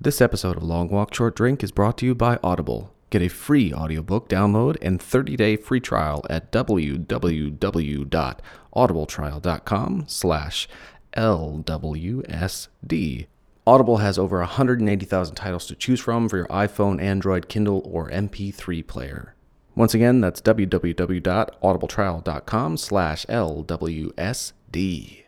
This episode of Long Walk Short Drink is brought to you by Audible. Get a free audiobook download and 30-day free trial at www.audibletrial.com slash LWSD. Audible has over 180,000 titles to choose from for your iPhone, Android, Kindle, or MP3 player. Once again, that's www.audibletrial.com slash LWSD.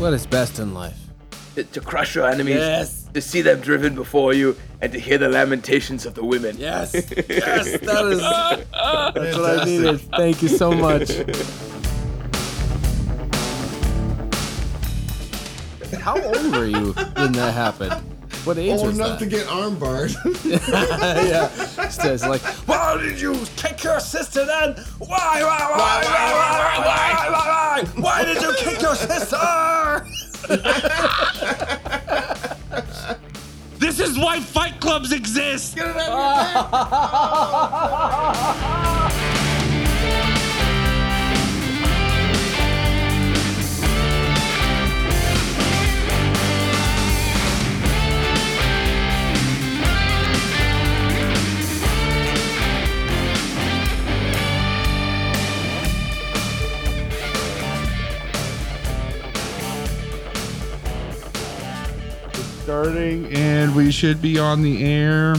What is best in life? to crush your enemies, Yes. to see them driven before you, and to hear the lamentations of the women. Yes, yes, that is that's what I needed. Thank you so much. How old were you when that happened? What age Old was enough that? to get armbarred. yeah, it's like, why did you kick your sister then? Why, why, why, why, why, why, why, why, why did you kick your sister? This is why fight clubs exist. Starting, and we should be on the air.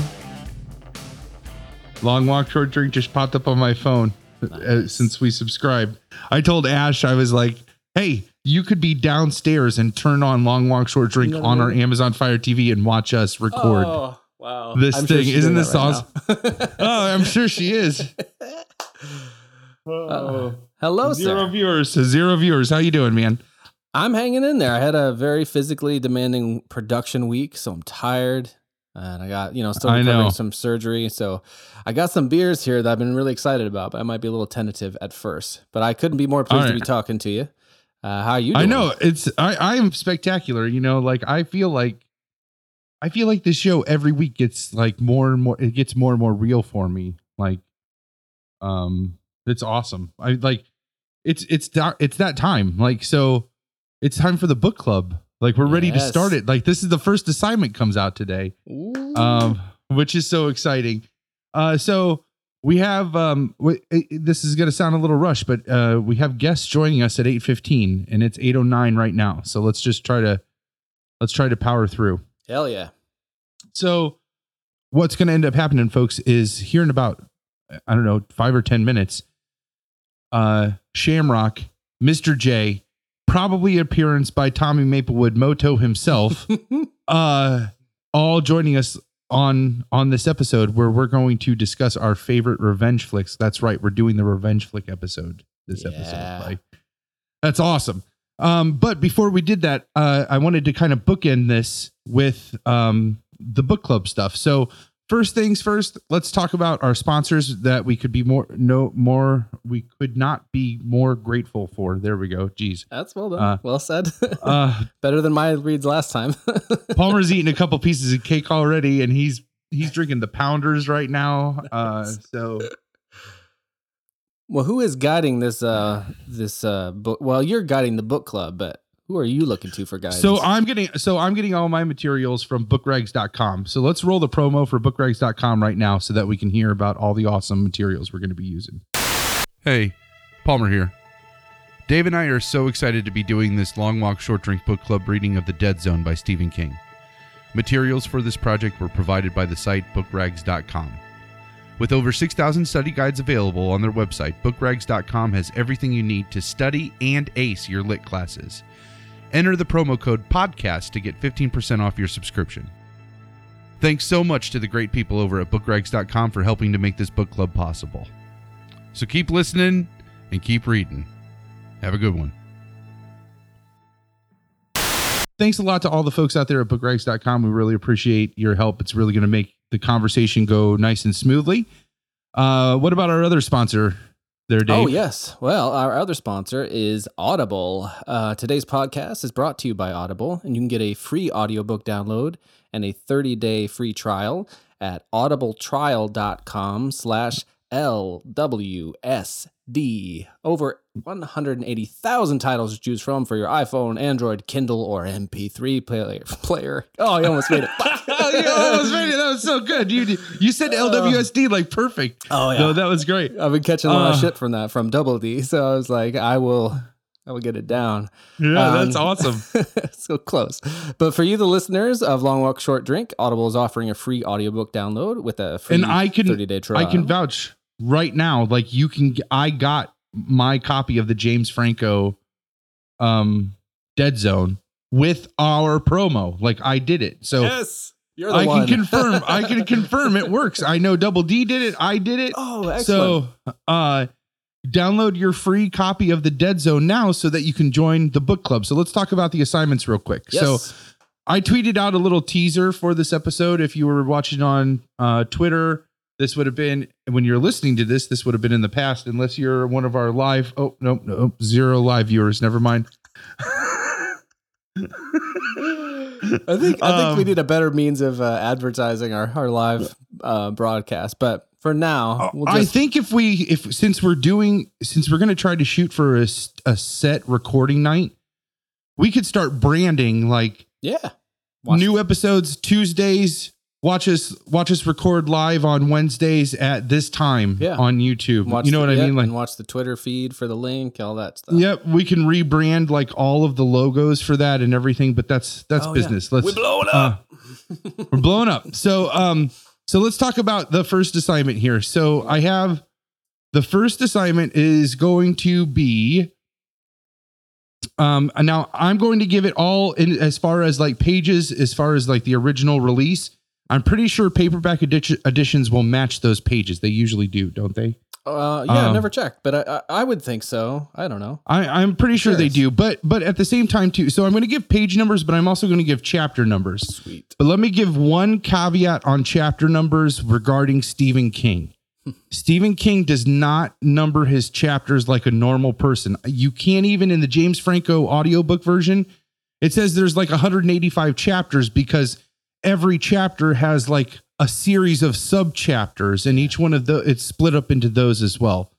Long walk, short drink just popped up on my phone uh, since we subscribed. I told Ash, I was like, "Hey, you could be downstairs and turn on Long Walk, Short Drink on our Amazon Fire TV and watch us record." Oh, wow. This I'm thing- she's isn't this right now. Oh, I'm sure she is. Uh, hello, Zero sir. viewers. Zero viewers. How you doing, man? I'm hanging in there. I had a very physically demanding production week, so I'm tired. And I got, you know, still recovering some surgery. So I got some beers here that I've been really excited about, but I might be a little tentative at first. But I couldn't be more pleased to be talking to you. Uh, how are you doing? I know it's I I am spectacular. You know, like I feel like I feel like this show every week gets like more and more. It gets more and more real for me. Like, um, it's awesome. I like it's it's that it's that time. Like so, it's time for the book club. Like we're ready to start it. Like this is the first assignment comes out today um, which is so exciting. Uh, so we have um, w- it- it- this is going to sound a little rushed, but uh, we have guests joining us at eight fifteen, and it's eight oh nine right now. So let's just try to let's try to power through. Hell yeah. So what's going to end up happening, folks, is here in about I don't know five or ten minutes. Uh, Shamrock, Mister J, probably appearance by Tommy Maplewood Moto himself uh all joining us on on this episode where we're going to discuss our favorite revenge flicks. That's right we're doing the revenge flick episode this Yeah. episode like that's awesome. Um but before we did that uh i wanted to kind of bookend this with um the book club stuff. So first things first let's talk about our sponsors that we could be more no more we could not be more grateful for there we go jeez That's well done. Uh, well said. uh Better than my reads last time. Palmer's eating a couple pieces of cake already, and he's he's drinking the pounders right now. Uh, so well, who is guiding this uh this uh book? Well, you're guiding the book club, but who are you looking to for guidance? so I'm getting so I'm getting all my materials from bookrags.com. So let's roll the promo for bookrags.com right now so that we can hear about all the awesome materials we're going to be using. Hey, Palmer here. Dave and I are so excited to be doing this Long Walk Short Drink Book Club reading of The Dead Zone by Stephen King. Materials for this project were provided by the site bookrags.com. With over 6,000 study guides available on their website, bookrags.com has everything you need to study and ace your lit classes. Enter the promo code PODCAST to get 15% off your subscription. Thanks so much to the great people over at bookrags.com for helping to make this book club possible. So keep listening and keep reading. Have a good one. Thanks a lot to all the folks out there at bookrags.com. We really appreciate your help. It's really going to make the conversation go nice and smoothly. Uh, what about our other sponsor there, Dave? Oh, yes. Well, our other sponsor is Audible. Uh, today's podcast is brought to you by Audible, and you can get a free audiobook download and a 30-day free trial at audibletrial.com slash LWSD. Over 180,000 titles to choose from for your iPhone, Android, Kindle, or MP3 player. player. Oh, I almost made it. oh, you almost made it. That was so good. You you said LWSD like perfect. Oh, yeah. No, that was great. I've been catching a lot Uh. of shit from that from Double D, so I was like, I will, I will get it down. Yeah, Um, that's awesome. so close. But for you, the listeners of Long Walk Short Drink, Audible is offering a free audiobook download with a free And I can 30 day trial. I can vouch right now. Like you can. I got my copy of the James Franco, um, Dead Zone with our promo. Like I did it. So yes, you're the I one. can confirm. I can confirm it works. I know Double D did it. I did it. oh, excellent. So, uh, download your free copy of the Dead Zone now so that you can join the book club. So let's talk about the assignments real quick. yes. So I tweeted out a little teaser for this episode. If you were watching on uh, Twitter, this would have been when you're listening to this. This would have been in the past, unless you're one of our live. Oh no, no, zero live viewers. Never mind. I think I think we Um, need a better means of uh, advertising our our live uh, broadcast. But for now, we'll I think if we if since we're doing since we're going to try to shoot for a, a set recording night, we could start branding like yeah. Watch- new episodes Tuesdays. Watch us watch us record live on Wednesdays at this time Yeah. on YouTube. watch you know the- what I mean? Like and watch the Twitter feed for the link, all that stuff. Yep, we can rebrand like all of the logos for that and everything, but that's that's Oh, yeah. business. Let's We're blowing uh, up. we're blowing up. So um so let's talk about the first assignment here. So I have the first assignment is going to be um now I'm going to give it all in as far as like pages as far as like the original release. I'm pretty sure paperback edition, editions will match those pages. They usually do, don't they? Uh, yeah, um, never checked, but I, I I would think so. I don't know. I, I'm pretty sure they do, but but at the same time too. So I'm going to give page numbers, but I'm also going to give chapter numbers. Sweet. But let me give one caveat on chapter numbers regarding Stephen King. Stephen King does not number his chapters like a normal person. You can't even in the James Franco audiobook version, it says there's like 185 chapters because every chapter has like a series of sub chapters and each one of the it's split up into those as well.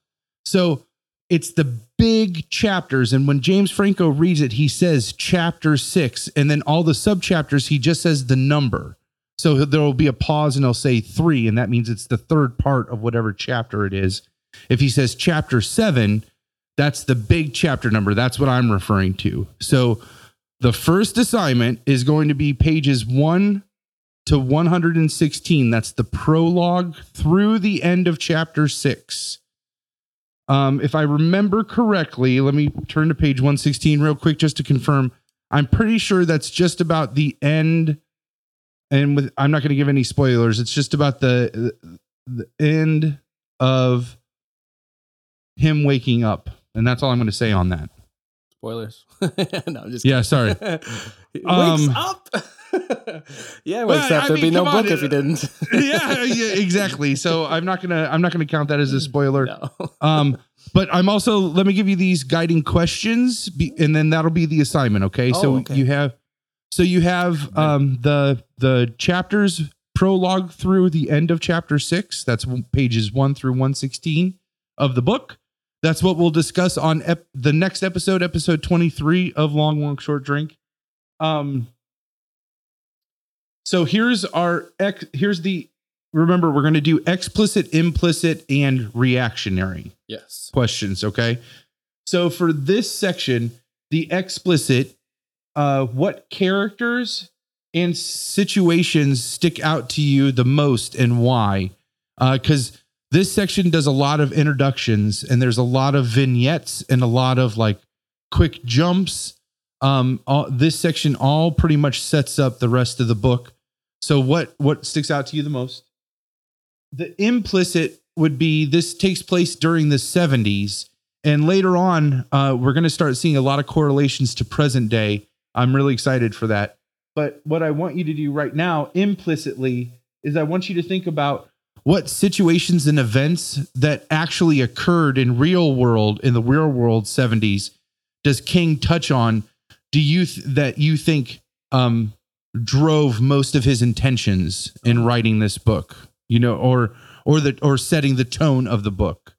So it's the big chapters and when James Franco reads it he says chapter 6 and then all the sub chapters he just says the number. So there will be a pause and he'll say 3 and that means it's the third part of whatever chapter it is. If he says chapter 7 that's the big chapter number. That's what I'm referring to. So the first assignment is going to be pages 1 to 116. That's the prologue through the end of chapter 6. Um, if I remember correctly, let me turn to page 116 real quick just to confirm. I'm pretty sure that's just about the end. And with, I'm not going to give any spoilers. It's just about the the end of him waking up, and that's all I'm going to say on that. Spoilers. no, I'm just Yeah, sorry. He Um, wakes up. yeah, Well. I There'd be no come on, book if he didn't. yeah, yeah, exactly. So I'm not gonna I'm not gonna count that as a spoiler. no. Um, but I'm also let me give you these guiding questions, be, and then that'll be the assignment. Okay, so Oh, okay. you have so you have um the the chapters prologue through the end of chapter six. That's pages one through one sixteen of the book. That's what we'll discuss on ep- the next episode, episode twenty three of Long Long Short Drink. Um. So here's our ex. Here's the. Remember, we're going to do explicit, implicit, and reactionary Yes. questions. Okay. So for this section, the explicit, uh, what characters and situations stick out to you the most and why? Because this section does a lot of introductions and there's a lot of vignettes and a lot of like quick jumps. Um, all, this section all pretty much sets up the rest of the book. So what what sticks out to you the most? The implicit would be this takes place during the 70s and later on uh, we're going to start seeing a lot of correlations to present day i'm really excited for that but what i want you to do right now implicitly is i want you to think about what situations and events that actually occurred in real world in the real world 70s does king touch on do you th- that you think um drove most of his intentions in writing this book you know or or the or setting the tone of the book.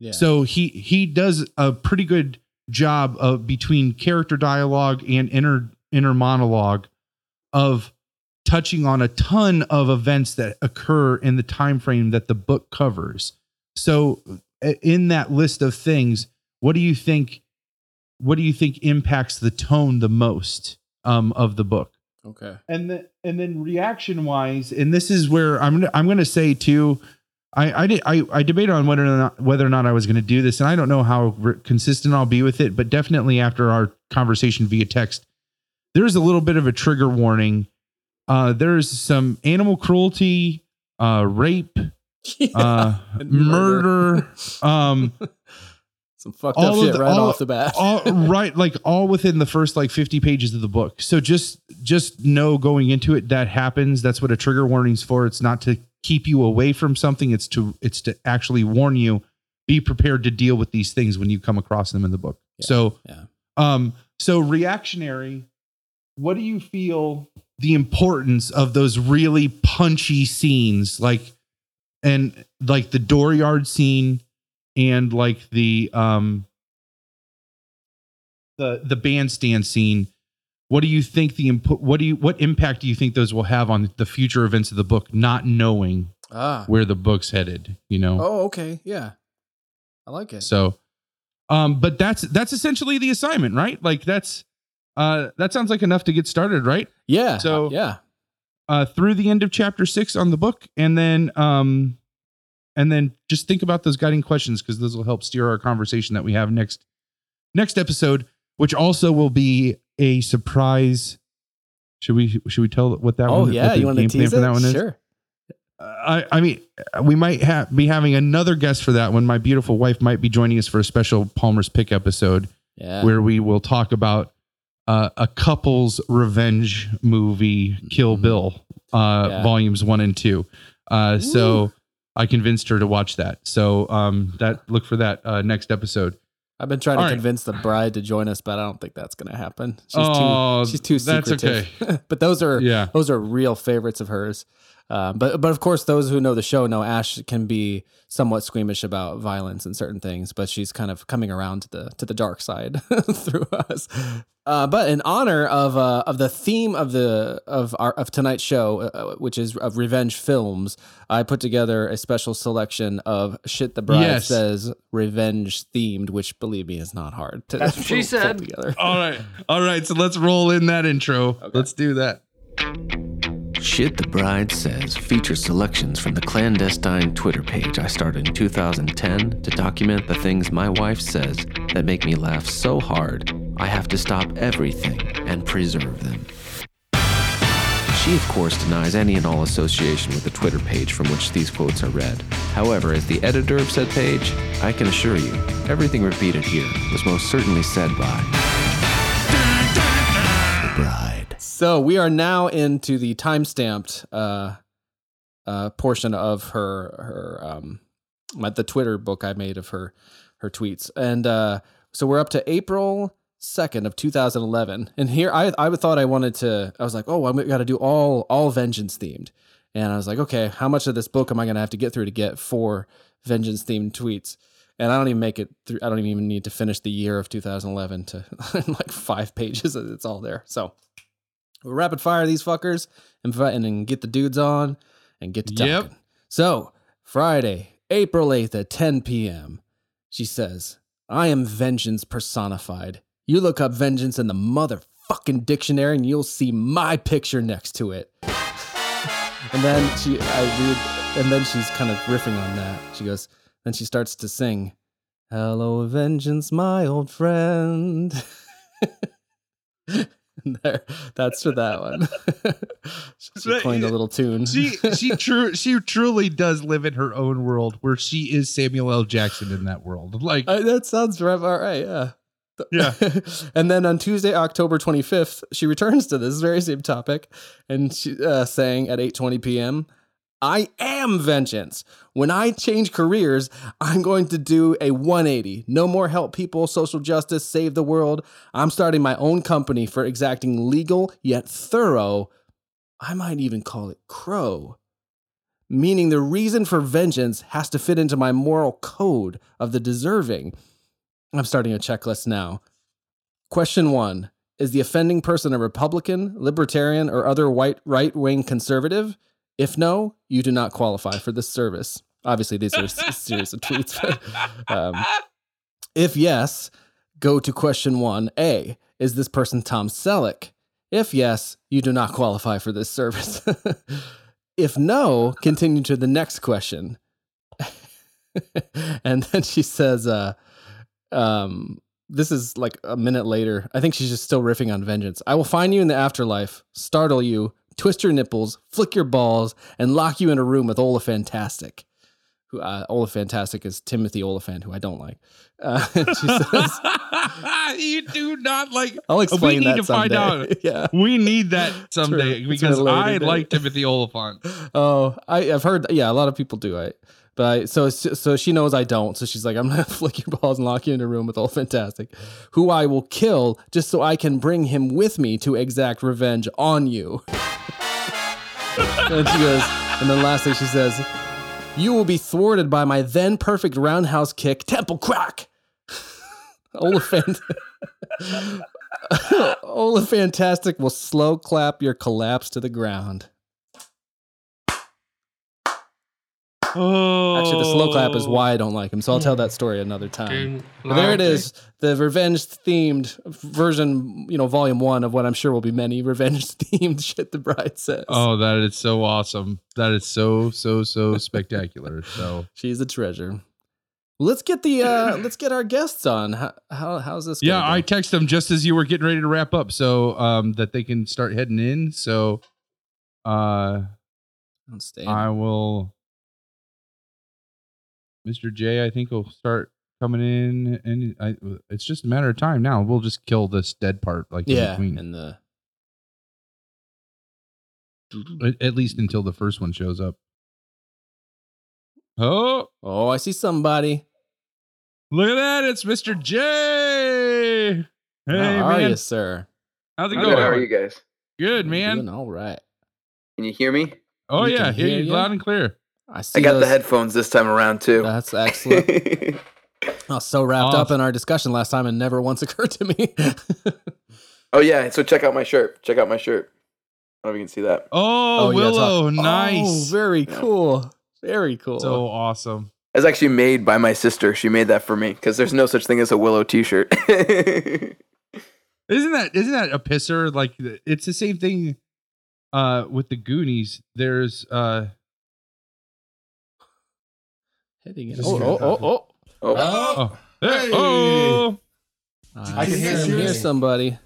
Yeah. So he he does a pretty good job of between character dialogue and inner inner monologue of touching on a ton of events that occur in the time frame that the book covers. So in that list of things, what do you think what do you think impacts the tone the most um, of the book? okay. and then and then reaction wise and this is where i'm i'm gonna say too i i did i, I debated on whether or not whether or not i was gonna do this and i don't know how re- consistent i'll be with it but definitely after our conversation via text there's a little bit of a trigger warning uh there's some animal cruelty uh rape uh murder. murder um Some fucked all up shit the- right all- off the bat. all right like all within the first like 50 pages of the book so just just know going into it that happens that's what a trigger warning's for it's not to keep you away from something it's to it's to actually warn you be prepared to deal with these things when you come across them in the book Yeah. so yeah. um so reactionary what do you feel the importance of those really punchy scenes like and like the dooryard scene and like the um the the bandstand scene what do you think the input what do you what impact do you think those will have on the future events of the book not knowing Ah. where the book's headed you know Oh, okay. Yeah. I like it. so um but that's that's essentially the assignment right like that's uh that sounds like enough to get started right yeah. so- yeah. uh through the end of chapter 6 on the book and then um and then just think about those guiding questions because those will help steer our conversation that we have next next episode which also will be a surprise should we should we tell what that Oh one yeah. You want to tease for that one is Sure. I, I mean, we might ha- be having another guest for that one. My beautiful wife might be joining us for a special Palmer's Pick episode Yeah. where we will talk about uh, a couple's revenge movie, Kill Mhm. Bill, uh, Yeah. volumes one and two. Uh, so I convinced her to watch that. So um, that look for that uh, next episode. I've been trying All to right. convince the bride to join us, but I don't think that's going to happen. She's Oh, too she's too that's secretive. but those are Yeah. those are real favorites of hers. Uh, but but of course, those who know the show know Ash can be somewhat squeamish about violence and certain things, but she's kind of coming around to the to the dark side through us. Uh, but in honor of uh, of the theme of the of our of tonight's show, uh, which is of revenge films, I put together a special selection of shit the bride Yes. says revenge themed, which believe me is not hard to That's what she pull- pull said. together. All right. All right. So let's roll in that intro. Let's do that. Shit the Bride Says features selections from the clandestine Twitter page I started in 2010 to document the things my wife says that make me laugh so hard I have to stop everything and preserve them. She, of course, denies any and all association with the Twitter page from which these quotes are read. However, as the editor of said page, I can assure you, everything repeated here was most certainly said by the bride. So we are now into the time stamped uh, uh, portion of her her um, the Twitter book I made of her her tweets, and uh, so we're up to April second of 2011. And here I I thought I wanted to I was like oh I got to do all all vengeance themed, and I was like okay how much of this book am I gonna have to get through to get four vengeance themed tweets. And I don't even make it through. I don't even need to finish the year of 2011 to like five pages. It's all there. So We'll rapid fire these fuckers and, and then get the dudes on and get to talking. Yep. So, Friday, April 8th at 10 p.m., she says, I am vengeance personified. You look up vengeance in the motherfucking dictionary and you'll see my picture next to it. and then she, I read, and then she's kind of riffing on that. She goes, then she starts to sing, Hello, vengeance, my old friend. there, that's for that one. she coined a little tune. She she true she truly does live in her own world where she is Samuel L. Jackson in that world. Like Uh, that sounds right. All right, yeah. Yeah. and then on Tuesday, October 25th, she returns to this very same topic and she uh, saying at 8:20 p.m., "I am vengeance. When I change careers, I'm going to do a 180. No more help people, social justice, save the world. I'm starting my own company for exacting legal yet thorough. I might even call it crow." meaning the reason for vengeance has to fit into my moral code of the deserving. I'm starting a checklist now. Question one Is the offending person a Republican, Libertarian, or other white right wing conservative? If no, you do not qualify for this service. Obviously, these are a series of tweets. But, um, if yes, go to question one A. Is this person Tom Selleck? If yes, you do not qualify for this service. if no, continue to the next question. and then she says, uh, um, this is like a minute later. I think she's just still riffing on vengeance. I will find you in the afterlife, startle you, twist your nipples, flick your balls, and lock you in a room with Ola Fantastic. Who uh, Ola Fantastic is Timothy Oliphant, who I don't like. Uh, says, you do not like. "I'll explain need that to find someday." out. yeah. We need that someday. It's because I like Timothy Oliphant. Oh, I, I've heard. Yeah, a lot of people do. I, but I, so so she knows I don't. So she's like, I'm gonna flick your balls and lock you in a room with Ola Fantastic, who I will kill just so I can bring him with me to exact revenge on you. and she goes, and then lastly she says, "You will be thwarted by my then perfect roundhouse kick, temple crack." Oliphant. Ola Fantastic will slow clap your collapse to the ground. Oh, Actually, the slow clap is why I don't like him. So I'll tell that story another time. But there it is, the revenge themed version, you know, volume one of what I'm sure will be many revenge themed shit the bride says. Oh, that is so awesome. That is so so so spectacular. So She's a treasure. Let's get the uh let's get our guests on. How, how how's this? yeah, I text them just as you were getting ready to wrap up, so um that they can start heading in. So, uh. I will. Mr. J, I think will start coming in, and I, it's just a matter of time now. We'll just kill this dead part, like in yeah, between. and the At- at least until the first one shows up. Oh, oh, I see somebody. look at that! It's Mr. J. Hey how are man, you, sir? how's it Good, going? how are you guys? Good man. doing all right. Can you hear me? Oh We yeah, hear hear you loud and clear. I see. I got the headphones this time around too. That's excellent. I was so wrapped up in our discussion last time, and never once occurred to me. oh yeah, so check out my shirt. Check out my shirt. I don't know if you can see that. Oh, yeah, Willow, talk- nice. Oh, very cool. Very cool. so awesome. It's actually made by my sister. She made that for me because there's no such thing as a Willow T-shirt. Isn't that isn't that a pisser? Like it's the same thing uh with the Goonies. There's uh hitting it. Oh, oh, oh, oh. oh, Oh, oh Hey. oh I, I can see hear him hear somebody.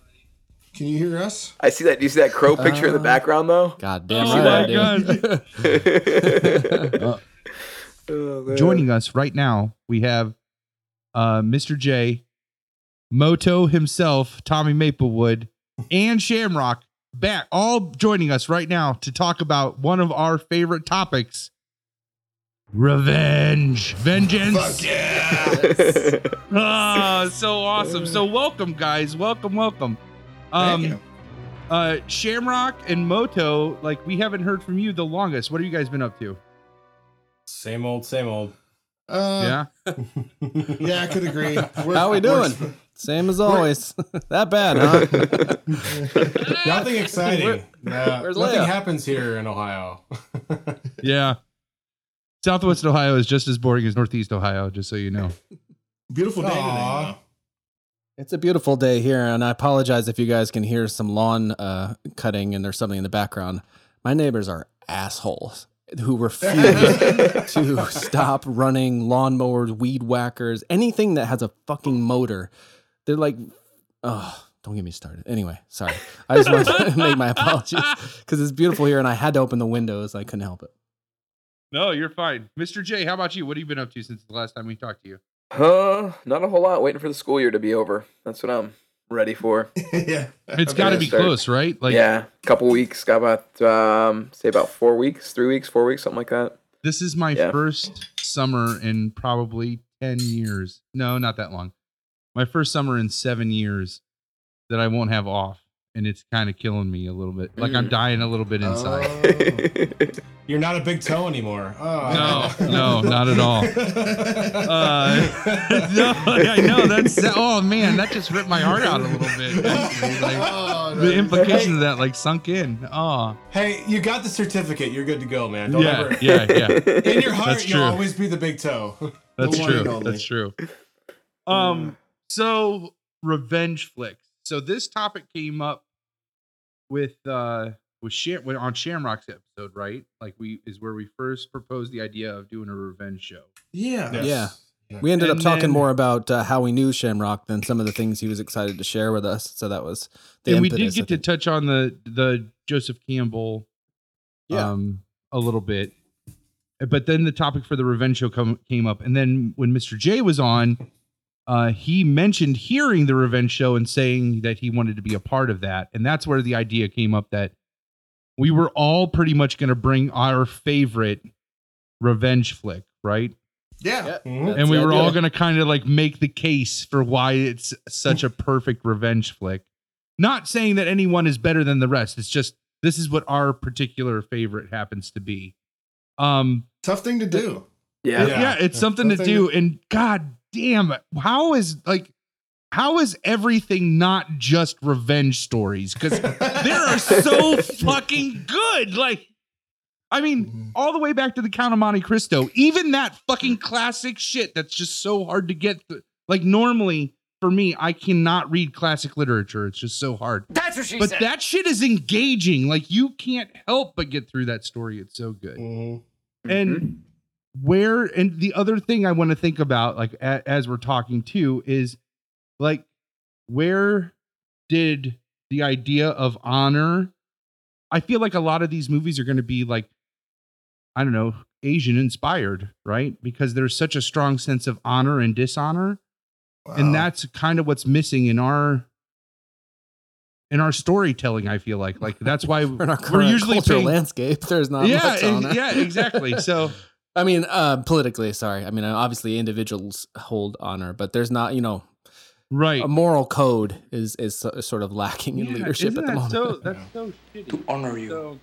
can you hear us? I see that. Do you see that crow picture in the Uh, background though? God damn Oh right, my I. Uh, Oh, joining us right now, we have uh Mr. J, Moto himself, Tommy Maplewood, and Shamrock back all joining us right now to talk about one of our favorite topics. Revenge, vengeance. Fuck yeah! Ah, so awesome. So welcome, guys. Welcome, welcome. Um, Thank you. uh, Shamrock and Moto, like we haven't heard from you the longest. What have you guys been up to? Same old, same old. Uh, yeah. yeah, I could agree. We're- How we we're- doing? Same as always. that bad, huh? Nothing exciting. No, where's nothing Leia? happens here in Ohio. Yeah. Southwest Ohio is just as boring as Northeast Ohio, just so you know. Beautiful day Aw. today. It's a beautiful day here, and I apologize if you guys can hear some lawn uh, cutting and there's something in the background. My neighbors are assholes who refuse to stop running lawnmowers, weed whackers, anything that has a fucking motor. They're like, oh, don't get me started. Anyway, sorry. I just want to make my apologies because it's beautiful here, and I had to open the windows. I couldn't help it. No, you're fine. Mr. J, how about you? What have you been up to since the last time we talked to you? Uh, not a whole lot. Waiting for the school year to be over. That's what I'm ready for. yeah. It's got to be start- close, right? Like yeah, a couple weeks. Got about um, say about four weeks, three weeks, four weeks, something like that. this is my Yeah. first summer in probably 10 years. No, not that long. My first summer in 7 years that I won't have off. And it's kind of killing me a little bit. Like I'm dying a little bit inside. Oh. You're not a big toe anymore. Oh. No, no, not at all. Uh, no, I know that's oh man, that just ripped my heart out a little bit. Like, Oh, the implication of that like sunk in. Oh, Hey, you got the certificate. You're good to go, man. Don't yeah, ever. yeah, yeah. In your heart, That's you'll true. always be the big toe. That's The one and true. That's true. Um, so revenge flicks. So this topic came up with uh with Sham on Shamrock's episode, right? Like we is where we first proposed the idea of doing a revenge show. Yeah. Yeah. We ended up talking then- more about uh, how we knew Shamrock than some of the things he was excited to share with us. So that was the and we did get to touch on the the Joseph Campbell Yeah. um a little bit. But then the topic for the revenge show come, came up and then when Mr. J was on uh he mentioned hearing the revenge show and saying that he wanted to be a part of that and that's where the idea came up that we were all pretty much going to bring our favorite revenge flick, right? Yeah. Mhm. That's and we were idea. all going to kind of like make the case for why it's such a perfect revenge flick. Not saying that anyone is better than the rest. It's just this is what our particular favorite happens to be. Um Tough thing to do. Yeah. yeah, Yeah. it's something to Something do and god damn it. How is like how is everything not just revenge stories? Cuz there are so fucking good. Like I mean, all the way back to the Count of Monte Cristo, even that fucking classic shit that's just so hard to get. Th- like normally for me, I cannot read classic literature. It's just so hard. That's what she said. But said. that shit is engaging. Like you can't help but get through that story. It's so good. Mhm. And where and the other thing I want to think about, like a, as we're talking too, is like where did the idea of honor? I feel like a lot of these movies are going to be like, I don't know, Asian inspired, right? Because there's such a strong sense of honor and dishonor, and that's kind of what's missing in our in our storytelling. I feel like, like that's why we're usually paying, landscape. There's not yeah, yeah, exactly. So. I mean, uh, politically, sorry. I mean, obviously, individuals hold honor, but there's not, you know, Right. a moral code is is sort of lacking in Yeah, leadership isn't at the that moment. So that's so shitty. to honor you. So,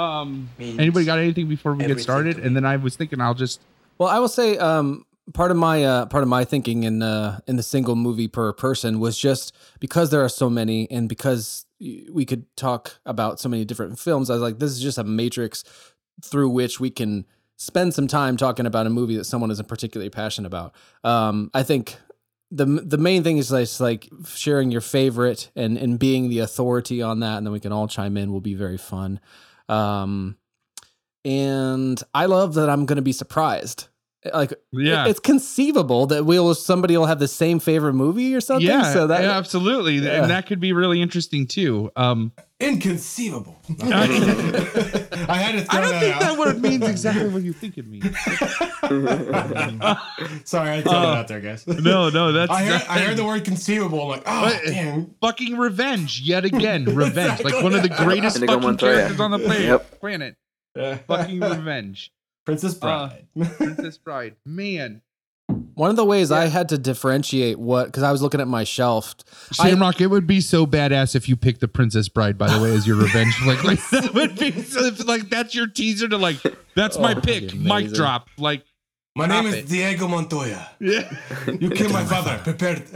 um, means anybody got anything before we get started? And then I was thinking I'll just Well, I will say um, part of my uh, part of my thinking in uh, in the single movie per person was just because there are so many, and because we could talk about so many different films. I was like, this is just a matrix through which we can spend some time talking about a movie that someone isn't particularly passionate about. Um, I think the the main thing is like, sharing your favorite and and being the authority on that, and then we can all chime in. Will be very fun. Um, and I love that I'm going to be surprised. Like, Yeah. it's conceivable that we'll somebody will have the same favorite movie or something. yeah, so that yeah, absolutely, Yeah. and that could be really interesting too. Um, Inconceivable. I I had to throw I don't that think out. that word means exactly what you think it means. Sorry, I threw to Uh, that out there, guys. No, no, that's I heard, I heard the word conceivable. I'm like, oh, But- damn. fucking revenge yet again. Revenge, like one of the greatest Inigo fucking characters on the planet. Yep. Planet, fucking revenge. Princess Uh, Bride. Princess Bride, man. one of the ways I had to differentiate what because I was looking at my shelf. I- Shamrock, it would be so badass if you picked the Princess Bride, by the way, as your revenge. like, like that would be so, like that's your teaser to like that's my Oh, pick. that'd Mic drop. Like, My name is it. Diego Montoya. yeah. You killed my father. Prepared.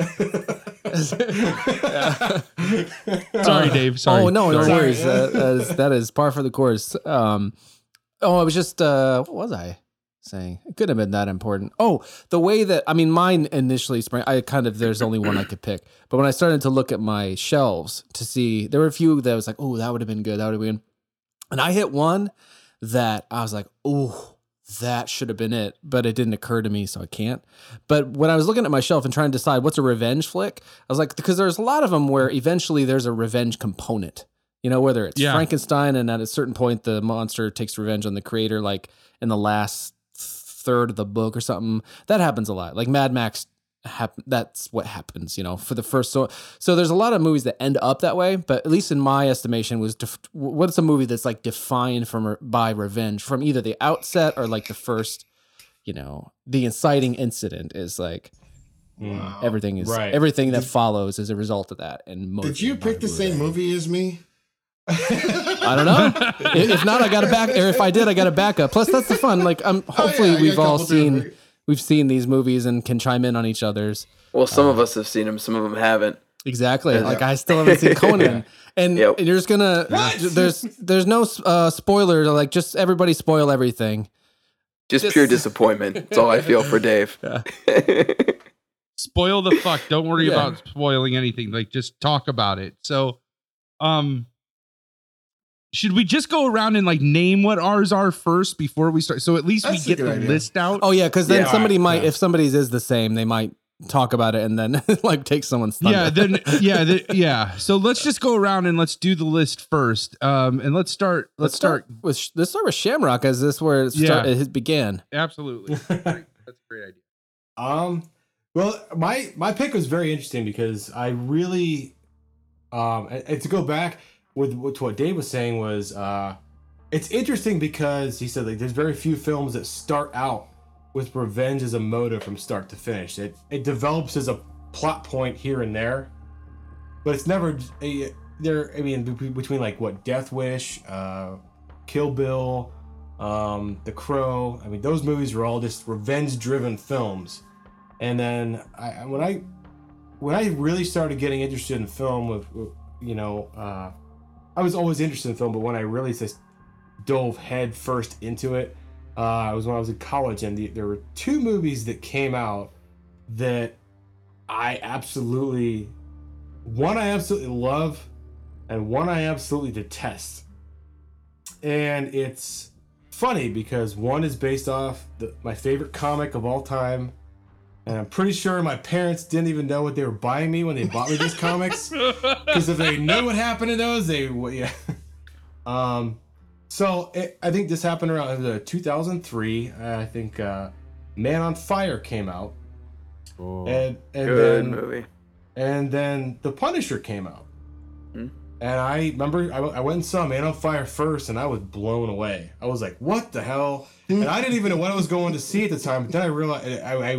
Sorry, Dave. Sorry. Oh no, no Sorry. worries. that, that is that is par for the course. Um, oh, I was just uh, what was I saying? It couldn't have been that important. Oh, the way that I mean, mine initially sprang. I kind of there's only one I could pick, but when I started to look at my shelves to see, there were a few that was like, oh, that would have been good. That would have been, and I hit one that I was like, oh. That should have been it, but it didn't occur to me, so I can't. But when I was looking at my shelf and trying to decide what's a revenge flick, I was like, because there's a lot of them where eventually there's a revenge component. You know, whether it's Yeah. Frankenstein and at a certain point the monster takes revenge on the creator, like in the last third of the book or something. That happens a lot. Like Mad Max hap- that's what happens, you know, for the first so so there's a lot of movies that end up that way, but at least in my estimation was def- what's a movie that's like defined from by revenge from either the outset or like the first, you know, the inciting incident is like Wow. Everything is Right. everything that Did- follows as a result of that. And Did you pick the same movie as me? I don't know. If not, I got a back. Or if I did, I got a backup. Plus, that's the fun. Like, um, hopefully, Oh, yeah, we've all seen different- we've seen these movies and can chime in on each other's. Well, some of us have seen them, some of them haven't. Exactly. Yeah. Like I still haven't seen Conan, and, Yep. and you're just gonna. There's there's no uh, spoiler. Like just everybody spoil everything. Just, Just- pure disappointment. That's all I feel for Dave. spoil the fuck. Don't worry Yeah. about spoiling anything. Like just talk about it. So, um, should we just go around and like name what ours are first before we start? So at least That's we get the idea. list out. Oh yeah, because then Yeah. somebody might, Yeah. if somebody's is the same, they might talk about it and then like take someone's thunder. yeah. Then yeah, the, yeah. So let's just go around and let's do the list first. Um, and let's start. Let's, start. with sh- let's start with Shamrock as this where it, start, Yeah. it began. Absolutely. That's a great idea. Um, well, my my pick was very interesting because I really, um, and, and to go back with, with what Dave was saying was, uh, it's interesting because he said like there's very few films that start out with revenge as a motive from start to finish. It it develops as a plot point here and there, but it's never a, there. I mean, between like what Death Wish, uh, Kill Bill, um, The Crow. I mean, those movies were all just revenge-driven films. And then I, when I when I really started getting interested in film, with with, you know, uh, I was always interested in film, but when I really just dove head first into it, uh, it was when I was in college, and the, there were two movies that came out that I absolutely one I absolutely love, and one I absolutely detest. And it's funny because one is based off the, my favorite comic of all time. And I'm pretty sure my parents didn't even know what they were buying me when they bought me these comics. Because if they knew what happened to those, they would, yeah. Um, so it, I think this happened around uh, 2003. I think uh, Man on Fire came out. And, and Good then movie. and then The Punisher came out. Hmm. And I remember I, I went and saw Man on Fire first, and I was blown away. I was like, "What the hell?" and I didn't even know what I was going to see at the time. But then I realized I, I,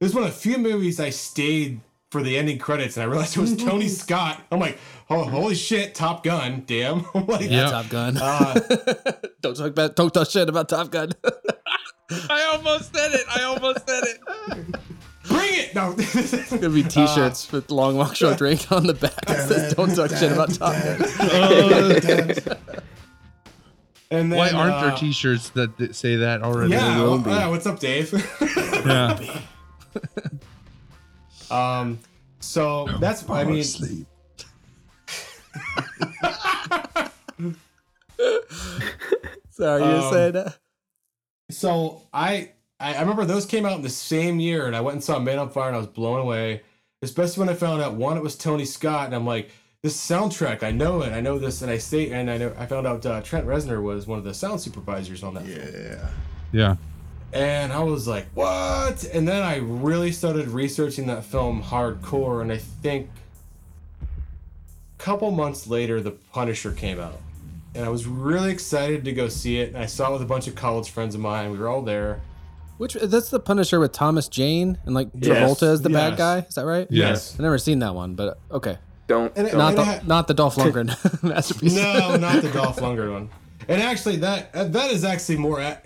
this was one of the few movies I stayed for the ending credits, and I realized it was Tony Scott. I'm like, "Oh, holy shit, Top Gun! Damn!" I'm like, Yeah. Top Gun. Uh, don't talk about don't talk shit about Top Gun. I almost said it. I almost said it. bring it! No, Gonna be T-shirts with "Long Walk Short Drink" on the back. That says "Don't talk shit about Top Gun." and then Why aren't uh, there T-shirts that, that say that already? Yeah, well, yeah, what's up, Dave? Yeah. Um, so that's I mean, Sorry, you were Um, saying that. so I I I remember those came out in the same year, and I went and saw Man on Fire, and I was blown away. Especially when I found out one, it was Tony Scott, and I'm like, this soundtrack, I know it, I know this, and I say, and I know I found out uh, Trent Reznor was one of the sound supervisors on that film. Yeah. Yeah. Yeah. And I was like, what? And then I really started researching that film hardcore, and I think a couple months later, The Punisher came out. And I was really excited to go see it. And I saw it with a bunch of college friends of mine. We were all there. Which that's the Punisher with Thomas Jane and like Yes, Travolta as the bad guy. Is that right? Yes. I've never seen that one, but okay. Don't. And it- don't- Not and the it had- not the Dolph Lundgren masterpiece. No, not the Dolph Lundgren one. And actually, that that is actually more uh,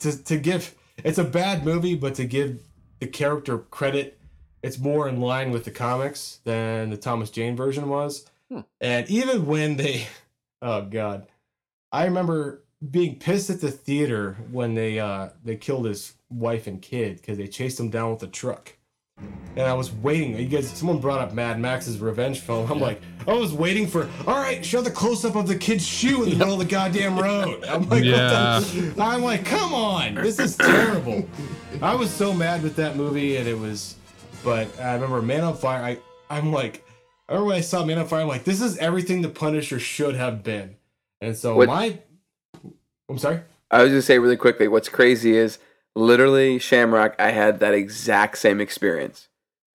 to to give. It's a bad movie, but to give the character credit, it's more in line with the comics than the Thomas Jane version was. And even when they, oh god, I remember being pissed at the theater when they uh they killed his wife and kid because they chased him down with a truck. And I was waiting. You guys, someone brought up Mad Max's revenge film. I'm like, I was waiting for. All right, show the close up of the kid's shoe in the middle of the goddamn road. I'm like, Yeah. what the? I'm like, come on, this is terrible. I was so mad with that movie, and it was. But I remember Man on Fire. I I'm like, I remember when I saw Man on Fire. I'm like, this is everything the Punisher should have been. And so What- my. I'm sorry. I was gonna say really quickly. What's crazy is literally Shamrock. I had that exact same experience,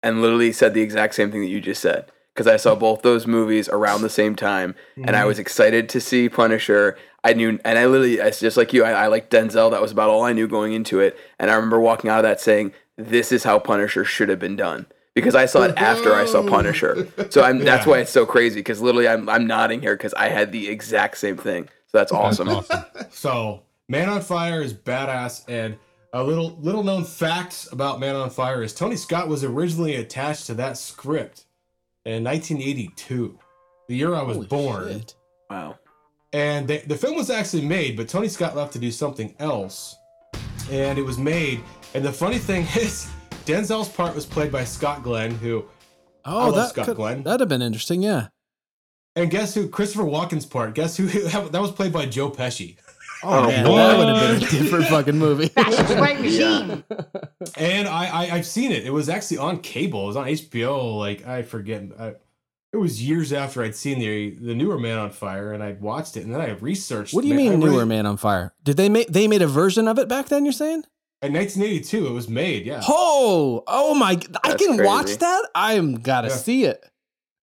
and literally said the exact same thing that you just said. Because I saw both those movies around the same time, and I was mm-hmm. excited to see Punisher. I knew, and I literally, it's just like you. I, I like Denzel. That was about all I knew going into it. And I remember walking out of that saying, "This is how Punisher should have been done." because I saw it after I saw mm-hmm. Punisher. So I'm that's why it's so crazy because literally I'm I'm nodding here because I had the exact same thing. So that's awesome. That's awesome. So, Man on Fire is badass, and a little little known facts about Man on Fire is Tony Scott was originally attached to that script in 1982, the year I was Holy born. shit. Wow. And they, the film was actually made, but Tony Scott left to do something else, and it was made. And the funny thing is, Denzel's part was played by Scott Glenn, who, Oh, love that Scott could, Glenn. that'd have been interesting. Yeah. and guess who? Christopher Walken's part. Guess who? That was played by Joe Pesci. Oh, oh, Man, what? that would have been a different fucking movie. Fascist white machine. And I, I I've seen it. It was actually on cable. It was on HBO. Like I forget. I, it was years after I'd seen the the newer Man on Fire, and I'd watched it, and then I researched. what do you Man- I mean, really- newer Man on Fire? Did they make they made a version of it back then? You're saying? In 1982, it was made. Yeah. Oh, oh my! I That's can watch that. I'm gotta Yeah. see it.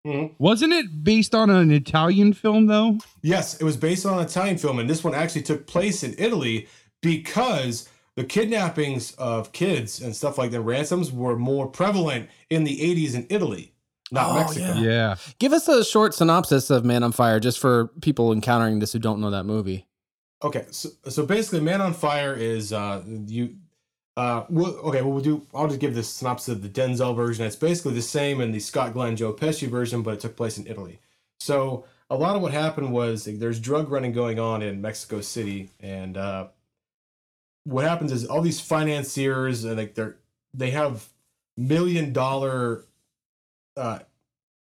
Mhm. Wasn't it based on an Italian film though? Yes, it was based on an Italian film, and this one actually took place in Italy because the kidnappings of kids and stuff like that, ransoms, were more prevalent in the 80s in Italy, not Oh, Mexico. yeah. Yeah. Give us a short synopsis of Man on Fire, just for people encountering this who don't know that movie. Okay, so, so basically, Man on Fire is uh you uh we'll, okay. Well, we'll do. I'll just give this synopsis of the Denzel version. It's basically the same in the Scott Glenn Joe Pesci version, but it took place in Italy. So a lot of what happened was like, there's drug running going on in Mexico City, and uh what happens is all these financiers and like they're they have million dollar uh,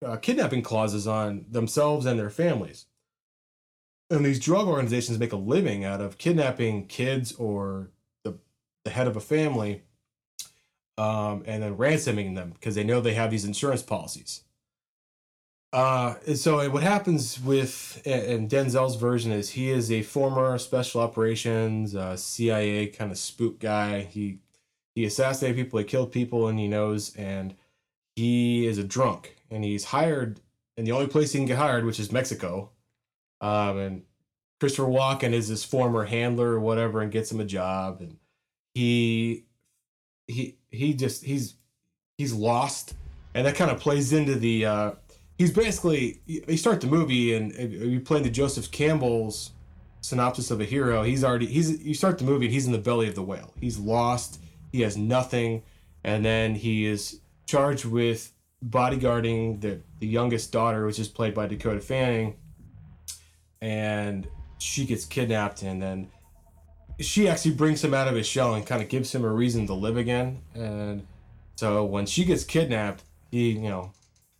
uh kidnapping clauses on themselves and their families and these drug organizations make a living out of kidnapping kids or the head of a family um, and then ransoming them because they know they have these insurance policies uh, and so what happens with and Denzel's version is he is a former special operations uh, CIA kind of spook guy. He he assassinated people, he killed people, and he knows. And he is a drunk, and he's hired And the only place he can get hired, which is Mexico. Um, and Christopher Walken is his former handler or whatever, and gets him a job. And he he he just he's he's lost, and that kind of plays into the. Uh, he's basically you start the movie and you play the Joseph Campbell's synopsis of a hero. He's already he's you start the movie and he's in the belly of the whale. He's lost. He has nothing, and then he is charged with bodyguarding the the youngest daughter, which is played by Dakota Fanning, and she gets kidnapped, and then she actually brings him out of his shell and kind of gives him a reason to live again. And so when she gets kidnapped, he you know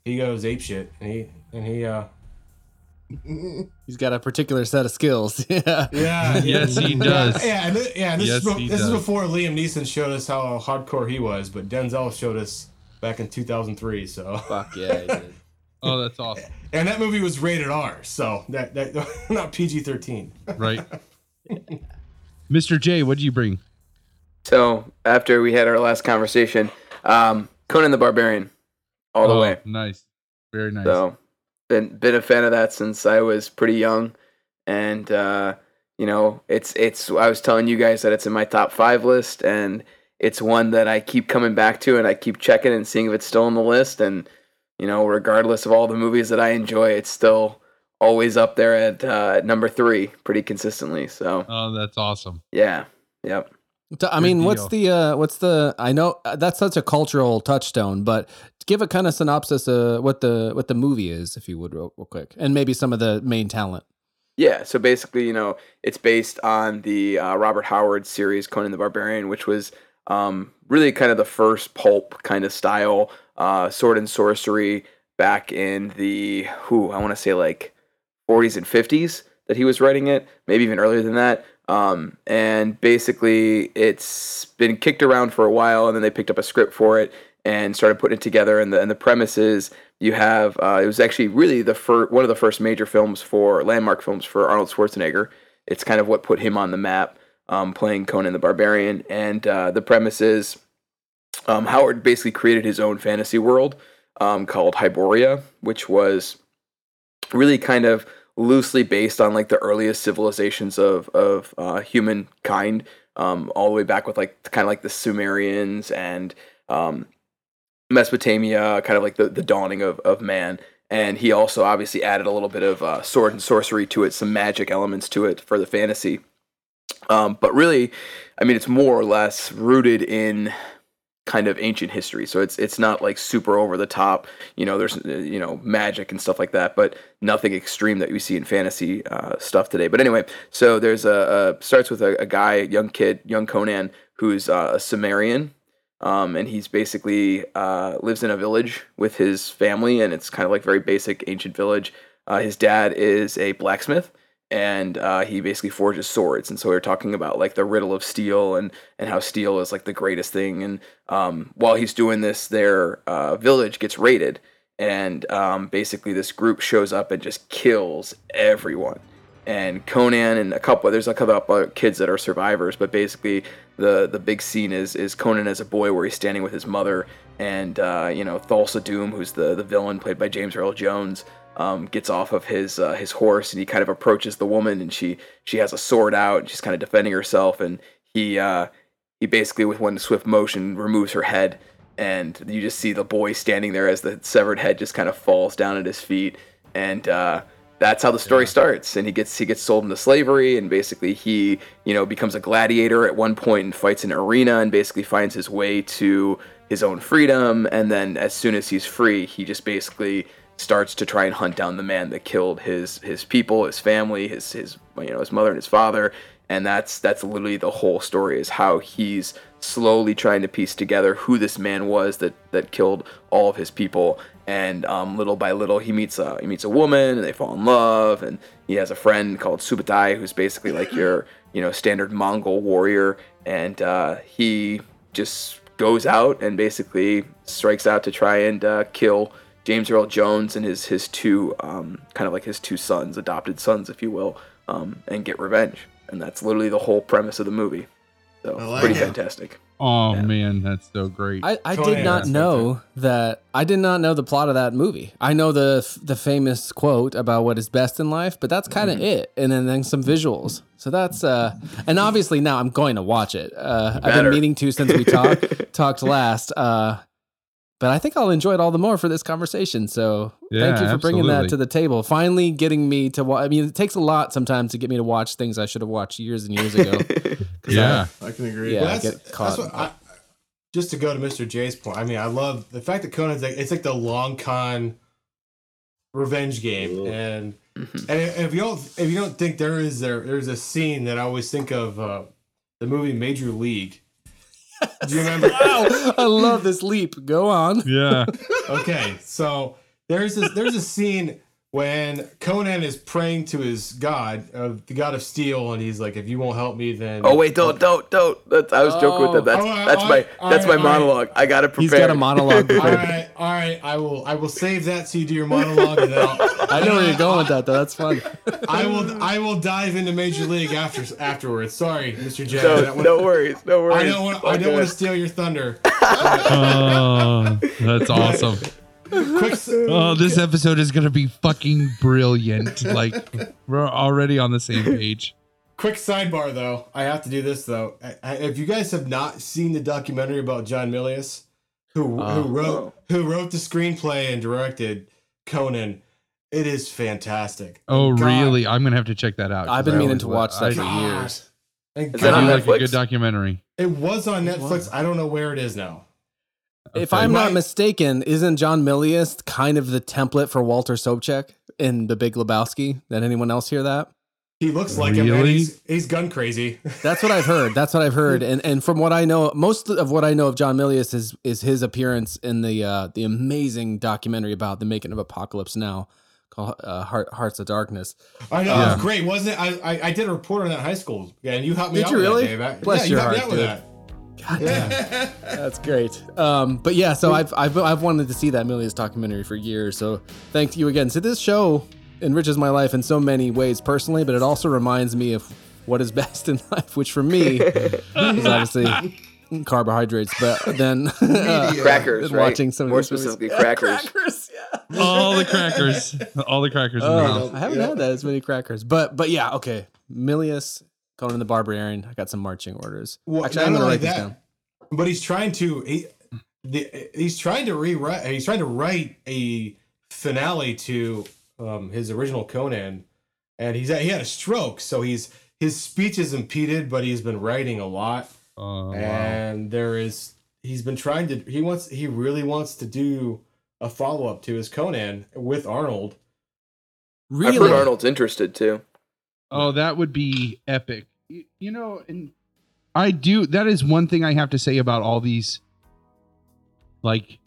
he goes ape shit, and he and he uh He's got a particular set of skills. yeah. yeah Yes, he does. yeah and th- yeah and this Yes, is be- he this is before Liam Neeson showed us how hardcore he was, but Denzel showed us back in 2003. So Fuck yeah, he did. Oh, that's awesome. and that movie was rated R, so that that not PG 13. Right. Mr. J, what did you bring? So after we had our last conversation, um, Conan the Barbarian, all the Oh, way. Nice. Very nice. So been been a fan of that since I was pretty young, and uh, you know it's it's I was telling you guys that it's in my top five list, and it's one that I keep coming back to, and I keep checking and seeing if it's still on the list, and you know regardless of all the movies that I enjoy, it's still always up there at uh, number three pretty consistently. So oh, that's awesome. yeah, yep. So, I mean, Good what's the uh, what's the? I know uh, that's such a cultural touchstone, but give a kind of synopsis of what the what the movie is, if you would, real, real quick, and maybe some of the main talent. Yeah, so basically, you know, it's based on the uh, Robert Howard series Conan the Barbarian, which was um, really kind of the first pulp kind of style uh, sword and sorcery back in the who I want to say like 40s and 50s that he was writing it, maybe even earlier than that. Um, and basically, it's been kicked around for a while, and then they picked up a script for it and started putting it together. And the and the premise is you have uh, it was actually really the first one of the first major films for landmark films for Arnold Schwarzenegger. It's kind of what put him on the map, um, playing Conan the Barbarian. And uh, the premise is um, Howard basically created his own fantasy world um, called Hyboria, which was really kind of loosely based on like the earliest civilizations of of uh, humankind, um, all the way back with like kind of like the Sumerians and um, Mesopotamia, kind of like the, the dawning of, of man. And he also obviously added a little bit of uh, sword and sorcery to it, some magic elements to it for the fantasy. Um, but really, I mean, it's more or less rooted in kind of ancient history. So it's it's not like super over the top. You know, there's you know magic and stuff like that, but nothing extreme that we see in fantasy uh, stuff today. But anyway, so there's a, a starts with a, a guy, young kid, young Conan, who's uh, a Sumerian. Um, and he's basically uh, lives in a village with his family, and it's kind of like very basic ancient village. Uh, his dad is a blacksmith, and uh, he basically forges swords. And so we are talking about like the riddle of steel and and how steel is like the greatest thing. And um, while he's doing this, their uh, village gets raided, and um, basically this group shows up and just kills everyone. And Conan and a couple there's a couple kids that are survivors, but basically the the big scene is is Conan as a boy where he's standing with his mother and uh, you know Thulsa Doom, who's the the villain played by James Earl Jones um, gets off of his uh, his horse and he kind of approaches the woman and she she has a sword out and she's kind of defending herself and he uh, he basically with one swift motion removes her head and you just see the boy standing there as the severed head just kind of falls down at his feet and uh, that's how the story yeah. starts and he gets he gets sold into slavery and basically he you know becomes a gladiator at one point and fights in an arena and basically finds his way to his own freedom and then as soon as he's free he just basically starts to try and hunt down the man that killed his his people his family his his you know his mother and his father. And that's that's literally the whole story is how he's slowly trying to piece together who this man was that that killed all of his people. And um, little by little he meets a he meets a woman and they fall in love. And he has a friend called Subutai who's basically like your you know standard Mongol warrior. And uh, he just goes out and basically strikes out to try and uh, kill James Earl Jones and his his two um, kind of like his two sons adopted sons if you will um, and get revenge and that's literally the whole premise of the movie so like pretty it. fantastic Oh yeah. man, that's so great. I, I did not know that. I did not know the plot of that movie. I know the the famous quote about what is best in life, but that's kind of mm-hmm. it. And then, then some visuals. So that's uh, and obviously now I'm going to watch it. Uh, I've been meaning to since we talked talked last. Uh, but I think I'll enjoy it all the more for this conversation. So yeah, thank you for bringing that to the table. Finally, getting me to watch. I mean, it takes a lot sometimes to get me to watch things I should have watched years and years ago. yeah, I, I, can agree. Yeah, well, I get caught. I, just to go to Mr. J's point, I mean, I love the fact that Conan's like it's like the long con revenge game, Ooh. and mm-hmm. and if you don't if you don't think there is there there's a scene that I always think of uh, the movie Major League do you remember? wow, I love this leap. Go on. Yeah. okay, so there's this there's a scene when Conan is praying to his god, uh, the god of steel, and he's like, "If you won't help me, then." Oh wait, don't, don't, don't. That's, I was oh. joking with that. That's oh, that's my that's right, my monologue. Right. I got to prepare. He's got a monologue. all right, all right. I will I will save that so you do your monologue. And then I'll, I know where you're going with that, though. That's fun. I will I will dive into Major League after afterwards. Sorry, Mr. J. No, no worries, no worries. I don't want I don't want to steal your thunder. oh, that's awesome. Quick, oh, this episode is gonna be fucking brilliant. Like we're already on the same page. Quick sidebar, though. I have to do this though. If you guys have not seen the documentary about John Milius, who uh, who wrote who wrote the screenplay and directed Conan, it is fantastic. Oh, God, really? I'm gonna have to check that out. I've been meaning to watch that for years. Is that on like a good documentary. It was on Netflix. Was. I don't know where it is now. If I'm not mistaken, isn't John Milius kind of the template for Walter Sobchak in The Big Lebowski? Did anyone else hear that? He looks like really? him. he's, he's gun crazy. That's what I've heard. That's what I've heard. And and from what I know, most of what I know of John Milius is is his appearance in the uh, the amazing documentary about the making of Apocalypse Now called uh, Heart, Hearts of Darkness. I know, yeah. it was great, wasn't it? I, I, I did a report on that in high school. Yeah, and you helped me did out you with really? that, Dave. Bless yeah, your you heart, helped me out with that. God damn, that's great. Um, but yeah, so I've, I've I've wanted to see that Milius documentary for years. So thank you again. So this show enriches my life in so many ways personally, but it also reminds me of what is best in life, which for me is obviously carbohydrates. But then uh, crackers, right? watching some more specifically crackers. crackers, yeah. All the crackers, all the crackers. Oh, I haven't yeah. had that as many crackers, but but yeah, okay. Milius Conan the Barbarian. I got some marching orders. Well, Actually, I'm gonna write this down. But he's trying to. He, the, he's trying to rewrite. He's trying to write a finale to um, his original Conan, and he's he had a stroke, so he's his speech is impeded, but he's been writing a lot, wow. and there is he's been trying to. He wants he really wants to do a follow up to his Conan with Arnold. I've heard Really? Arnold's interested too. Oh, that would be epic. You, you know, and I do. That is one thing I have to say about all these, like,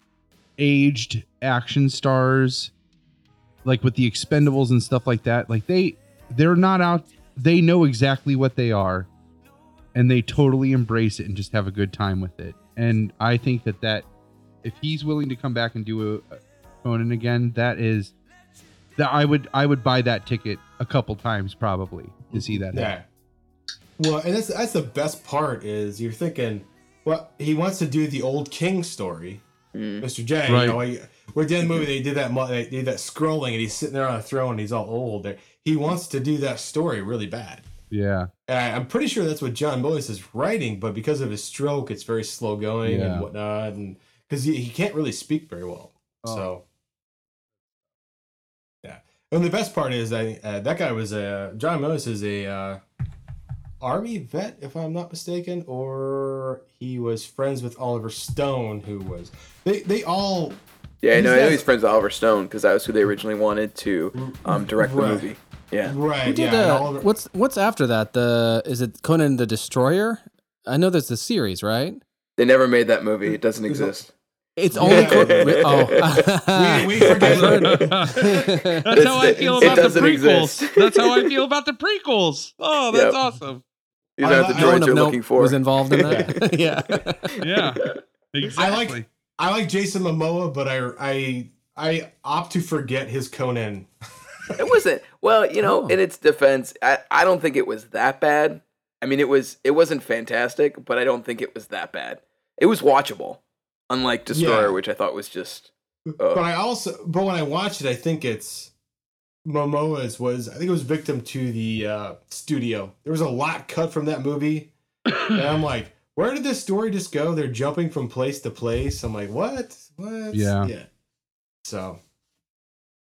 aged action stars, like with the Expendables and stuff like that. Like they, they're not out. They know exactly what they are, and they totally embrace it and just have a good time with it. And I think that that, if he's willing to come back and do a, a Conan again, that is that I would I would buy that ticket a couple times probably to see that. happen. Yeah. Well, and that's that's the best part is you're thinking, well, he wants to do the old King story, Mm. Mr. J. Right. You know, he, we're the movie. They did that. They did that scrolling, and he's sitting there on a throne. and He's all old. He wants to do that story really bad. Yeah. And I, I'm pretty sure that's what John Boyce is writing, but because of his stroke, it's very slow going Yeah. and whatnot, and because he, he can't really speak very well. Oh. So, yeah. And the best part is that uh, that guy was a John Boyce is a uh, army vet, if I'm not mistaken, or he was friends with Oliver Stone, who was they they all Yeah, I know. I know he's friends with Oliver Stone because that was who they originally wanted to um, direct the movie. Yeah. right. Who did yeah, uh, Oliver- what's what's after that? The is it Conan the Destroyer? I know there's the series, right? They never made that movie. It doesn't There's a- exist. It's only Co- Yeah. oh. We- we forget- That's It's- how I feel it about the prequels. exist. That's how I feel about the prequels. Oh, that's Yep. awesome. These I aren't li- the I no one droids you're note looking for. was involved in that. yeah. Yeah. Exactly. I like Jason Momoa, but I I I opt to forget his Conan. It wasn't. Well, you know, Oh. in its defense, I, I don't think it was that bad. I mean, it was it wasn't fantastic, but I don't think it was that bad. It was watchable, unlike Destroyer, Yeah. which I thought was just. But Uh, I also but when I watched it, I think it's Momoa's was I think it was victim to the uh, studio. There was a lot cut from that movie, and I'm like, where did this story just go? They're jumping from place to place. I'm like, what? What? Yeah. Yeah. So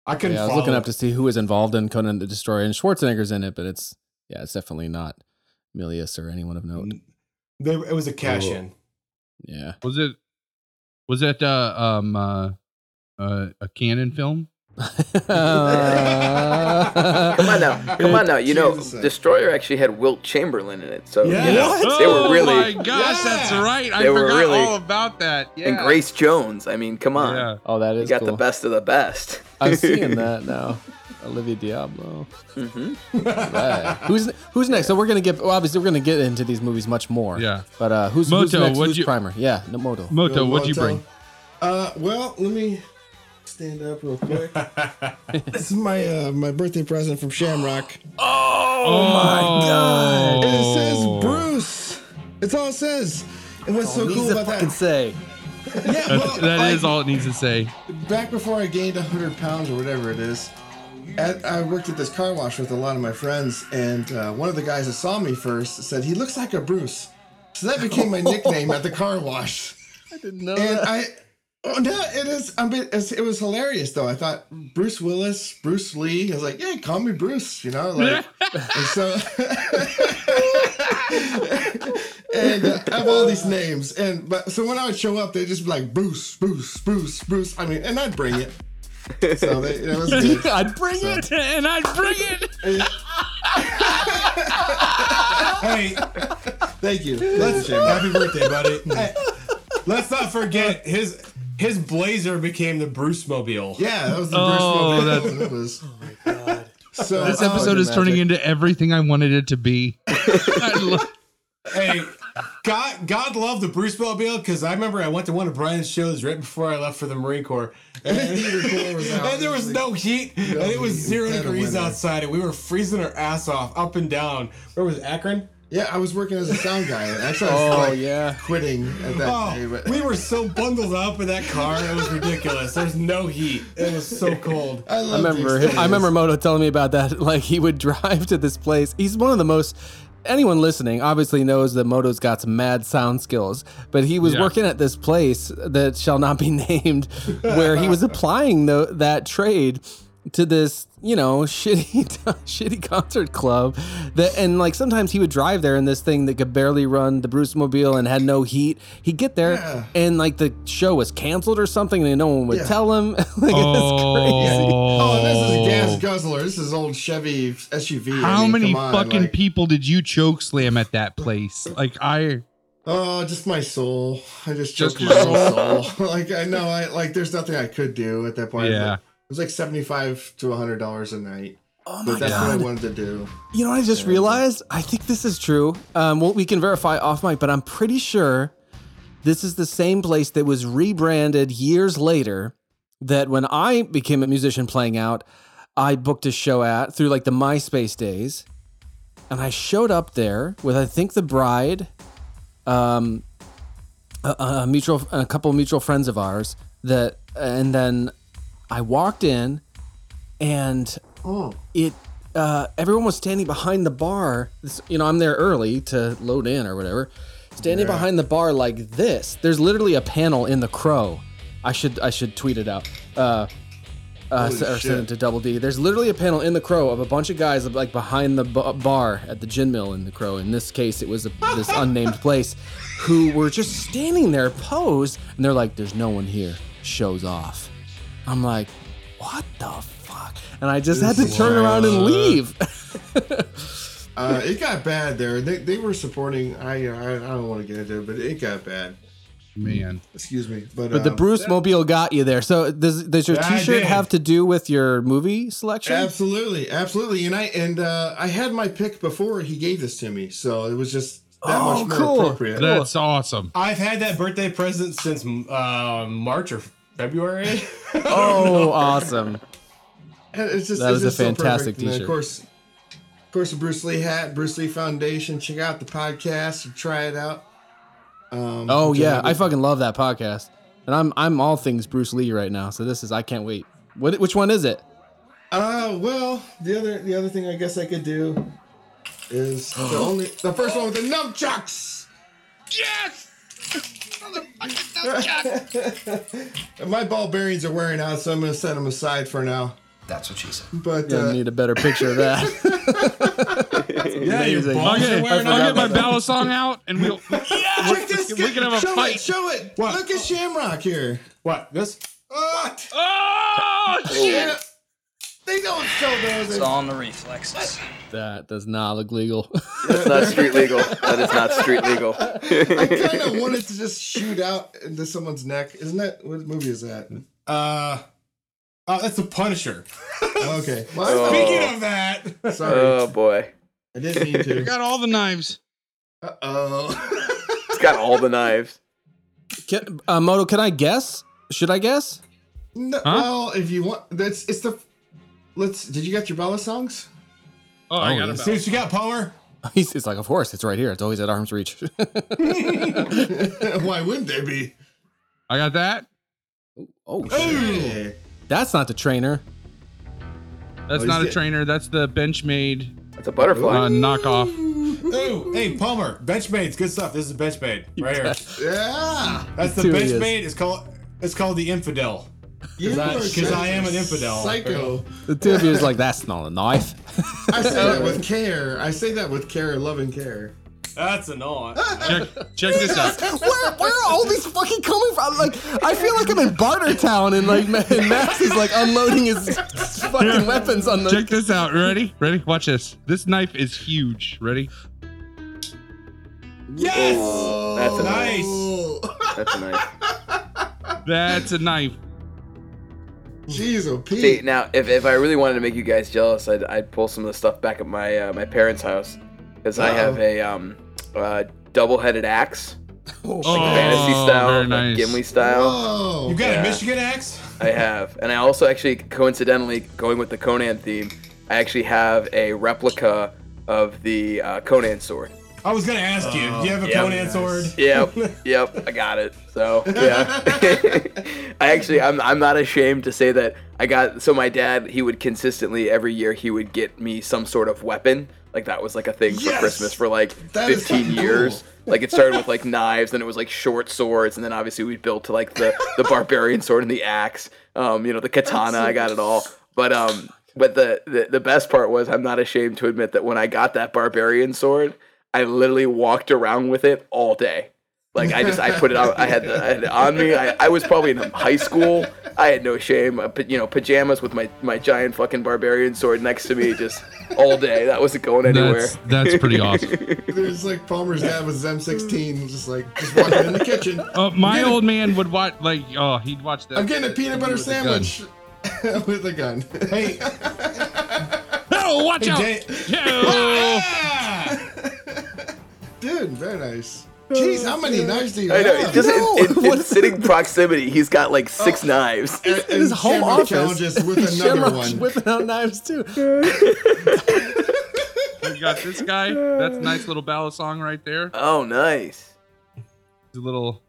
I couldn't. Yeah, I was follow looking up to see who was involved in Conan the Destroyer, and Schwarzenegger's in it, but it's yeah, it's definitely not Milius or anyone of note. There, it was a cash in. Yeah. was it was that uh um uh, uh a Cannon film? come on now, come on now. You know, Jesus. Destroyer actually had Wilt Chamberlain in it, so Yeah. you know What? they were Oh really my gosh, that's right. I They were forgot really- all about that. Yeah. and Grace Jones. I mean, come on, Yeah. Oh, that you is got cool. the best of the best. I'm seeing that now. Olivia d'Abo. hmm Right. who's who's next? So we're gonna get well, obviously we're gonna get into these movies much more. Yeah. But uh, who's, who's Moto, next? what'd Who's you- primer? Yeah, no Moto. Moto, Yo, what'd you bring? Uh, well, let me stand up real quick. this is my uh, my birthday present from Shamrock. Oh, my god. And it says Bruce. It's all it says. And what's so cool to about fucking that? say. Yeah, well, That is like, all it needs to say. back before I gained 100 pounds or whatever it is, at, I worked at this car wash with a lot of my friends, and uh, one of the guys that saw me first said, He looks like a Bruce. So that became my nickname at the car wash. I didn't know And that. I, oh no, it is. I mean, it was hilarious though. I thought Bruce Willis, Bruce Lee. I was like, yeah, call me Bruce. You know, like, and so, and uh, I have all these names, and but so when I would show up, they'd just be like Bruce, Bruce, Bruce, Bruce. I mean, and I'd bring it. So they, it was good. I'd bring it. and I'd bring it. hey, Thank you. let's Thank you, Jamie. happy birthday, buddy. Hey, let's not forget his his blazer became the Bruce Mobile. Yeah, that was the Oh, Bruce. that's- Mobile. It was. Oh my So This oh, episode is turning into everything I wanted it to be. Hey, God, God love the Bruce Mobile because I remember I went to one of Brian's shows right before I left for the Marine Corps, and, was and there was no heat, and it was heat. zero Dead of degrees outside, and we were freezing our ass off up and down. Where was it, Akron? Yeah, I was working as a sound guy. and Actually, I was Oh like, yeah. quitting at that oh, day. Oh, But we were so bundled up in that car, it was ridiculous. There's no heat. It was so cold. I, I remember I remember Moto telling me about that. Like he would drive to this place. He's one of the most anyone listening obviously knows that Moto's got some mad sound skills, but he was Yeah. working at this place that shall not be named, where he was applying the, that trade to this, you know, shitty, shitty concert club. That and like sometimes he would drive there in this thing that could barely run the Bruce Mobile and had no heat. He'd get there Yeah. and like the show was canceled or something, and no one would Yeah. tell him. like it's oh. crazy. Oh, this is a gas guzzler. This is old Chevy SUV. I How mean, many on, fucking like- people did you choke slam at that place? Like I Oh, just my soul. I just Just choked your my own soul. like I know, I like. There's nothing I could do at that point. Yeah. it was like seventy-five to hundred dollars a night. Oh But my that's what I wanted to do. You know what I just realized? I think this is true. Um, well, we can verify off mic, but I'm pretty sure this is the same place that was rebranded years later. That when I became a musician playing out, I booked a show at through like the MySpace days, and I showed up there with I think the bride, um, a, a mutual, a couple of mutual friends of ours. That and then I walked in, and Oh, it uh, everyone was standing behind the bar. This- You know, I'm there early to load in or whatever. Standing behind the bar like this. There's literally a panel in the Crow. I should I should tweet it out. Uh, uh, or send it to Double D. There's literally a panel in the Crow of a bunch of guys like behind the b- bar at the gin mill in the Crow. In this case, it was a, this unnamed place, who were just standing there posed, and they're like, "There's no one here." Shows off. I'm like, what the fuck? And I just had to turn around and leave. uh, it got bad there. They, they were supporting. I I, I don't want to get into it, but it got bad. man. Excuse me, but But the um, Bruce Mobile got you there. So does does your Yeah, I T-shirt have to do with your movie selection? Absolutely, absolutely. And I and uh, I had my pick before he gave this to me, so it was just that Oh, much more cool. appropriate. That's awesome. I've had that birthday present since uh, March or February. Oh, awesome! It's just, That it's was a just so fantastic perfect. T-shirt. Of course, of course, the Bruce Lee hat, Bruce Lee Foundation. Check out the podcast and try it out. Um, Oh yeah, I fucking love that podcast, and I'm I'm all things Bruce Lee right now. So this is I can't wait. What which one is it? Uh, well, the other the other thing I guess I could do is the only the first one with the nunchucks. Yes. My ball bearings are wearing out, so I'm gonna set them aside for now. That's what she said. But I uh, need a better picture of that. yeah, your Amazing. balls I'll are get, wearing I'll get my balisong out and we'll check this. we can have a show fight. it. Show it. What? Look at Shamrock here. What? This? What? Oh shit. Yeah. They don't show those. It's all in the reflexes. that does not look legal. That's not street legal. That is not street legal. I kind of wanted to just shoot out into someone's neck. Isn't that what movie is that? Uh, oh, that's the Punisher. Okay. Well, Speaking of that, sorry. oh boy, I didn't mean to. I got all the knives. Uh oh. it's got all the knives. Can, uh, Moto, can I guess? Should I guess? no, Well, if you want, that's it's the. Let's. Did you get your balisongs? Oh, I Oh, got yeah. a see what you got, Palmer. He's it's like, of course, it's right here. It's always at arm's reach. Why wouldn't they be? I got that. oh, shit. Hey. that's not the trainer. That's Oh, not is a it- trainer. That's the Benchmade That's a butterfly. uh, knockoff. Ooh, hey Palmer, Benchmade's good stuff. This is a Benchmade right here. Yeah. That's the Two he is. Benchmade. It's called it's called the Infidel. You I- are 'cause I am an infidel. Psycho. The two of you is like, that's not a knife. I say that with care. I say that with care, love and care. That's a no. Check check this out. where, where are all these fucking coming from? Like, I feel like I'm in Bartertown and like and Max is like unloading his fucking weapons on the. Check this out. Ready? Ready? Watch this. This knife is huge. Ready? Yes. That's a Nice. That's a knife. That's a knife. Jeez, oh See now, if, if I really wanted to make you guys jealous, I'd, I'd pull some of the stuff back at my uh, my parents' house because I have a um uh, double-headed axe, Oh, fantasy style, very like nice. Gimli style. Whoa. You got Yeah. a Michigan axe? I have, and I also actually coincidentally going with the Conan theme. I actually have a replica of the uh, Conan sword. I was gonna ask you. Do you have a yeah. Conan sword? Yep, yep, I got it. So yeah, I actually I'm I'm not ashamed to say that I got. So my dad he would consistently every year he would get me some sort of weapon Like that was like a thing for Yes! Christmas for like That is 15 years. cool. Like it started with like knives, then it was like short swords, and then obviously we built to like the the barbarian sword and the axe. Um, you know, the katana. I got it all. But um, but the, the the best part was I'm not ashamed to admit that when I got that barbarian sword, I literally walked around with it all day. Like I just I put it out. I had, the, I had it on me. I, I was probably in high school. I had no shame. I put, you know pajamas with my my giant fucking barbarian sword next to me, just all day. That wasn't going anywhere. That's that's pretty awesome. There's like Palmer's dad with his M16, just like just walking in the kitchen. Uh, my I'm old man would watch like oh he'd watch that. I'm getting a peanut butter with a gun. sandwich with a gun. Hey, Oh, watch hey, out! Dave. Yeah. Dude, very nice. Jeez, how many knives do you I know. have? Just No, in, in, in what is sitting proximity, he's got like oh. six knives. And- in his home Shamrock office. challenges with another Shamrock's one. whipping out knives too. We got this guy. That's a nice little balisong right there. Oh, nice. It's a little.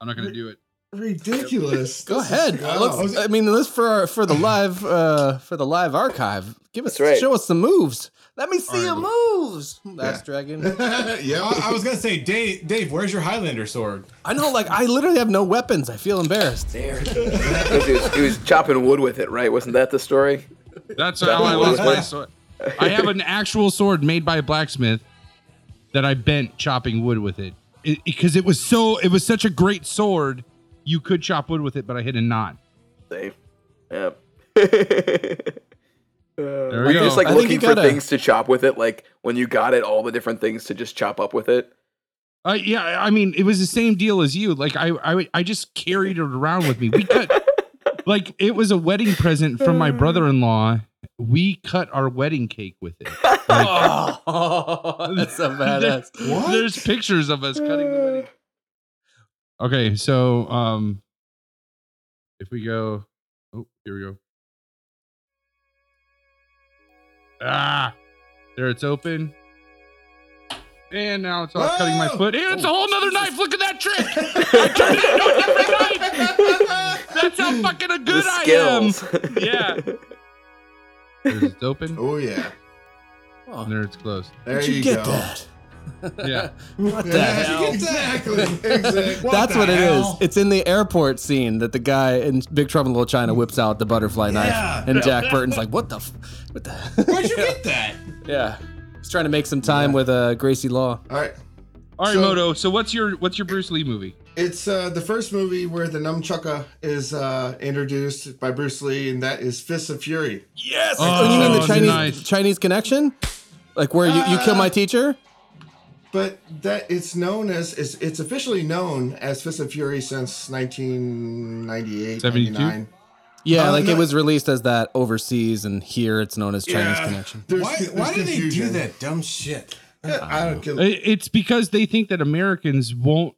I'm not gonna do it. Ridiculous. Go This is- ahead. wow. Let's, I mean, this for our, for the live uh for the live archive. Give us right. show us some moves. Let me see your Alright. moves. That's dragon. yeah. I, I was gonna say, Dave, Dave, where's your Highlander sword? I know, like I literally have no weapons. I feel embarrassed. There. he was, he was chopping wood with it, right? Wasn't that the story? That's how I lost my sword. I have an actual sword made by a blacksmith that I bent chopping wood with it because it, was so it was such a great sword. You could chop wood with it, but I hit a knot. Same. Yep. There Were we you go. just like I looking for gotta- things to chop with it? Like when you got it, all the different things to just chop up with it? Uh, yeah, I mean, it was the same deal as you. Like I, I, I just carried it around with me. We cut, like it was a wedding present from my brother-in-law. We cut our wedding cake with it. Like, Oh, that's so badass. What? There's pictures of us cutting the wedding. Okay, so um, if we go, oh, here we go. Ah, there it's open. And now it's all cutting my foot. And it's a whole nother knife. Look at that trick. I turned it into a different knife. That's how fucking a good the I am. skills. Yeah. There's it's open. Oh yeah. Oh, And there it's closed. There where'd you, you get go. that? Yeah. What the hell? exactly. Exactly. That's what it is. hell? It's in the airport scene that the guy in Big Trouble in Little China whips out the butterfly Yeah. knife, and Jack Burton's like, "What the? F- what the?" Where'd you get that? yeah, he's trying to make some time with uh, Gracie Law. All right. All right, So- Moto. So what's your what's your Bruce Lee movie? It's uh, the first movie where the nunchucka is uh, introduced by Bruce Lee, and that is Fists of Fury. Yes. Oh, you mean the Chinese nice. Chinese connection? Like where you, you kill my teacher? But that it's known as it's, it's officially known as Fist of Fury since 1998, 72? 99. Yeah, Uh, like no. it was released as that overseas, and here it's known as Chinese Yeah. Connection. There's, Why, there's why do they do that dumb shit? I don't get I- It's because they think that Americans won't.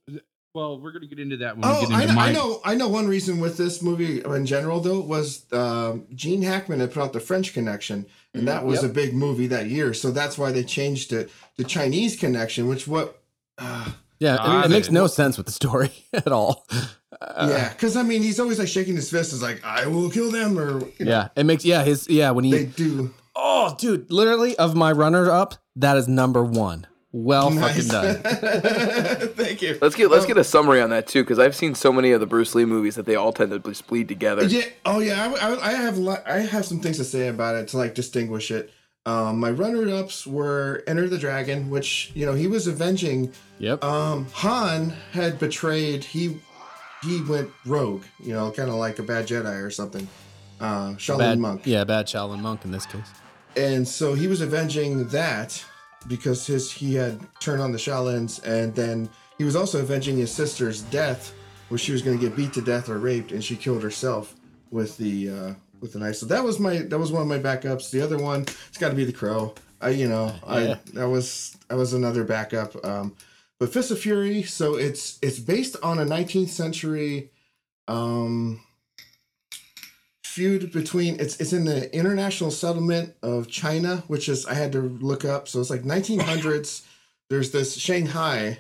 Well, we're gonna get into that when we Oh, get I into know, my. I know. I know. One reason with this movie in general, though, was um, Gene Hackman had put out the French Connection, and that was a big movie that year. So that's why they changed it to Chinese Connection, which what? Uh, Yeah, Ah, it, it makes no sense with the story at all. Uh, yeah, because I mean, he's always like shaking his fist, is like, "I will kill them," or you know, Yeah, it makes yeah his yeah when he they do. oh dude literally of my runner up that is number one. Well fucking done. Thank you. Let's get let's get a summary on that too, because I've seen so many of the Bruce Lee movies that they all tend to bleed together. Yeah. Oh yeah. I, I, I have a lot, I have some things to say about it to like distinguish it. Um, my runner-ups were Enter the Dragon, which you know he was avenging Yep. Um, Han had betrayed. He he went rogue. You know, kind of like a bad Jedi or something. Uh, Shaolin bad monk. Yeah, bad Shaolin monk in this case. And so he was avenging that because his he had turned on the Shaolins, and then he was also avenging his sister's death, where she was going to get beat to death or raped, and she killed herself with the uh, with the knife. So that was my that was one of my backups. The other one, it's got to be the Crow. I you know. I that was that was another backup. Um, but Fist of Fury, so it's it's based on a 19th century um feud between it's it's in the international settlement of China, which is I had to look up. So it's like 1900s. there's this Shanghai,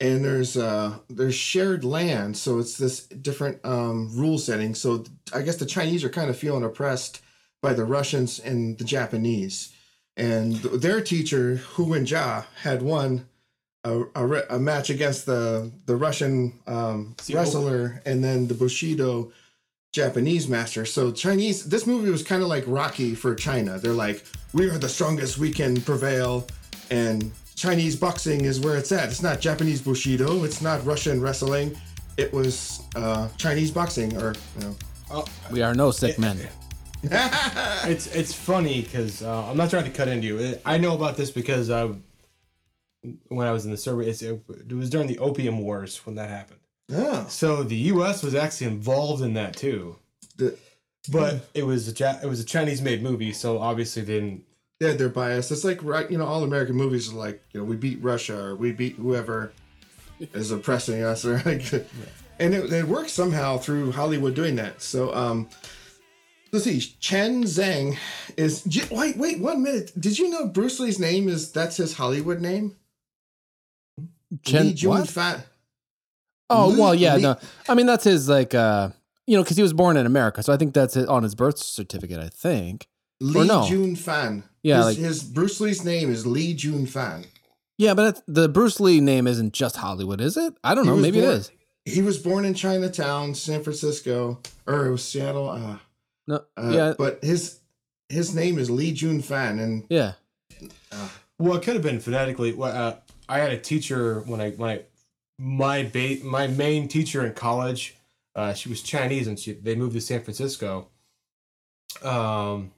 and there's uh there's shared land. So it's this different um rule setting. So I guess the Chinese are kind of feeling oppressed by the Russians and the Japanese. and their teacher Hu Ja had won a, a, a match against the the Russian um, See, wrestler and then the Bushido Japanese master. So Chinese, this movie was kind of like Rocky for China. They're like, we are the strongest, we can prevail, and Chinese boxing is where it's at. It's not Japanese Bushido, it's not Russian wrestling. It was uh, Chinese boxing, or you know. We are no sick men. it's it's funny because uh, I'm not trying to cut into you. I know about this because uh, when I was in the service, it, it was during the Opium Wars when that happened. Oh, So the U.S. was actually involved in that too, the, but it was a it was a Chinese made movie, so obviously they didn't. Yeah, they're biased. It's like right, you know, all American movies are like, you know, we beat Russia or we beat whoever is oppressing us, or like, and it, it works somehow through Hollywood doing that. So, um, let's see, Chen Zhang is. Wait, wait, one minute. Did you know Bruce Lee's name is that's his Hollywood name? Chen, Lee Jun what? Fan. Oh well, yeah. Lee- No, I mean that's his like uh, you know, because he was born in America, so I think that's it on his birth certificate. I think. Lee no. Jun Fan. Yeah, his, like- his Bruce Lee's name is Lee Jun Fan. Yeah, but the Bruce Lee name isn't just Hollywood, is it? I don't know. Maybe born- it is. He was born in Chinatown, San Francisco, or it was Seattle. Uh, No, Uh, yeah, but his his name is Lee Jun Fan, and yeah. Well, it could have been phonetically. Well, uh, I had a teacher when I when I my ba- my main teacher in college. Uh, she was Chinese, and she they moved to San Francisco. Um,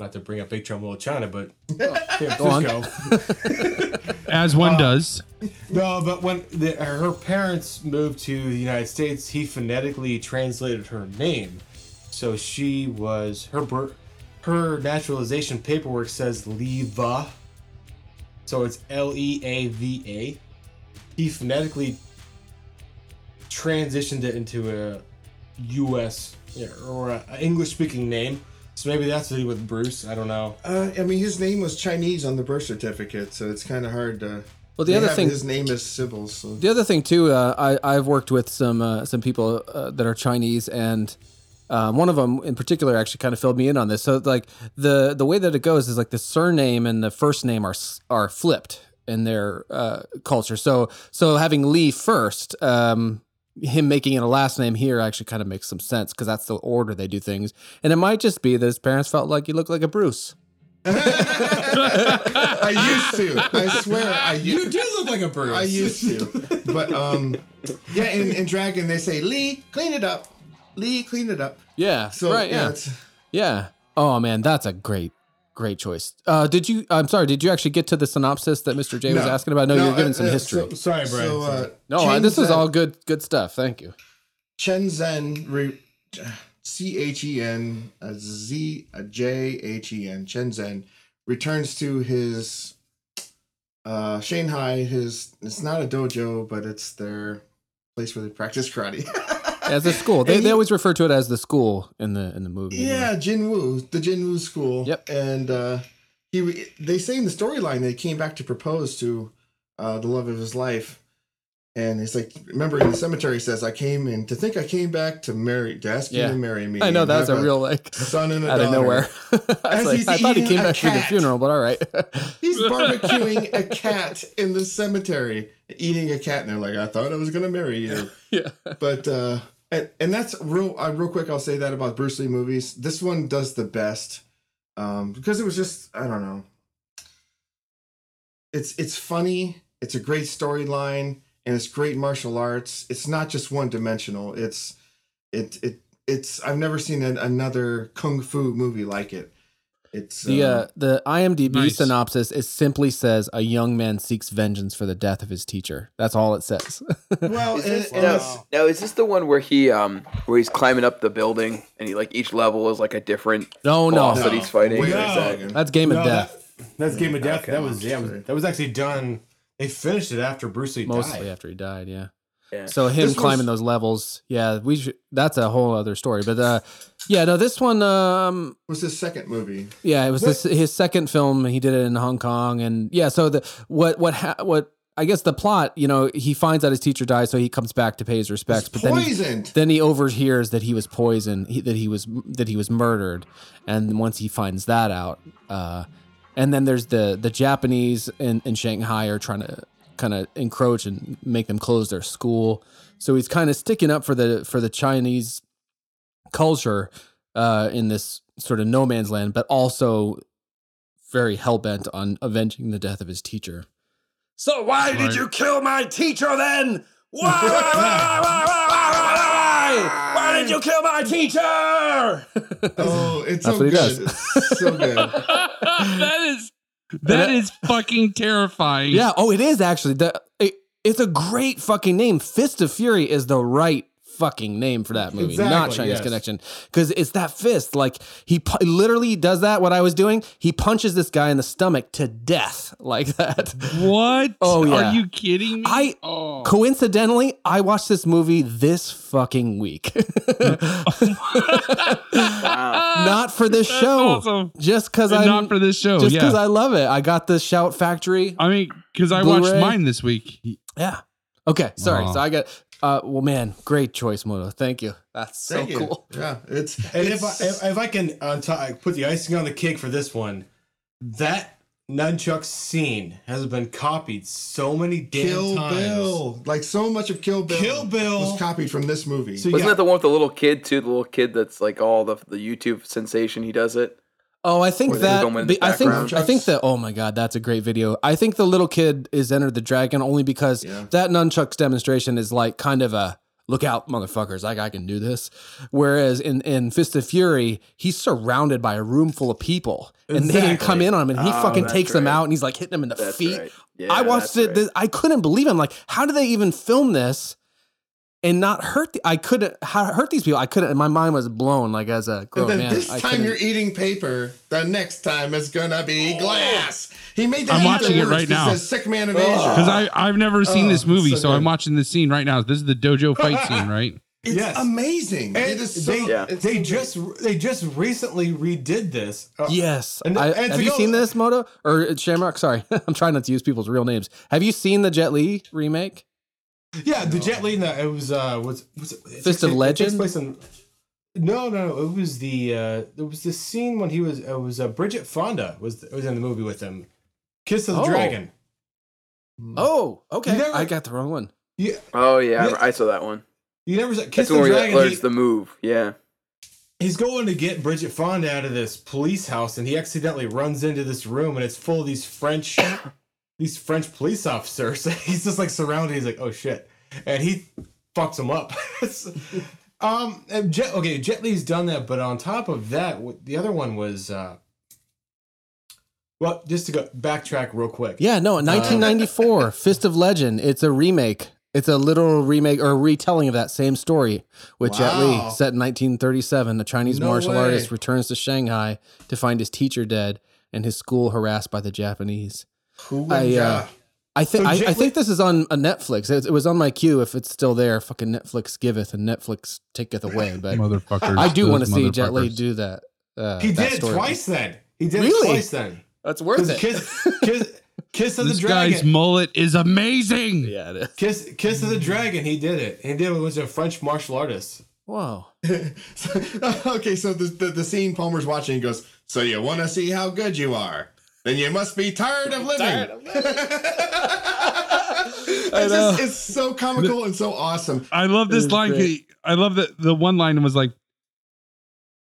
not to bring up Big Trouble in China, but San Go on. Francisco. As one Uh, does. No, but when the, her parents moved to the United States, he phonetically translated her name. So she was her bir- her naturalization paperwork says Leva. So it's L E A V A. He phonetically transitioned it into a U.S. or an English speaking name. So maybe that's what he with Bruce. I don't know. uh, I mean, his name was Chinese on the birth certificate, so it's kind of hard to. Well, the other thing, his name is Sybil. So the other thing too, uh, I I've worked with some uh, some people uh, that are Chinese, and um, one of them in particular actually kind of filled me in on this. So like the the way that it goes is like the surname and the first name are are flipped in their uh, culture. So so having Lee first, um, him making it a last name here actually kind of makes some sense because that's the order they do things. And it might just be that his parents felt like he looked like a Bruce. I used to. I swear, I used. you do look like a Bruce. I used to, but um, yeah. In, in Dragon, they say Lee, clean it up. Lee, clean it up. Yeah. So right. Yeah. it's- Yeah. Oh man, that's a great, great choice. Uh, did you? I'm sorry. Did you actually get to the synopsis that Mr. J was asking about? No, you're giving uh, some uh, history. so- Sorry, Brian. So, uh, no, Chen I, this is all good, good stuff. Thank you. Chen Zhen, re, C H E N a Z a J H E N. Chen Zhen returns to his uh Shanghai. His it's not a dojo, but it's their place where they practice karate. As a school, they, And they always refer to it as the school in the in the movie. Yeah, Jingwu, the Jingwu school. Yep. And uh, he, they say in the storyline that he came back to propose to uh, the love of his life, and it's like, remember in the cemetery, he says, "I came in to think I came back to marry, to ask Yeah. you to marry me." I know that's a real like son and a out of nowhere. I, like, I thought he came back for the funeral, but all right. He's barbecuing a cat in the cemetery, eating a cat, and they're like, "I thought I was gonna marry you." yeah. but uh and, and that's real uh, real quick i'll say that about bruce lee movies. This one does the best um because it was just i don't know. It's it's funny it's a great storyline and it's great martial arts. It's not just one dimensional it's it it it's i've never seen an, another kung fu movie like it it's The uh, uh, the IMDb Nice. synopsis it simply says a young man seeks vengeance for the death of his teacher. That's all it says. well Is this, and now, now, is this the one where he um where he's climbing up the building and he like each level is like a different no, no, boss that he's fighting? No. second. that's Game of No, Death. that- that's Game of Death. Okay. that was yeah. That was actually done. They finished it after Bruce Lee Mostly died. after he died. Yeah. Yeah. So him This climbing was- those levels, yeah, we should. That's a whole other story. But uh, yeah, no, this one, um, was his second movie yeah, it was this, his second film. He did it in Hong Kong, and yeah. So the what what ha- what I guess the plot, you know, he finds out his teacher dies, so he comes back to pay his respects. But then he, poisoned then he overhears that he was poisoned, he, that he was that he was murdered, and once he finds that out, uh, and then there's the the Japanese in, in Shanghai are trying to kind of encroach and make them close their school. So he's kind of sticking up for the for the Chinese culture uh, in this sort of no man's land, but also very hell bent on avenging the death of his teacher. So why did you kill my teacher then? Why? why, why, why did you kill my teacher? oh, it's That's so good. It's so good. that is that is fucking terrifying. Yeah. Oh, it is actually. The it, it's a great fucking name. Fist of Fury is the right fucking name for that movie, not Chinese yes. Connection, because it's that fist. Like he pu- literally does that. What I was doing, he punches this guy in the stomach to death like that. What? Oh, yeah. Are you kidding me? I- oh. Coincidentally, I watched this movie this fucking week. Wow. not for this That's show, awesome. just because And I not for this show. just yeah. because I love it. I got the Shout Factory. I mean, because I watched Blu-ray. mine this week. Yeah. Okay. Sorry. Aw. So I got. Uh. Well, man, great choice, Moto. Thank you. That's so Thank you. cool. Yeah, it's And if I, if, if I can on top, put the icing on the cake for this one, that nunchuck scene has been copied so many damn Kill times. Bill, like so much of Kill Bill, Kill Bill. was copied from this movie. So Wasn't got- that the one with the little kid too? The little kid that's like all the the YouTube sensation. He does it. Oh, I think that. I think. I think that. Oh my god, that's a great video. I think the little kid is Enter the Dragon only because Yeah. that nunchucks demonstration is like kind of a look out, motherfuckers! Like I can do this. Whereas in in Fist of Fury, he's surrounded by a room full of people, and they can Exactly. come in on him, and he Oh, fucking takes them out, and he's like hitting them in the That's feet. right. Yeah, I watched it. right. I couldn't believe. It. I'm like, how do they even film this and not hurt? The, I couldn't hurt these people. I couldn't. My mind was blown. Like as a grown and then man, this I time couldn't- you're eating paper. The next time it's gonna be glass. He made that. I'm eat the watching it words. right This now. says sick man of Oh. Asia. Because I I've never seen Oh, this movie, so so, I'm watching the scene right now. This is the dojo fight scene, right? It's Yes. amazing. And it is so. they, Yeah. they so just they just recently redid this. Uh, Yes. And- I, and have you go- seen this, Moto? Or Shamrock? Sorry. I'm trying not to use people's real names. Have you seen the Jet Li remake? Yeah, the Jet Li. No, it was uh, was was it, it Fist of it Legend? takes place in- no, no, no. It was the uh, there was this scene when he was it was uh, Bridget Fonda was was in the movie with him. Kiss of the Oh. Dragon. Oh, okay. Never- I got the wrong one. Yeah, Oh yeah, Yeah. I saw that one. you never saw Kiss That's of the he Dragon. learns he- the move. Yeah. he's going to get Bridget Fonda out of this police house, and he accidentally runs into this room, and it's full of these French, these French police officers. he's just like surrounded. He's like, oh shit, and he fucks him up. Um, and Jet, okay, Jet Li's done that, but on top of that, the other one was, uh, well, just to go backtrack real quick. Yeah, no, 1994, Fist of Legend. It's a remake. It's a literal remake or retelling of that same story with Jet Li, set in 1937. A Chinese No martial way. artist returns to Shanghai to find his teacher dead and his school harassed by the Japanese. Who I, uh, uh, I think So I, Jet I think this is on a Netflix. It, it was on my queue. If it's still there, fucking Netflix giveth and Netflix taketh away. But Motherfuckers. I do want to see Jet Li do that. Uh, he that did it twice. Then he did Really? it twice. Then That's worth it. Kiss, kiss, kiss of This the Dragon. guy's mullet is amazing. yeah, it is. Kiss, Kiss of the Dragon. He did it. He did it with a French martial artist. Whoa. okay, so the, the the scene Palmer's watching he goes, so you want to see how good you are? Then you must be tired of living. it's, just, it's so comical and so awesome. I love this line. great. I love that the one line was like,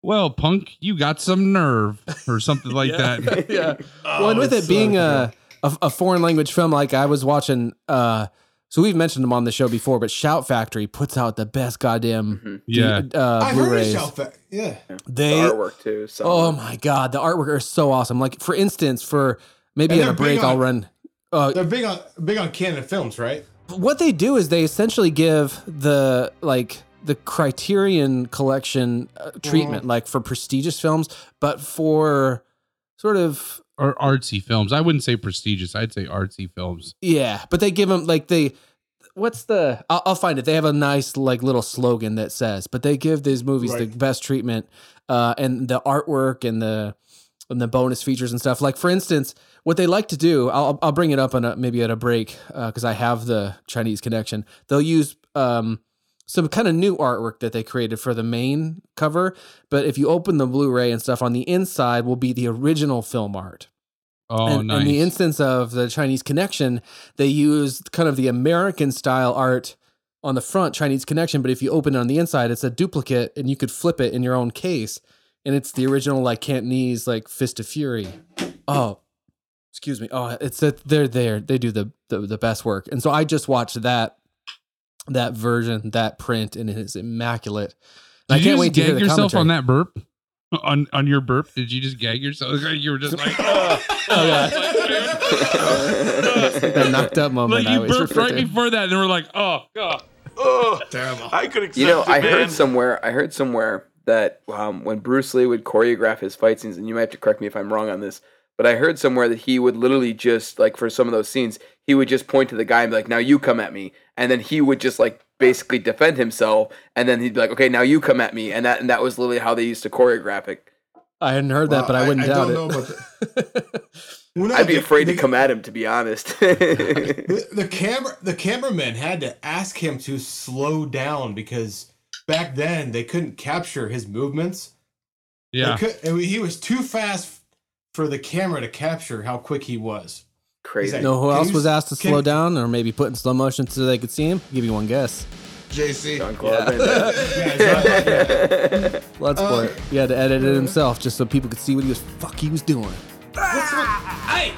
"Well, punk, you got some nerve," or something like that. yeah. Oh, well, and with it it's so being a, a a foreign language film, like I was watching. uh So we've mentioned them on the show before, but Shout Factory puts out the best goddamn Yeah. uh, I've heard of Shout Fa- Yeah. They the artwork too. So Oh my god, the artwork is so awesome. Like for instance, for maybe And at a they're big break I'll run. Uh, They're big on big on Cannon films, right? what they do is they essentially give the like the Criterion collection uh, treatment, like for prestigious films, but for sort of Or artsy films. I wouldn't say prestigious. I'd say artsy films. Yeah, but they give them like they. What's the? I'll, I'll find it. They have a nice like little slogan that says, but they give these movies the best treatment, uh, and the artwork and the and the bonus features and stuff. Like for instance, what they like to do, I'll I'll bring it up on a, maybe at a break because I have the Chinese connection. They'll use um some kind of new artwork that they created for the main cover, but if you open the Blu-ray and stuff on the inside, will be the original film art. Oh, and, nice. in the instance of the Chinese connection, they used kind of the American style art on the front, Chinese connection. But if you open it on the inside, it's a duplicate, and you could flip it in your own case, and it's the original like Cantonese like Fist of Fury. Oh, excuse me. Oh, it's that they're there. They do the, the the best work, and so I just watched that that version, that print, and it is immaculate. And Did I can't wait to hear the yourself commentary. on that burp? On on your burp? Did you just gag yourself? You were just like, oh, god! that knocked up moment. like you always burped right to. before that, and they were like, oh god. Oh terrible. I could accept You know, it, I man. heard somewhere. I heard somewhere that um, when Bruce Lee would choreograph his fight scenes, and you might have to correct me if I'm wrong on this, but I heard somewhere that he would literally just like for some of those scenes, he would just point to the guy and be like, "Now you come at me," and then he would just like basically defend himself, and then he'd be like, "Okay, now you come at me," and that and that was literally how they used to choreograph it. I hadn't heard that, but I wouldn't I doubt don't know it. about the- Well, no, I'd be the- afraid to come at him, to be honest. The, the camera, the cameraman had to ask him to slow down because back then they couldn't capture his movements. Yeah. could- he was too fast for the camera to capture how quick he was. Crazy. Exactly. know who Can else you was asked to can- slow down or maybe put in slow motion so they could see him? give you one guess. JC. John Claude Van Damme. Bloodsport. he had to edit it himself just so people could see what he was fuck he was doing.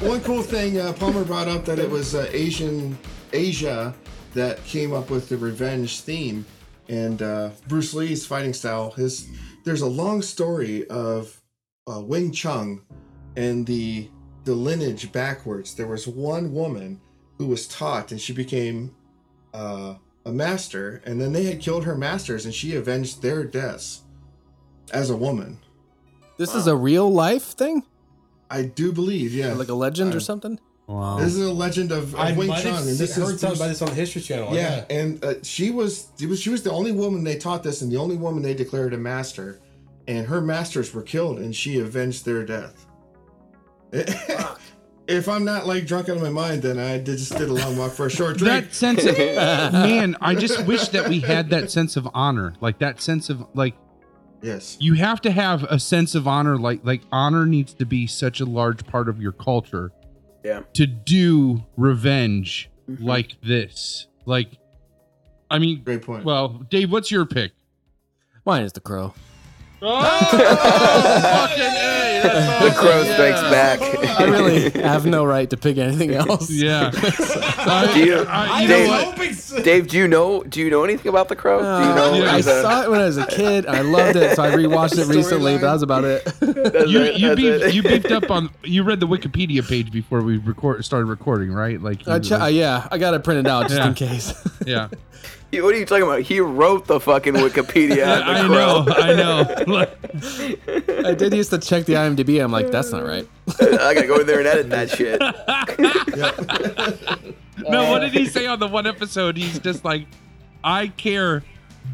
One cool thing uh, Palmer brought up that it was uh, Asian Asia that came up with the revenge theme, and uh, Bruce Lee's fighting style. His there's a long story of uh, Wing Chun and the the lineage backwards. There was one woman who was taught, and she became uh, a master, and then they had killed her masters, and she avenged their deaths as a woman. This is a real life thing? I do believe, yeah. Like a legend or Uh, something? Wow. This is a legend of, of I Wing Chun, have and this heard is something about this on the History Channel. Yeah, and uh, she was she was she was the only woman they taught this, and the only woman they declared a master, and her masters were killed, and she avenged their death. If I'm not like drunk out of my mind, then I did, just did a long walk for a short drink. that sense of man, I just wish that we had that sense of honor, like that sense of like yes, you have to have a sense of honor, like like honor needs to be such a large part of your culture. Yeah. To do revenge Mhm. like this, like, I mean, great point. well, Dave, what's your pick? Mine is the crow. fucking A, that's the awesome. crow strikes back. I really have no right to pick anything else. Yeah. I, Do you- I- you Dave- know what? hoping so. Dave, do you know? Do you know anything about the crow? do you know? Uh, I is a- saw it when I was a kid. and I loved it, so I rewatched it recently. But that was about it. That's You it, you that's beefed, it. you beefed up on you read the Wikipedia page before we record started recording, right? Like, you I were ch- like- yeah, I got it printed out just Yeah. in case. yeah. He- what are you talking about? He wrote the fucking Wikipedia. on the I crow. know, I know. I did used to check the IMDb. I'm like, that's not right. I gotta go in there and edit that shit. no, what did he say on the one episode? He's just like, I care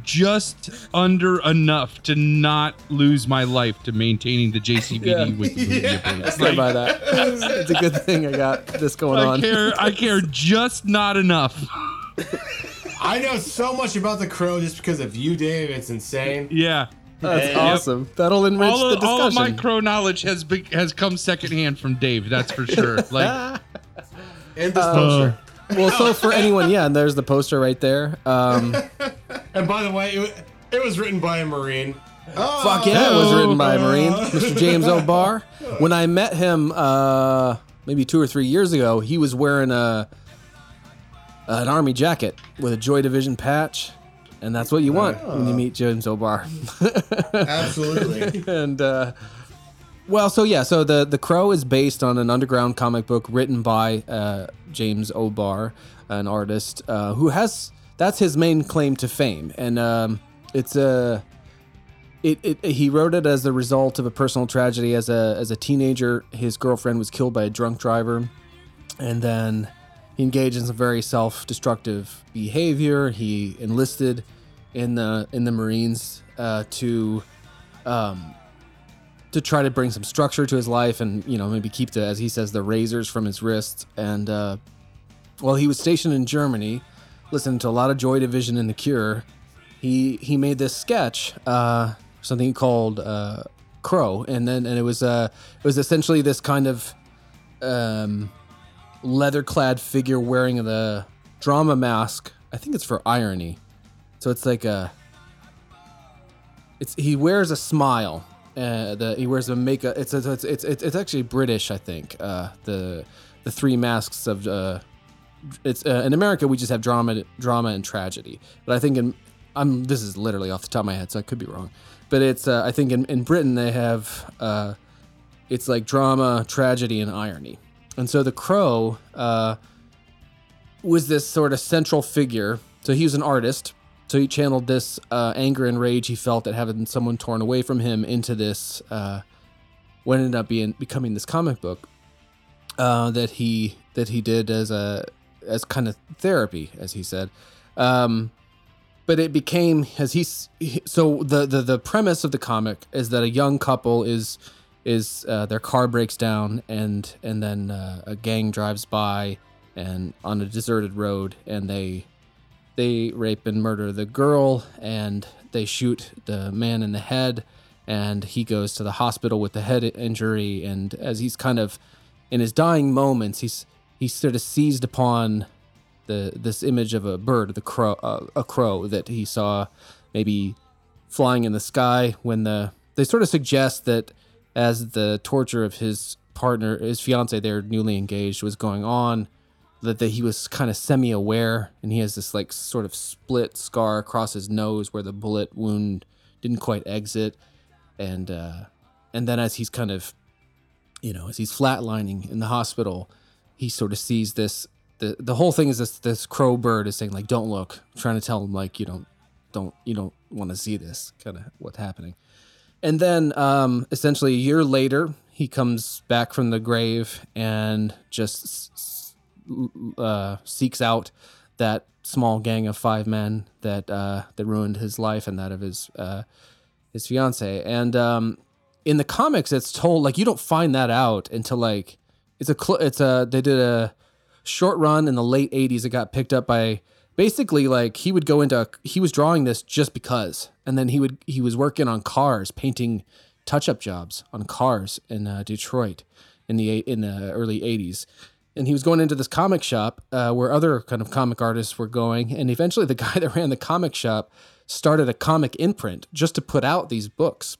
just under enough to not lose my life to maintaining the JCBD Yeah. Wikipedia page. Stand by that. It's a good thing I got this going I on. care, I care just not enough. I know so much about the crow just because of you, Dave. It's insane. Yeah. That's Yep. awesome. That'll enrich All the of, all of discussion. my crow knowledge has be, has come secondhand from Dave. That's for sure. Like, and this uh, poster. well, so for anyone, yeah, and there's the poster right there. Um, And by the way, it, it was written by a Marine. Oh, Fuck yeah, it was written by a Marine, Mr. James O'Barr. When I met him, uh, maybe two or three years ago, he was wearing a an army jacket with a Joy Division patch, and that's what you want when you meet James O'Barr. Absolutely. and uh, well, so yeah, so the the Crow is based on an underground comic book written by uh, James O'Barr, an artist uh, who has that's his main claim to fame, and um, it's a. It, it, he wrote it as a result of a personal tragedy. As a as a teenager, his girlfriend was killed by a drunk driver, and then he engaged in some very self-destructive behavior. He enlisted in the in the Marines uh, to um, to try to bring some structure to his life and you know maybe keep the as he says the razors from his wrists and uh, while he was stationed in Germany listening to a lot of Joy Division and The Cure he he made this sketch uh, something called uh, Crow, and then and it was uh it was essentially this kind of um leather clad figure wearing the drama mask. I think it's for irony. So it's like a it's he wears a smile. Uh, the he wears a makeup. It's it's it's it's, it's actually British, I think. Uh, the the three masks of uh, it's uh, in America we just have drama, drama and tragedy. But I think in I'm this is literally off the top of my head, so I could be wrong. But it's uh, I think in, in Britain they have uh, it's like drama, tragedy, and irony. And so the Crow uh, was this sort of central figure. So he was an artist. So he channeled this uh, anger and rage he felt at having someone torn away from him into this, uh, what ended up being becoming this comic book uh, that he that he did as a as kind of therapy, as he said. Um, but it became as he, so the, the the premise of the comic is that a young couple is is uh, their car breaks down and and then uh, a gang drives by and on a deserted road and they they rape and murder the girl and they shoot the man in the head and he goes to the hospital with the head injury. And as he's kind of in his dying moments he's he sort of seized upon the this image of a bird the crow uh, a crow that he saw maybe flying in the sky when the they sort of suggest that as the torture of his partner his fiance they're newly engaged was going on that, that he was kind of semi-aware and he has this like sort of split scar across his nose where the bullet wound didn't quite exit. And uh and then as he's kind of you know as he's flatlining in the hospital he sort of sees this the the whole thing is this this crow bird is saying like don't look. Trying to tell him like you don't don't you don't want to see this kind of what's happening and then um essentially a year later he comes back from the grave and just uh, seeks out that small gang of five men that uh, that ruined his life and that of his uh, his fiance. And um, in the comics, it's told like you don't find that out until like it's a cl- it's a they did a short run in the late '80s. It got picked up by basically like he would go into he was drawing this just because, and then he would he was working on cars, painting touch up jobs on cars in uh, Detroit in the in the early '80s and he was going into this comic shop uh, where other kind of comic artists were going. And eventually the guy that ran the comic shop started a comic imprint just to put out these books.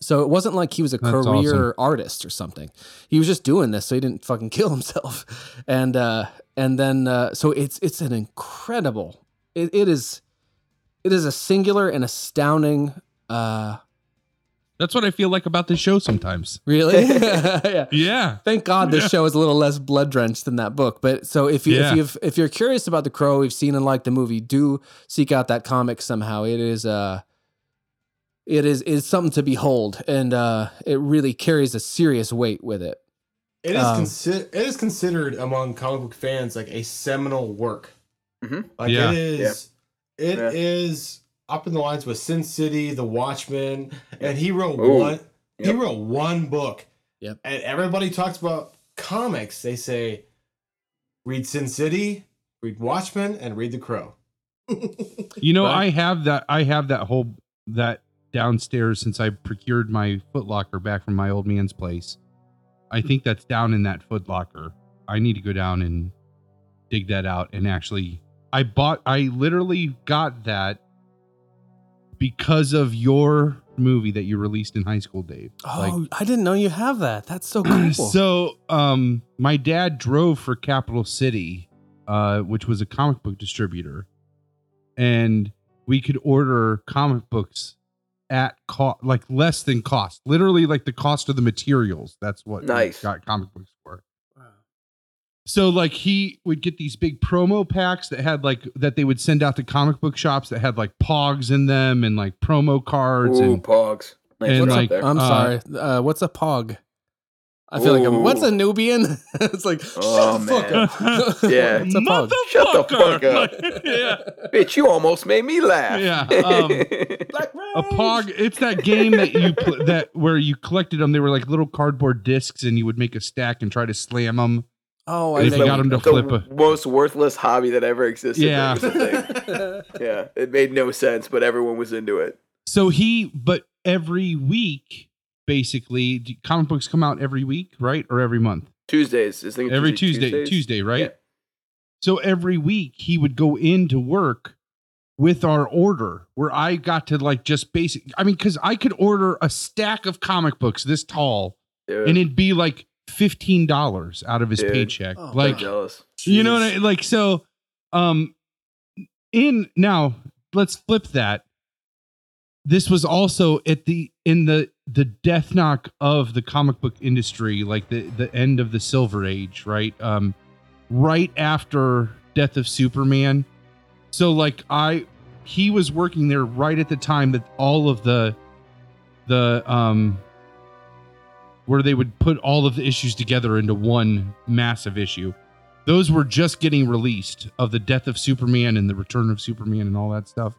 So it wasn't like he was a That's career awesome. artist or something. He was just doing this so he didn't fucking kill himself. And uh and then uh so it's it's an incredible it, it is it is a singular and astounding uh That's what I feel like about this show sometimes. really yeah Yeah. Thank God this Yeah. show is a little less blood drenched than that book. But so if you Yeah. if you've if you're curious about the Crow, we've seen and liked the movie, do seek out that comic somehow. It is uh it is is something to behold, and uh it really carries a serious weight with it. It is Um, consi- it is considered among comic book fans like a seminal work. Mhm. Like Yeah. it is, it Yeah. is up in the lines with Sin City, The Watchmen, and he wrote Ooh. one. He wrote one book. Yep. And everybody talks about comics. They say, read Sin City, read Watchmen, and read The Crow. You know, Right. I have that. I have that whole that downstairs since I procured my Footlocker back from my old man's place. I think that's down in that Footlocker. I need to go down and dig that out and actually. I bought. I literally got that because of your movie that you released in high school, Dave. Oh, I didn't know you have that. That's so cool. So, um, my dad drove for Capital City, uh, which was a comic book distributor, and we could order comic books at cost, like less than cost, literally like the cost of the materials. That's what we Nice. got comic books for. So like he would get these big promo packs that had like that they would send out to comic book shops that had like pogs in them and like promo cards Ooh, and pogs. Nice and, one like, there. I'm Uh, sorry. Uh, what's a pog? I feel like I'm, what's a Nubian? it's like Oh, shut the fuck up. Yeah. What's a pog? Shut the fuck up. Like, yeah. Bitch, you almost made me laugh. Yeah, um, a pog it's that game that you pl- that where you collected them they were like little cardboard discs and you would make a stack and try to slam them Oh, I you got him to the flip a- most worthless hobby that ever existed. Yeah. That was a thing. yeah. It made no sense, but everyone was into it. so he but every week basically comic books come out every week, right, or every month? Tuesdays. I think it's Every Tuesday, Tuesdays. Tuesday, right? Yeah. So every week he would go into work with our order where I got to like just basic. I mean, because I could order a stack of comic books this tall Dude, and it'd be like fifteen dollars out of his Dude. paycheck. Oh, I'm like jealous. you know what I like so um in now let's flip that. This was also at the in the the death knock of the comic book industry, like the the end of the silver age, right? Um right after Death of Superman. So like I he was working there right at the time that all of the the um where they would put all of the issues together into one massive issue. Those were just getting released of the death of Superman and the return of Superman and all that stuff.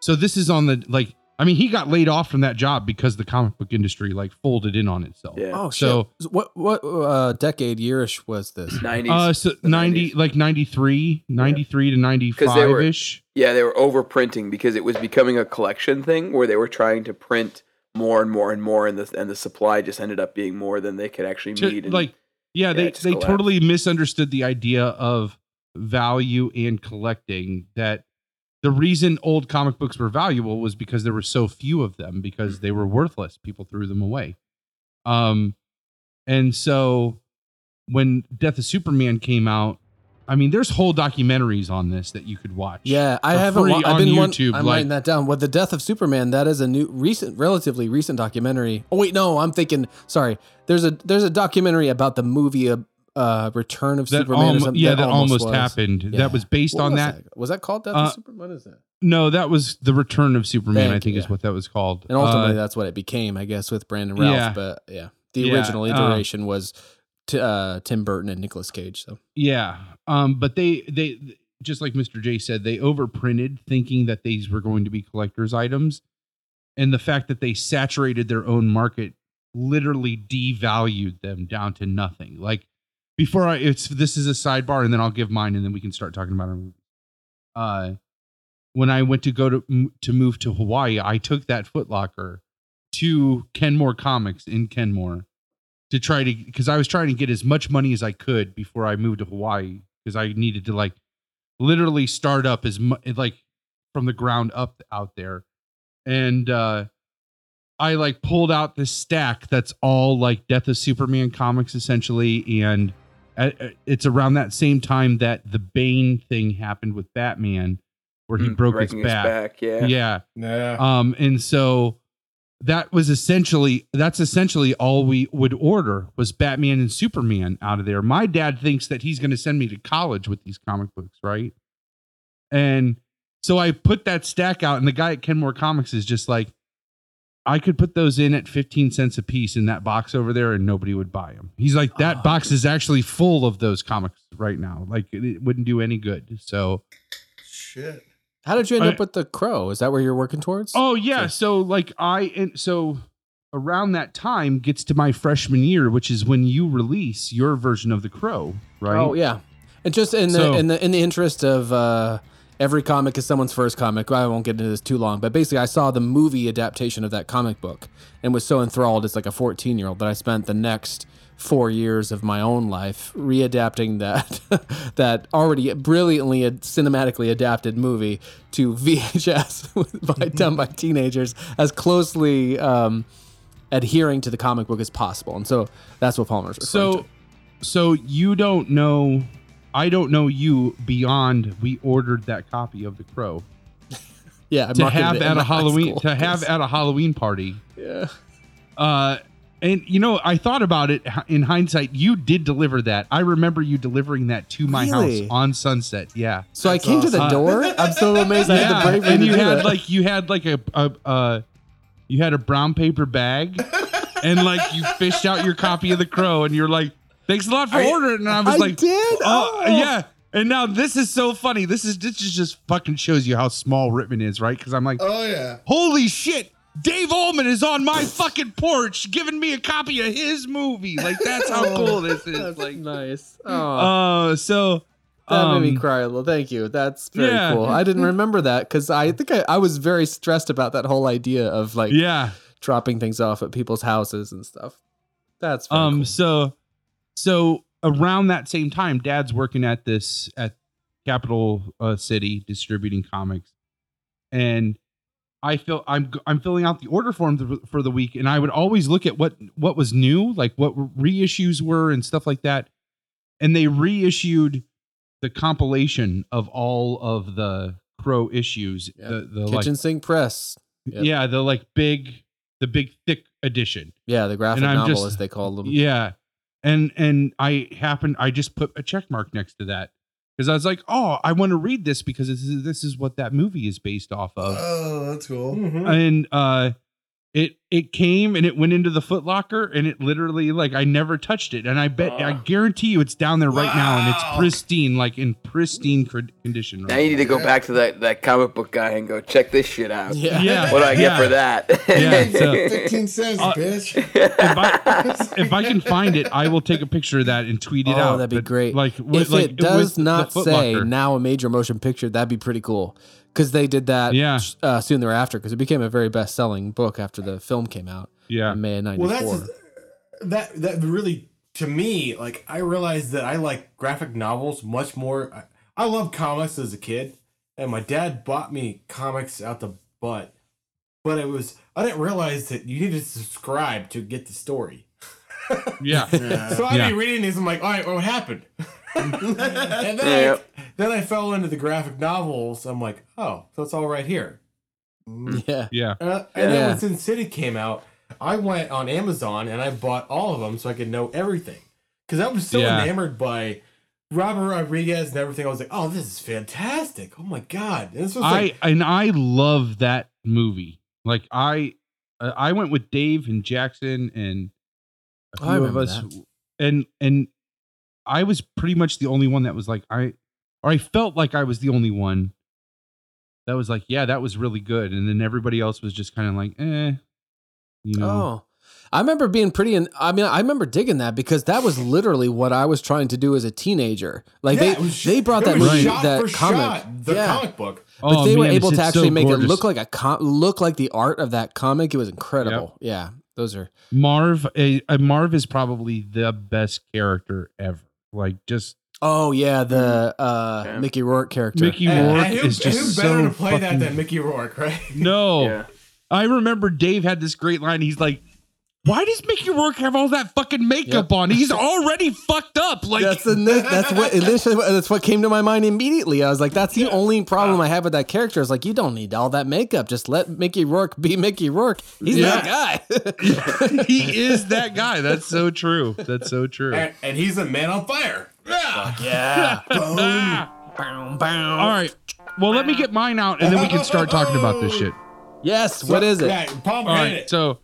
So this is on the like I mean he got laid off from that job because the comic book industry like folded in on itself. Yeah. Oh shit! So- what what uh, decade yearish was this? 90s. Uh so 90 90s. like 93, 93 to 95 were- ish. Yeah, they were overprinting because it was becoming a collection thing where they were trying to print more and more and more, and the and the supply just ended up being more than they could actually to- meet. And, like yeah, yeah, they they collapsed. totally misunderstood the idea of value and collecting that the reason old comic books were valuable was because there were so few of them because they were worthless people threw them away um and so when death of superman came out i mean there's whole documentaries on this that you could watch Yeah, I haven't. wa- I've on been one- YouTube, I'm like- writing that down. With the death of Superman, that is a new, recent, relatively recent documentary. Oh wait, no, I'm thinking. Sorry, there's a there's a documentary about the movie uh, uh Return of that Superman. or almo- something. yeah that almost, was. happened Yeah. that was based What on was that Was that called Death Uh, of Superman? What is that? no that was the return of superman Thank i think is what that was called And ultimately, Uh, that's what it became, I guess, with Brandon Routh. yeah. But yeah, the original uh, iteration was t- uh, Tim Burton and Nicolas Cage. So Yeah. Um, but they they just like Mr. J said, they overprinted thinking that these were going to be collector's items. And the fact that they saturated their own market literally devalued them down to nothing. Like before I it's this is a sidebar and then I'll give mine and then we can start talking about movie. Uh when I went to go to to move to Hawaii, I took that Footlocker to Kenmore Comics in Kenmore to try to because I was trying to get as much money as I could before I moved to Hawaii because I needed to like literally start up as much like from the ground up out there, and uh I like pulled out this stack that's all like Death of Superman comics essentially, and uh, uh, it's around that same time that the Bane thing happened with Batman, where he Mm, broke his breaking back. Yeah. yeah. Yeah. Um, and so that was essentially that's essentially all we would order was Batman and Superman out of there. My dad thinks that he's going to send me to college with these comic books, right? And so I put that stack out, and the guy at Kenmore Comics is just like, I could put those in at 15 cents a piece in that box over there, and nobody would buy them. He's like, that Oh, box is actually full of those comics right now. Like, it, it wouldn't do any good. So, Shit. How did you end I- up with the Crow? Is that where you're working towards? Oh yeah, so like I and so around that time gets to my freshman year, which is when you release your version of the Crow, right? Oh yeah, and just in the So- in the in the interest of uh, every comic is someone's first comic. I won't get into this too long, but basically, I saw the movie adaptation of that comic book and was so enthralled as like a 14 year old that I spent the next four years of my own life readapting that that already brilliantly cinematically adapted movie to VHS by done by teenagers as closely um, adhering to the comic book as possible, and so that's what Palmer's referring So to. so you don't know I don't know you beyond we ordered that copy of the Crow Yeah, I to have at a Halloween school. to have at a Halloween party. Yeah. Uh and you know, I thought about it in hindsight. You did deliver that. I remember you delivering that to my Really? house on Sunset. Yeah. So I came to the door. I'm so amazed I had the bravery and to you do had that. like you had like a, a uh you had a brown paper bag and like you fished out your copy of the crow and you're like thanks a lot for ordering and i was I like did? oh, Oh. yeah and now this is so funny this is this is just fucking shows you how small Rittman is right because i'm like Oh yeah. holy shit Dave Allman is on my fucking porch giving me a copy of his movie. Like that's how cool this is. That's Like nice. Oh, uh so that made me um, cry a little. Thank you. That's very yeah. cool. I didn't remember that because I think I, I was very stressed about that whole idea of like Yeah. dropping things off at people's houses and stuff. That's um cool. so so around that same time dad's working at this at capital uh, city distributing comics and i feel i'm i'm filling out the order form for the week and i would always look at what what was new like what reissues were and stuff like that and they reissued the compilation of all of the crow issues Yep. the the Kitchen like Sink Press. Yep. yeah the like big the big thick edition Yeah, the graphic novel just- as they call them. yeah. And and I happened I just put a check mark next to that because I was like, "Oh, I want to read this because this is, this is what that movie is based off of." Oh, that's cool. Mhm. and uh it it came and it went into the footlocker and it literally like I never touched it and I bet I Ah. guarantee you it's down there right now and it's pristine like in pristine cr- condition Now right you need to go Yeah. back to that, that comic book guy and go check this shit out. Yeah. Yeah. What do I get Yeah. for that? Yeah, so- 15 cents, Uh, bitch. if I if I can find it, I will take a picture of that and tweet it Oh, out. that'd be But, great. Like, wi- if like it does with not say now a major motion picture, that'd be pretty cool. Because they did that Yeah. uh, soon thereafter. Because it became a very best selling book after the film came out yeah, in May of '94. that's that that really to me like I realized that I like graphic novels much more. I, I love comics as a kid, and my dad bought me comics out the butt. But it was I didn't realize that you need to subscribe to get the story. yeah. So I'd Yeah. be reading these. I'm like, all right, what happened? and then, Yep. I, then I fell into the graphic novels. I'm like, oh, so it's all right here. yeah. Yeah. Uh, and then Yeah. when Sin City came out, I went on Amazon and I bought all of them so I could know everything. Because I was so Yeah. enamored by Robert Rodriguez and everything. I was like, oh, this is fantastic. Oh my God. And this was I and I love that movie. Like I, uh, I went with Dave and Jackson and a few of remember us, and and I was pretty much the only one that was like I, or I felt like I was the only one that was like, yeah, that was really good, and then everybody else was just kind of like, eh, you know, Oh, I remember being pretty. and I mean, I remember digging that because that was literally what I was trying to do as a teenager. Like yeah, they was- they brought that movie, shot that for comic, shot, the yeah. comic book. But Oh, they were able to it's so actually make gorgeous. it look like a com- look like the art of that comic. It was incredible. Yeah, those are Marv. A, a Marv is probably the best character ever. Like just Oh yeah, the uh, Yeah. Mickey Rourke character. Mickey And- Rourke and who, is just who better so to play that than Mickey Rourke, right? No. Yeah. I remember Dave had this great line. He's like, why does Mickey Rourke have all that fucking makeup on? He's already fucked up. Like, That's the that's what initially that's what came to my mind immediately. I was like, that's the only problem I have with that character. Is like, you don't need all that makeup. Just let Mickey Rourke be Mickey Rourke. He's that guy. he is that guy. That's so true. That's so true. And, and he's a man on fire. Yeah. yeah. Ah. Bow, bow. all right. Well, let me get mine out and then we can start talking about this shit. Yes. What is it? Yeah, Palm All hit right. it. So,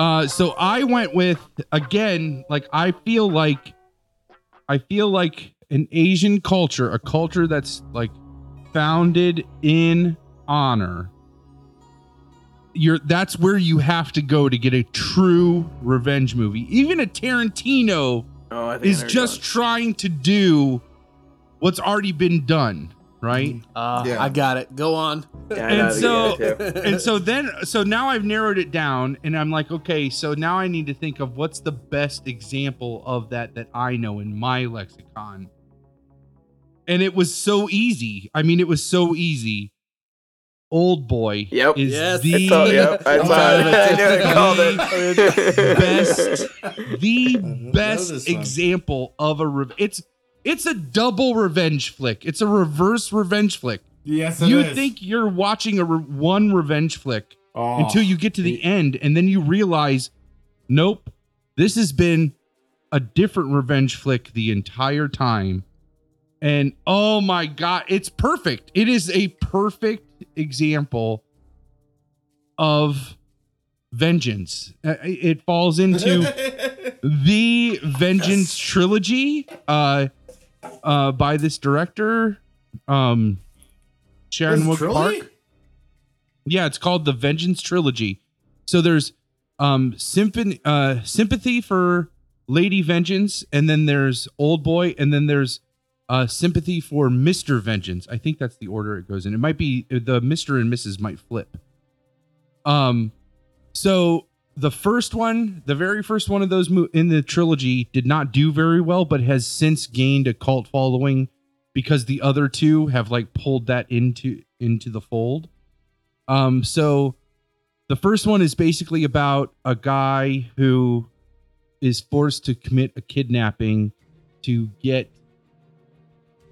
uh, so I went with again. Like I feel like, I feel like an Asian culture, a culture that's like founded in honor. You're that's where you have to go to get a true revenge movie. Even a Tarantino Oh, I think I is just trying to do what's already been done, right? Uh, Yeah. I got it. Go on. Yeah, and so and so then so now I've narrowed it down and I'm like, okay, so now I need to think of what's the best example of that that I know in my lexicon. And it was so easy. I mean, it was so easy. Old boy Yep. is Yes. the I yep, I saw it. I knew I called it. best the best example of a re- it's it's a double revenge flick. It's a reverse revenge flick. Yes, it You is. think you're watching a re- one revenge flick oh. until you get to the end and then you realize nope this has been a different revenge flick the entire time and oh my god it's perfect it is a perfect example of vengeance Uh, it falls into the vengeance trilogy uh uh by this director um Chan-wook Park yeah, it's called the Vengeance Trilogy. So there's um symphony uh sympathy for Lady Vengeance, and then there's Old Boy, and then there's uh sympathy for Mr. Vengeance. I think that's the order it goes in. It might be the Mr. and Mrs. might flip. Um So the first one, the very first one of those mo- in the trilogy, did not do very well, but has since gained a cult following because the other two have like pulled that into into the fold. Um, so the first one is basically about a guy who is forced to commit a kidnapping to get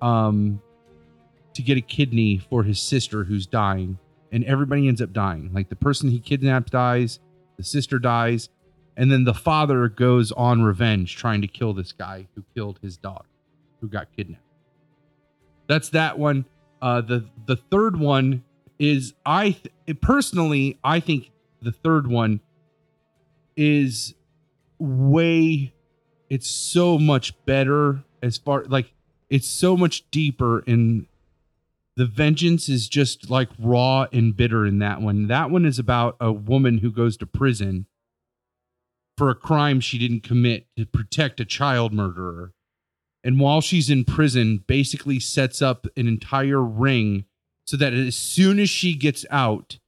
um to get a kidney for his sister who's dying and everybody ends up dying like the person he kidnapped dies the sister dies and then the father goes on revenge trying to kill this guy who killed his daughter who got kidnapped. That's that one. Uh the the third one is i th- personally i think the third one is way it's so much better as far like it's so much deeper and the vengeance is just like raw and bitter in that one. That one is about a woman who goes to prison for a crime she didn't commit to protect a child murderer. And while she's in prison basically sets up an entire ring so that as soon as she gets out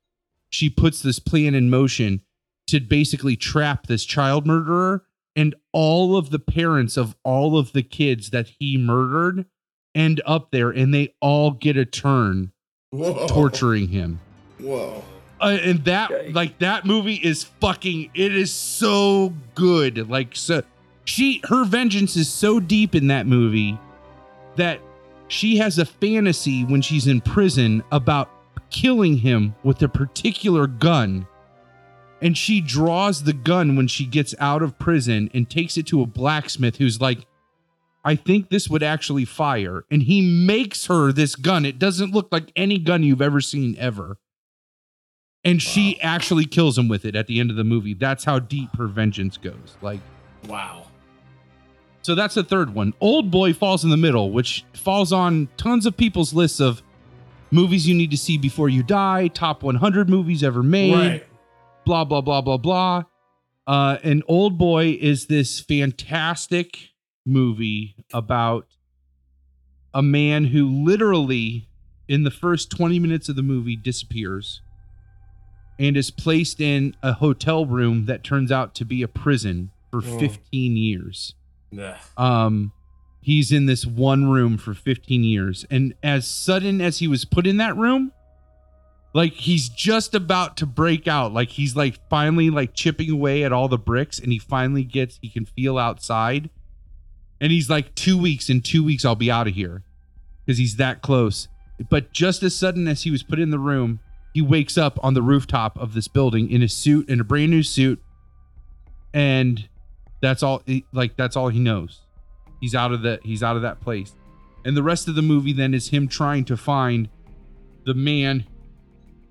she puts this plan in motion to basically trap this child murderer and all of the parents of all of the kids that he murdered end up there and they all get a turn Whoa. torturing him Whoa. uh, and that Yikes. like that movie is fucking it is so good like so she her vengeance is so deep in that movie that she has a fantasy when she's in prison about killing him with a particular gun and she draws the gun when she gets out of prison and takes it to a blacksmith who's like I think this would actually fire. And he makes her this gun. It doesn't look like any gun you've ever seen ever. And she actually kills him with it at the end of the movie. That's how deep her vengeance goes. Like Wow. so that's the third one. Old boy falls in the middle which falls on tons of people's lists of movies you need to see before you die top 100 movies ever made Right. blah blah blah blah blah. Uh, and Old Boy is this fantastic movie about a man who literally, in the first 20 minutes of the movie, disappears and is placed in a hotel room that turns out to be a prison for Oh. 15 years Nah. um he's in this one room for 15 years and as sudden as he was put in that room like he's just about to break out like he's like finally like chipping away at all the bricks and he finally gets he can feel outside and he's like 2 weeks in 2 weeks I'll be out of here. Cuz he's that close. But just as sudden as he was put in the room he wakes up on the rooftop of this building in a suit in a brand new suit. And that's all like that's all he knows. He's out of the he's out of that place. And the rest of the movie then is him trying to find the man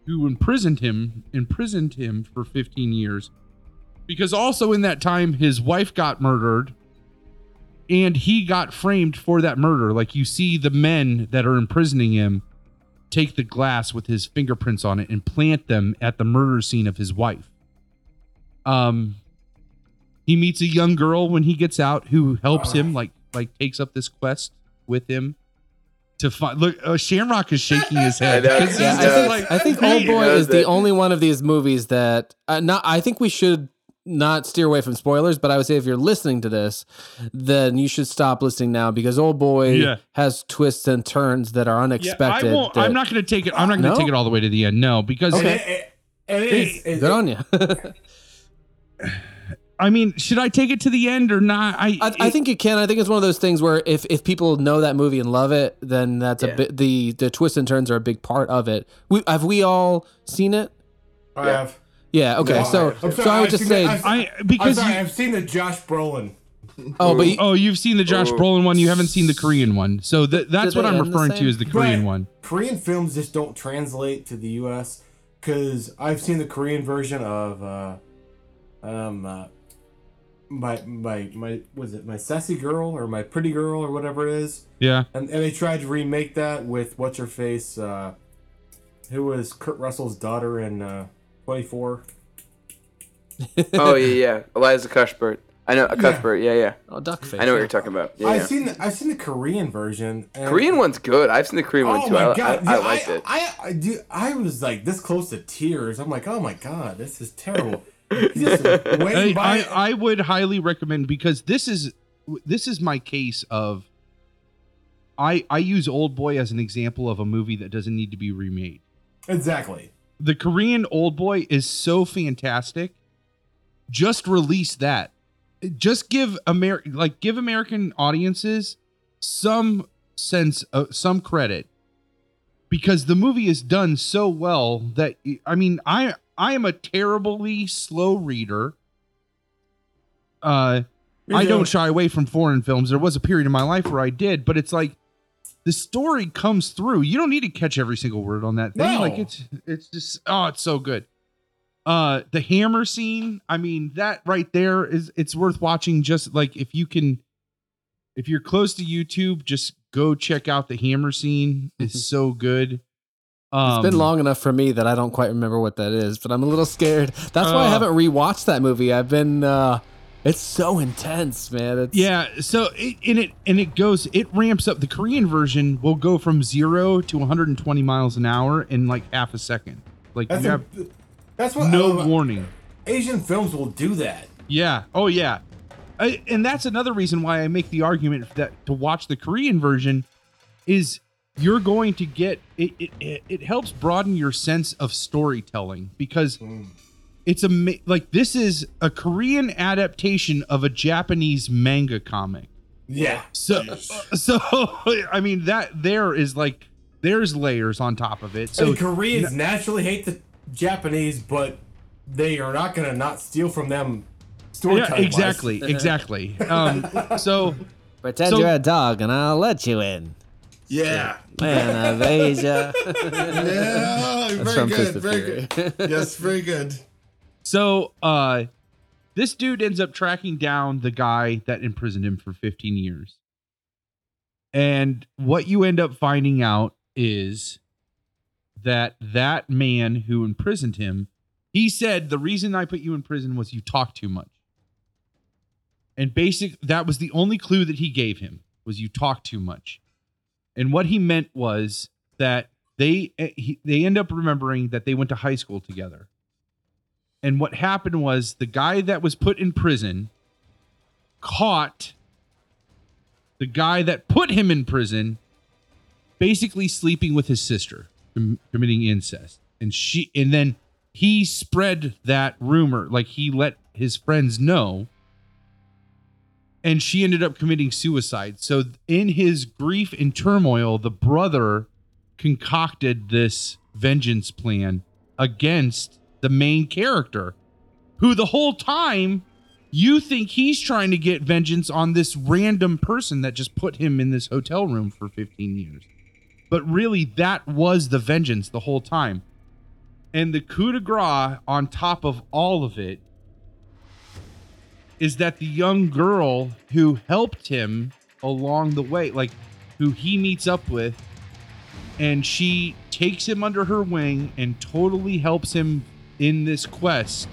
who imprisoned him imprisoned him for 15 years. Because also in that time his wife got murdered and he got framed for that murder like you see the men that are imprisoning him take the glass with his fingerprints on it and plant them at the murder scene of his wife um he meets a young girl when he gets out who helps him like like takes up this quest with him to find look uh, shamrock is shaking his head I know. Yeah, I think, like I think Old Boy knows is the only one of these movies that uh, not. I think we should not steer away from spoilers, but I would say if you're listening to this, then you should stop listening now because Old Boy Yeah. has twists and turns that are Yeah, unexpected. I won't, that- I'm not going to take it. I'm not going to No? take it all the way to the end. No, because Okay. It, it, it is. It, Good on you. I mean, should I take it to the end or not? I I, I think you can. I think it's one of those things where if, if people know that movie and love it, then that's Yeah. a bit the the twists and turns are a big part of it. We have we all seen it? I Yeah. have. Yeah. Okay. No, so I'm so sorry, I would I've just say, it- I've- I I'm because sorry, you, I've seen the Josh Brolin. oh, but you, oh, you've seen the Josh Brolin one. You haven't seen the Korean one. So th- that's what I'm referring to same? as the Korean Right. one. Korean films just don't translate to the U.S. because I've seen the Korean version of uh, um uh, my my my was it my sassy girl or my pretty girl or whatever it is, Yeah. and and they tried to remake that with what's her face, uh, who was Kurt Russell's daughter in uh, Twenty Four. oh yeah, yeah. Elisha Cuthbert. I know Cuthbert. Yeah, yeah. oh, duck face. I know what you're talking about. Yeah, I've yeah. seen the, I've seen the Korean version. And Korean one's good. I've seen the Korean one Oh too. my I, god! I, I Yeah, liked it. I, I, I, do, I was like this close to tears. I'm like, oh my god, this is terrible. I. I, I would highly recommend because this is this is my case of I I use Old Boy as an example of a movie that doesn't need to be remade. exactly. The Korean Old Boy is so fantastic. Just release that. Just give Amer like give American audiences some sense of some credit because the movie is done so well that I mean I I am a terribly slow reader. Uh I don't shy away from foreign films. There was a period in my life where I did, but it's like the story comes through. You don't need to catch every single word on that thing. No. Like it's it's just oh, it's so good. Uh the hammer scene, I mean, that right there is it's worth watching just like if you can if you're close to YouTube, just go check out the hammer scene. It's so good. Um, It's been long enough for me that I don't quite remember what that is, but I'm a little scared. That's why I Uh. haven't rewatched that movie. I've been uh it's so intense, man. It's Yeah, so it, and it and it goes it ramps up. The Korean version will go from zero to 120 miles an hour in like half a second. Like That's you a, have that's what no warning. Asian films will do that. Yeah. Oh yeah. I, and that's another reason why I make the argument that to watch the Korean version is you're going to get it. It, it, it helps broaden your sense of storytelling because mm. It's a ma- like this is a Korean adaptation of a Japanese manga comic. Yeah. So, so I mean that there is like there's layers on top of it. So and Koreans naturally hate the Japanese, but they are not going to not steal from them. yeah, storytelling-wise. exactly, exactly. Um, so pretend so- you're a dog and I'll let you in. Yeah. Man of Asia. Yeah. That's very from good. Fist of Very Fury. good. Yes, very good. So uh this dude ends up tracking down the guy that imprisoned him for 15 years. And what you end up finding out is that that man who imprisoned him, he said the reason I put you in prison was you talk too much. And basic that was the only clue that he gave him was you talk too much. And what he meant was that they eh, he, they end up remembering that they went to high school together. And what happened was the guy that was put in prison caught the guy that put him in prison basically sleeping with his sister, com- committing incest. And she and then he spread that rumor, like he let his friends know. And she ended up committing suicide. So in his grief and turmoil, the brother concocted this vengeance plan against the main character, who the whole time you think he's trying to get vengeance on this random person that just put him in this hotel room for 15 years. But really, that was the vengeance the whole time. And the coup de grace on top of all of it is that the young girl who helped him along the way, like who he meets up with, and she takes him under her wing and totally helps him in this quest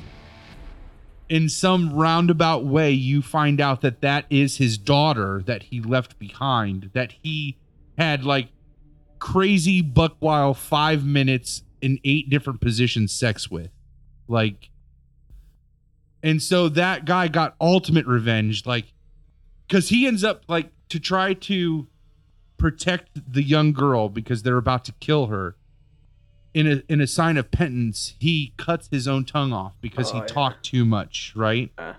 in some roundabout way you find out that that is his daughter that he left behind that he had like crazy buck wild five minutes in eight different positions sex with. Like and so that guy got ultimate revenge like because he ends up like to try to protect the young girl because they're about to kill her in a in a sign of penance he cuts his own tongue off because Oh, he yeah. talked too much right Uh.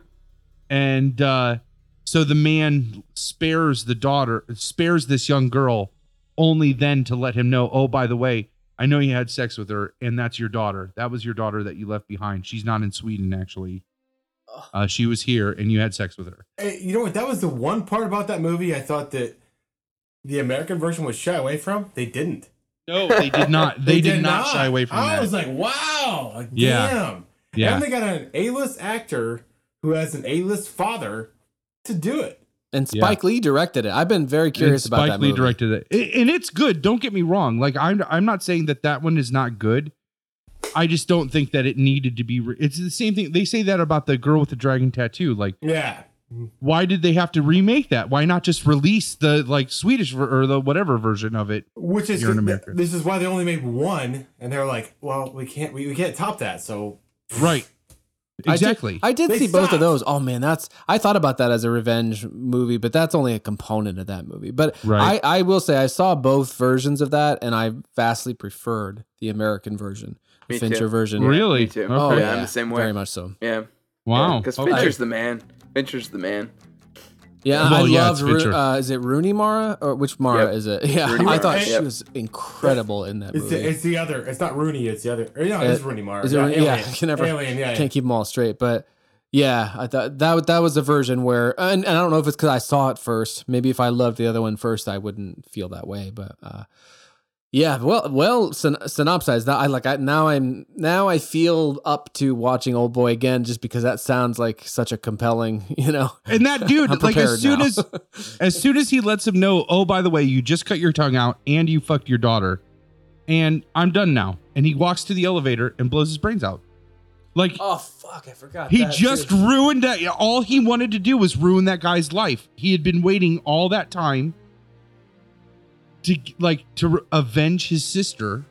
and uh so the man spares the daughter spares this young girl only then to let him know oh by the way i know you had sex with her and that's your daughter that was your daughter that you left behind she's not in sweden actually uh, she was here and you had sex with her Hey, you know what? That was the one part about that movie I thought that the American version was shy away from. They didn't. No they did not they, did, not, shy away from I that I was like, wow, like, Yeah. damn. yeah And they got an A-list actor who has an A-list father to do it. And Spike Lee directed it. I've been very curious and about Spike that Lee movie. directed it. I- and it's good. Don't get me wrong. Like I'm, I'm not saying that that one is not good. I just don't think that it needed to be. Re- it's the same thing. They say that about the girl with the dragon tattoo. Like, Yeah. Why did they have to remake that? Why not just release the like Swedish ver- or the whatever version of it? Which is You're in America. this is why they only made one, and they're like, well, we can't we, we can't top that. So Right. I did- Exactly. I did, They see both of those. Oh man, that's I thought about that as a revenge movie, but that's only a component of that movie. But Right. I, I will say I saw both versions of that, and I vastly preferred the American version, the Me Fincher too. version. really? me too. Oh Okay. Yeah, yeah, I'm the same way. Very much so. Yeah. Wow. Because Okay. Fincher's the man. Fincher's the man. Yeah, Well, I yeah, loved. it's Ru- uh, is it Rooney Mara or which Mara Yep. is it? Yeah, Rooney I Mara, thought she yep. was incredible in that It's movie. the, it's the other. It's not Rooney. It's the other. or No, it's Uh, Rooney Mara. is it yeah, Rooney? Alien. Yeah, can never- Alien. Yeah, yeah. Can't keep them all straight, but yeah, I thought that that was the version where, and, and I don't know if it's because I saw it first. Maybe if I loved the other one first, I wouldn't feel that way. But uh, yeah, well, well, syn- synopsize that. I like. I now I'm now I feel up to watching Old Boy again, just because that sounds like such a compelling, you know. And that dude, like as soon now. as as soon as he lets him know, oh, by the way, you just cut your tongue out and you fucked your daughter, and I'm done now. And he walks to the elevator and blows his brains out. Like Oh fuck! I forgot. he just ruined that. All he wanted to do was ruin that guy's life. He had been waiting all that time to like to avenge his sister,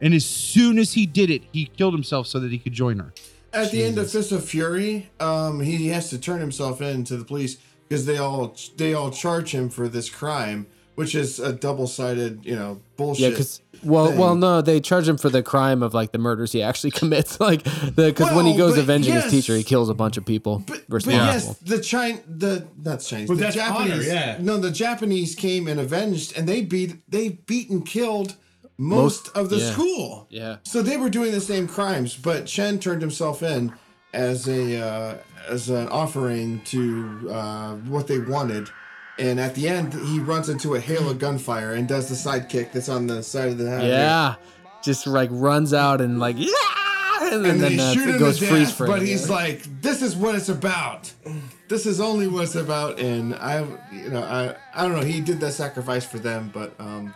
and as soon as he did it, he killed himself so that he could join her. At the end of Fist of Fury, um, he has to turn himself in to the police because they all they all charge him for this crime, which is a double sided, you know, bullshit. Yeah, because well, thing. well, no, they charge him for the crime of like the murders he actually commits. Like the because when he goes avenging yes. his teacher, he kills a bunch of people. But, but responsible. yes, the China, the not Chinese, But the that's Japanese. honor, yeah. No, the Japanese came and avenged, and they beat, they beat and killed most, of the yeah. school. Yeah. So they were doing the same crimes, but Chen turned himself in as a uh, as an offering to uh, what they wanted. And at the end, he runs into a hail of gunfire and does the sidekick that's on the side of the head. yeah, just like runs out and like yeah, and, and then they uh, shoot it him goes to freeze death, frame. but he's like, "This is what it's about. This is only what it's about." And I, you know, I, I don't know. He did that sacrifice for them, but um,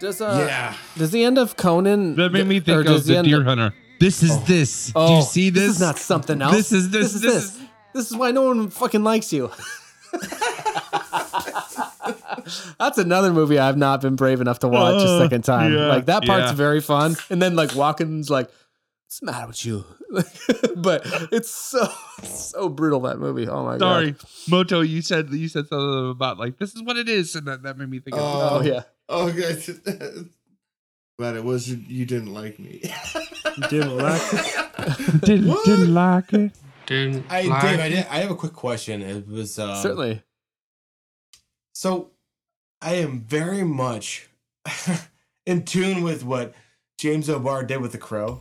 does uh, yeah, does the end of Conan That made me think does of the end Deer Hunter. This is this. Do you see this? Oh, This is not something else. This is this. This is this this. This is why no one fucking likes you. That's another movie I've not been brave enough to watch a Uh, second time. yeah, like that part's yeah. very fun, and then like Walken's like, "What's the matter with you?" but it's so so brutal that movie. Oh my Sorry, god. Sorry, Moto. You said you said something about like this is what it is, and that, that made me think. of Oh. Oh yeah. oh, good. but it was you didn't like me. Didn't like didn't didn't like it. Dude, I, Dave, I, did, I have a quick question. It was uh, Certainly. So, I am very much in tune with what James O'Barr did with The Crow.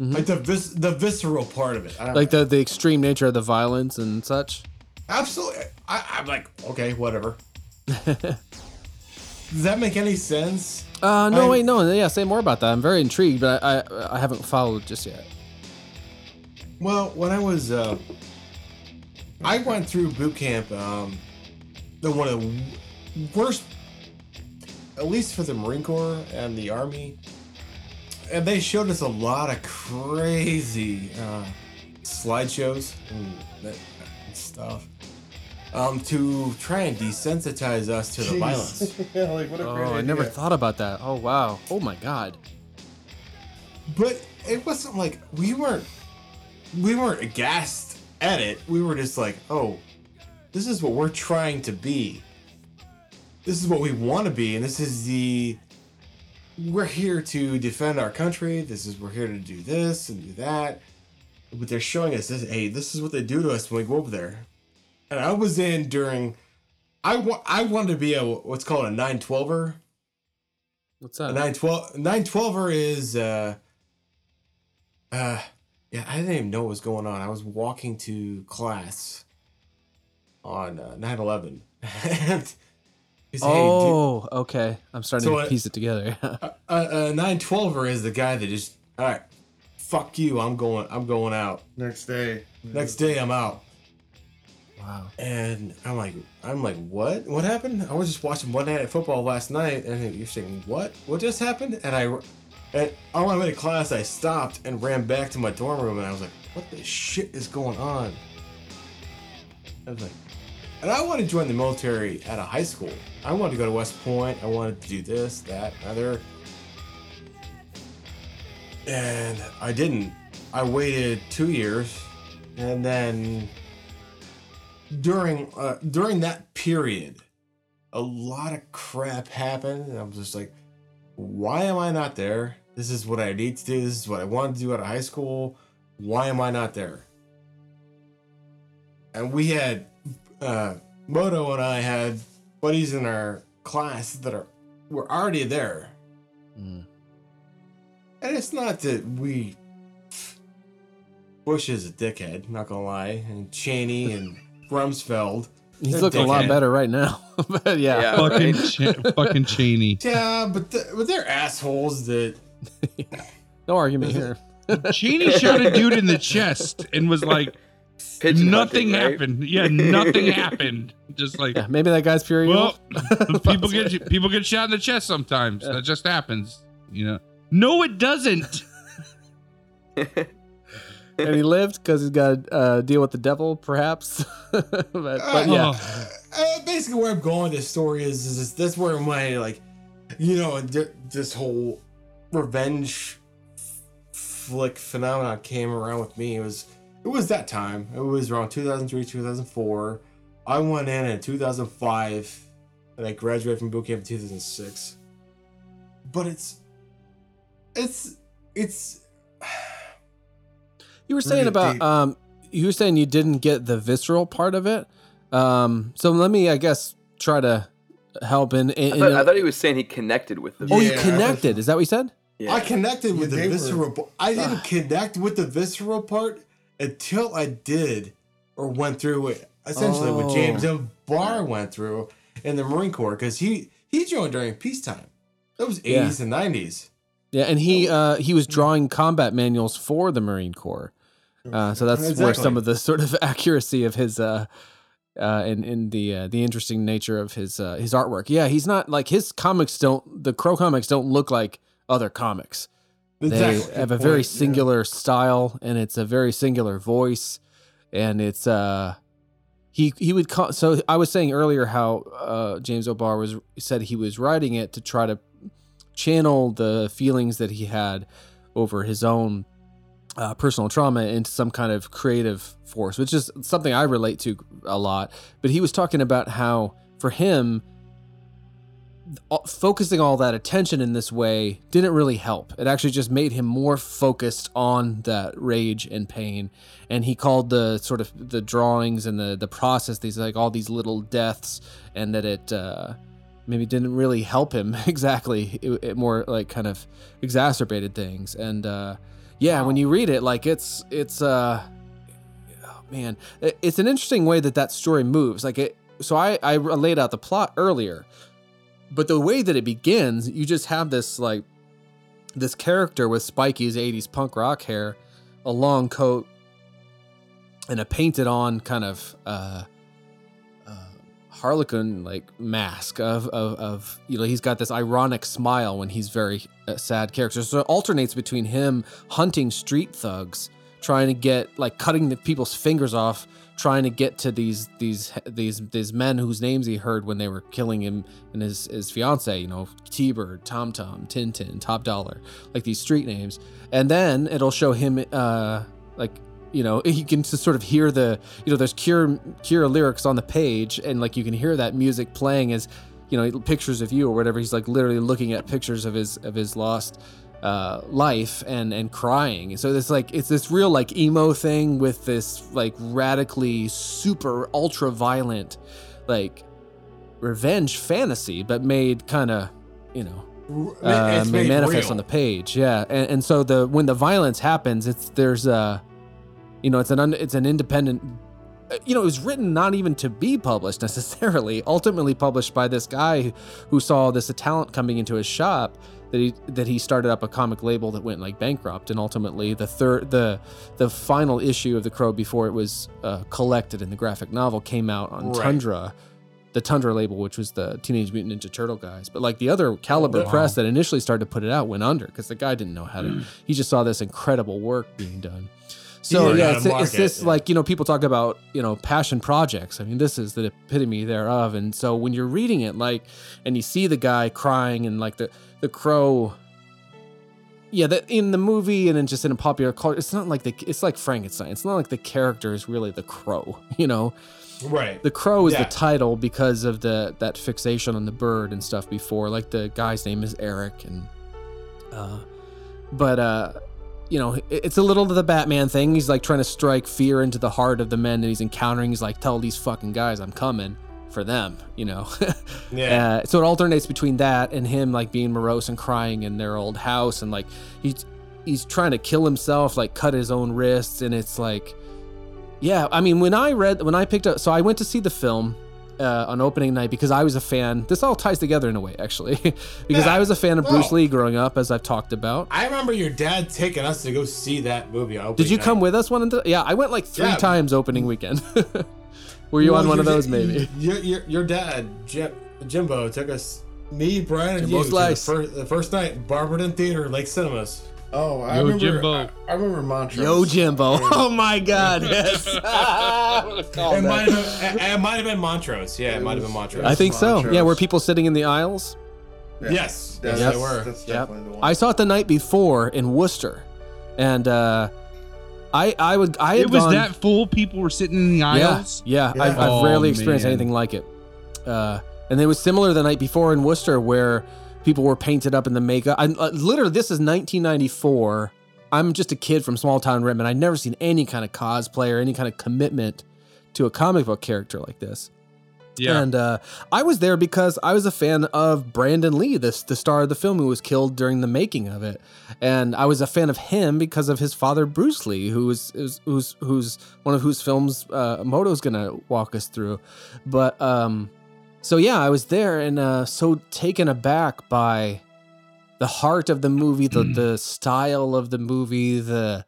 Mhm. Like the vis- the visceral part of it. I don't- Like the the extreme nature of the violence and such. absolutely. I, I'm like, okay, whatever. Does that make any sense? Uh no I'm- wait no yeah say more about that. I'm very intrigued, but I I, I haven't followed just yet. Well, when I was, uh, I went through boot camp. Um, the one of the worst, at least for the Marine Corps and the Army, and they showed us a lot of crazy uh, slideshows and that stuff um, to try and desensitize us to the violence. yeah, like what a Oh, great I never thought about that. Oh wow. Oh my god. But it wasn't like we weren't we weren't aghast at it. We were just like, oh, this is what we're trying to be. This is what we want to be, and this is the we're here to defend our country. This is we're here to do this and do that. But they're showing us this. Hey, this is what they do to us when we go over there. And I was in during. I want. I wanted to be a what's called a nine twelver. What's A that? 912 912er is uh uh yeah, I didn't even know what was going on. I was walking to class on uh, 9/11. and he said, "Hey, Oh, okay. I'm starting So to I- piece it together. dude, uh, uh, 912er is the guy that just all right, fuck you. I'm going I'm going out. Next day. Next day I'm out." wow. And I'm like, I'm like, what? What happened? I was just watching Monday Night Football last night, and you're saying, what? What just happened? And I, and on my way to class, I stopped and ran back to my dorm room, and I was like, what the shit is going on? I was like, and I wanted to join the military at a high school. I wanted to go to West Point. I wanted to do this, that, other. And I didn't. I waited two years, and then during uh, during that period, a lot of crap happened, and I was just like, "Why am I not there? This is what I need to do. This is what I wanted to do out of high school. Why am I not there?" And we had uh, Moto and I had buddies in our class that are were already there. Mm. And it's not that we Bush is a dickhead, not gonna lie, and Cheney and Rumsfeld. He's They're looking a lot better right now. but yeah. Yeah. fucking right? Cha- fucking Cheney. Yeah, but the, but they're assholes that No argument here. Cheney shot a dude in the chest and was like, Pigeon nothing hunting, right? happened. Yeah, nothing happened. Just like, Yeah, maybe that guy's pure well, people get people get shot in the chest sometimes. That just happens. You know. No, it doesn't. and he lived because he's got to uh, deal with the devil, perhaps. but, but yeah, Oh. uh, basically where I'm going. This story is is this, that's where my like, you know, th- this whole revenge flick phenomenon came around with me. It was it was that time. It was around 2003, 2004. I went in in 2005, and I graduated from boot camp in 2006. But it's it's it's you were saying Really about deep. um, you were saying you didn't get the visceral part of it. Um, so let me, I guess, try to help in. in, I in thought, I thought he was saying he connected with the. oh, you Yeah, connected. Is that what you said? Yeah. I connected with Yeah, the they were- visceral. part. I didn't connect with the visceral part until I did or went through it. Essentially, what James Oh. M. Barr went through in the Marine Corps because he he joined during peacetime. That was Yeah. 80s and 90s. Yeah, and he uh, he was drawing combat manuals for the Marine Corps. Uh, so that's where some of the sort of accuracy of his uh, uh, and in the uh, the interesting nature of his uh, his artwork. Yeah, he's not like his comics don't the Crow comics don't look like other comics. Exactly. They have a very singular style and it's a very singular voice and it's uh he he would call, so I was saying earlier how uh James O'Barr was said he was writing it to try to channel the feelings that he had over his own uh, personal trauma into some kind of creative force, which is something I relate to a lot. But he was talking about how for him, focusing all that attention in this way didn't really help. It actually just made him more focused on that rage and pain. And he called the sort of the drawings and the the process these like all these little deaths, and that it uh, maybe didn't really help him exactly. It, it more like kind of exacerbated things. And uh, yeah, when you read it, like it's it's uh, oh, man, it- it's an interesting way that that story moves. Like it. So I I laid out the plot earlier but the way that it begins, you just have this like this character with spiky's 80s punk rock hair, a long coat, and a painted on kind of uh, uh, harlequin like mask of, of of you know he's got this ironic smile when he's very uh, sad character. So it alternates between him hunting street thugs, trying to get like cutting the people's fingers off trying to get to these these these these men whose names he heard when they were killing him and his his fiance, you know, T-Bird, Tom Tom, Tintin, Top Dollar, like these street names. And then it'll show him uh like you know, you can just sort of hear the you know, there's Cure Cure lyrics on the page and like you can hear that music playing as you know, pictures of you or whatever. He's like literally looking at pictures of his of his lost uh, life and and crying. So it's like it's this real like emo thing with this like radically super ultra violent like revenge fantasy, but made kind of you know uh, made manifest real. on the page. Yeah, and, and so the when the violence happens, it's there's a you know it's an un, it's an independent. uh, You know, it was written not even to be published necessarily. Ultimately, published by this guy who saw this talent coming into his shop that he that he started up a comic label that went like bankrupt, and ultimately the third the the final issue of the Crow before it was uh, collected in the graphic novel came out on Right. Tundra, the Tundra label, which was the Teenage Mutant Ninja Turtle guys. But like the other Caliber wow. press that initially started to put it out went under because the guy didn't know how to. he just saw this incredible work being done. So didn't yeah, it's, it's this yeah. like you know people talk about you know passion projects. I mean this is the epitome thereof. And so when you're reading it like and you see the guy crying and like the the crow yeah, that in the movie and in just in a popular culture, it's not like the it's like Frankenstein. It's not like the character is really the crow. You know, Right. the crow is Yeah. the title because of the that fixation on the bird and stuff before. Like the guy's name is Eric, and uh, but uh, you know, it's a little of the Batman thing. He's like trying to strike fear into the heart of the men that he's encountering. He's like, tell these fucking guys I'm coming for them. You know. Yeah. Uh, so it alternates between that and him like being morose and crying in their old house and like he's he's trying to kill himself, like cut his own wrists, and it's like, yeah. I mean, when I read when I picked up, so I went to see the film. Uh, on opening night because I was a fan. This all ties together in a way, actually, because Yeah. I was a fan of Bruce Oh. Lee growing up, as I've talked about. I remember your dad taking us to go see that movie. on Did you opening come with us one? Of the, yeah, I went like three Yeah. times opening weekend. Were you Well, on one of your- those? Maybe. Your, your, your dad, Jim, Jimbo, took us, me, Brian, and Jimbo you, to the, Slice. first, the first night, Barberton Theater, Lake Cinemas. Oh, I Yo, remember. Jimbo. I, I remember Montrose. Yo, Jimbo! Oh my God! Yes. It might, have been, it, it might have been Montrose. Yeah, it might have been Montrose. I think so. Yeah, were people sitting in the aisles? Yeah. Yes, That's, yes, they were. That's Yep. the one. I saw it the night before in Wooster, and uh, I I would I had It was gone, that full. People were sitting in the yeah aisles. yeah, I've, Yeah. I've Oh, rarely experienced man. anything like it. Uh, and it was similar the night before in Wooster where people were painted up in the makeup. I uh, literally this is 1994. I'm just a kid from small town Rittman. I'd never seen any kind of cosplay or any kind of commitment to a comic book character like this. Yeah. And uh, I was there because I was a fan of Brandon Lee, this the star of the film who was killed during the making of it, and I was a fan of him because of his father Bruce Lee, who was who's who's, who's one of whose films uh, Moto's gonna walk us through. But um, so yeah, I was there and uh, so taken aback by the heart of the movie, the the style of the movie, the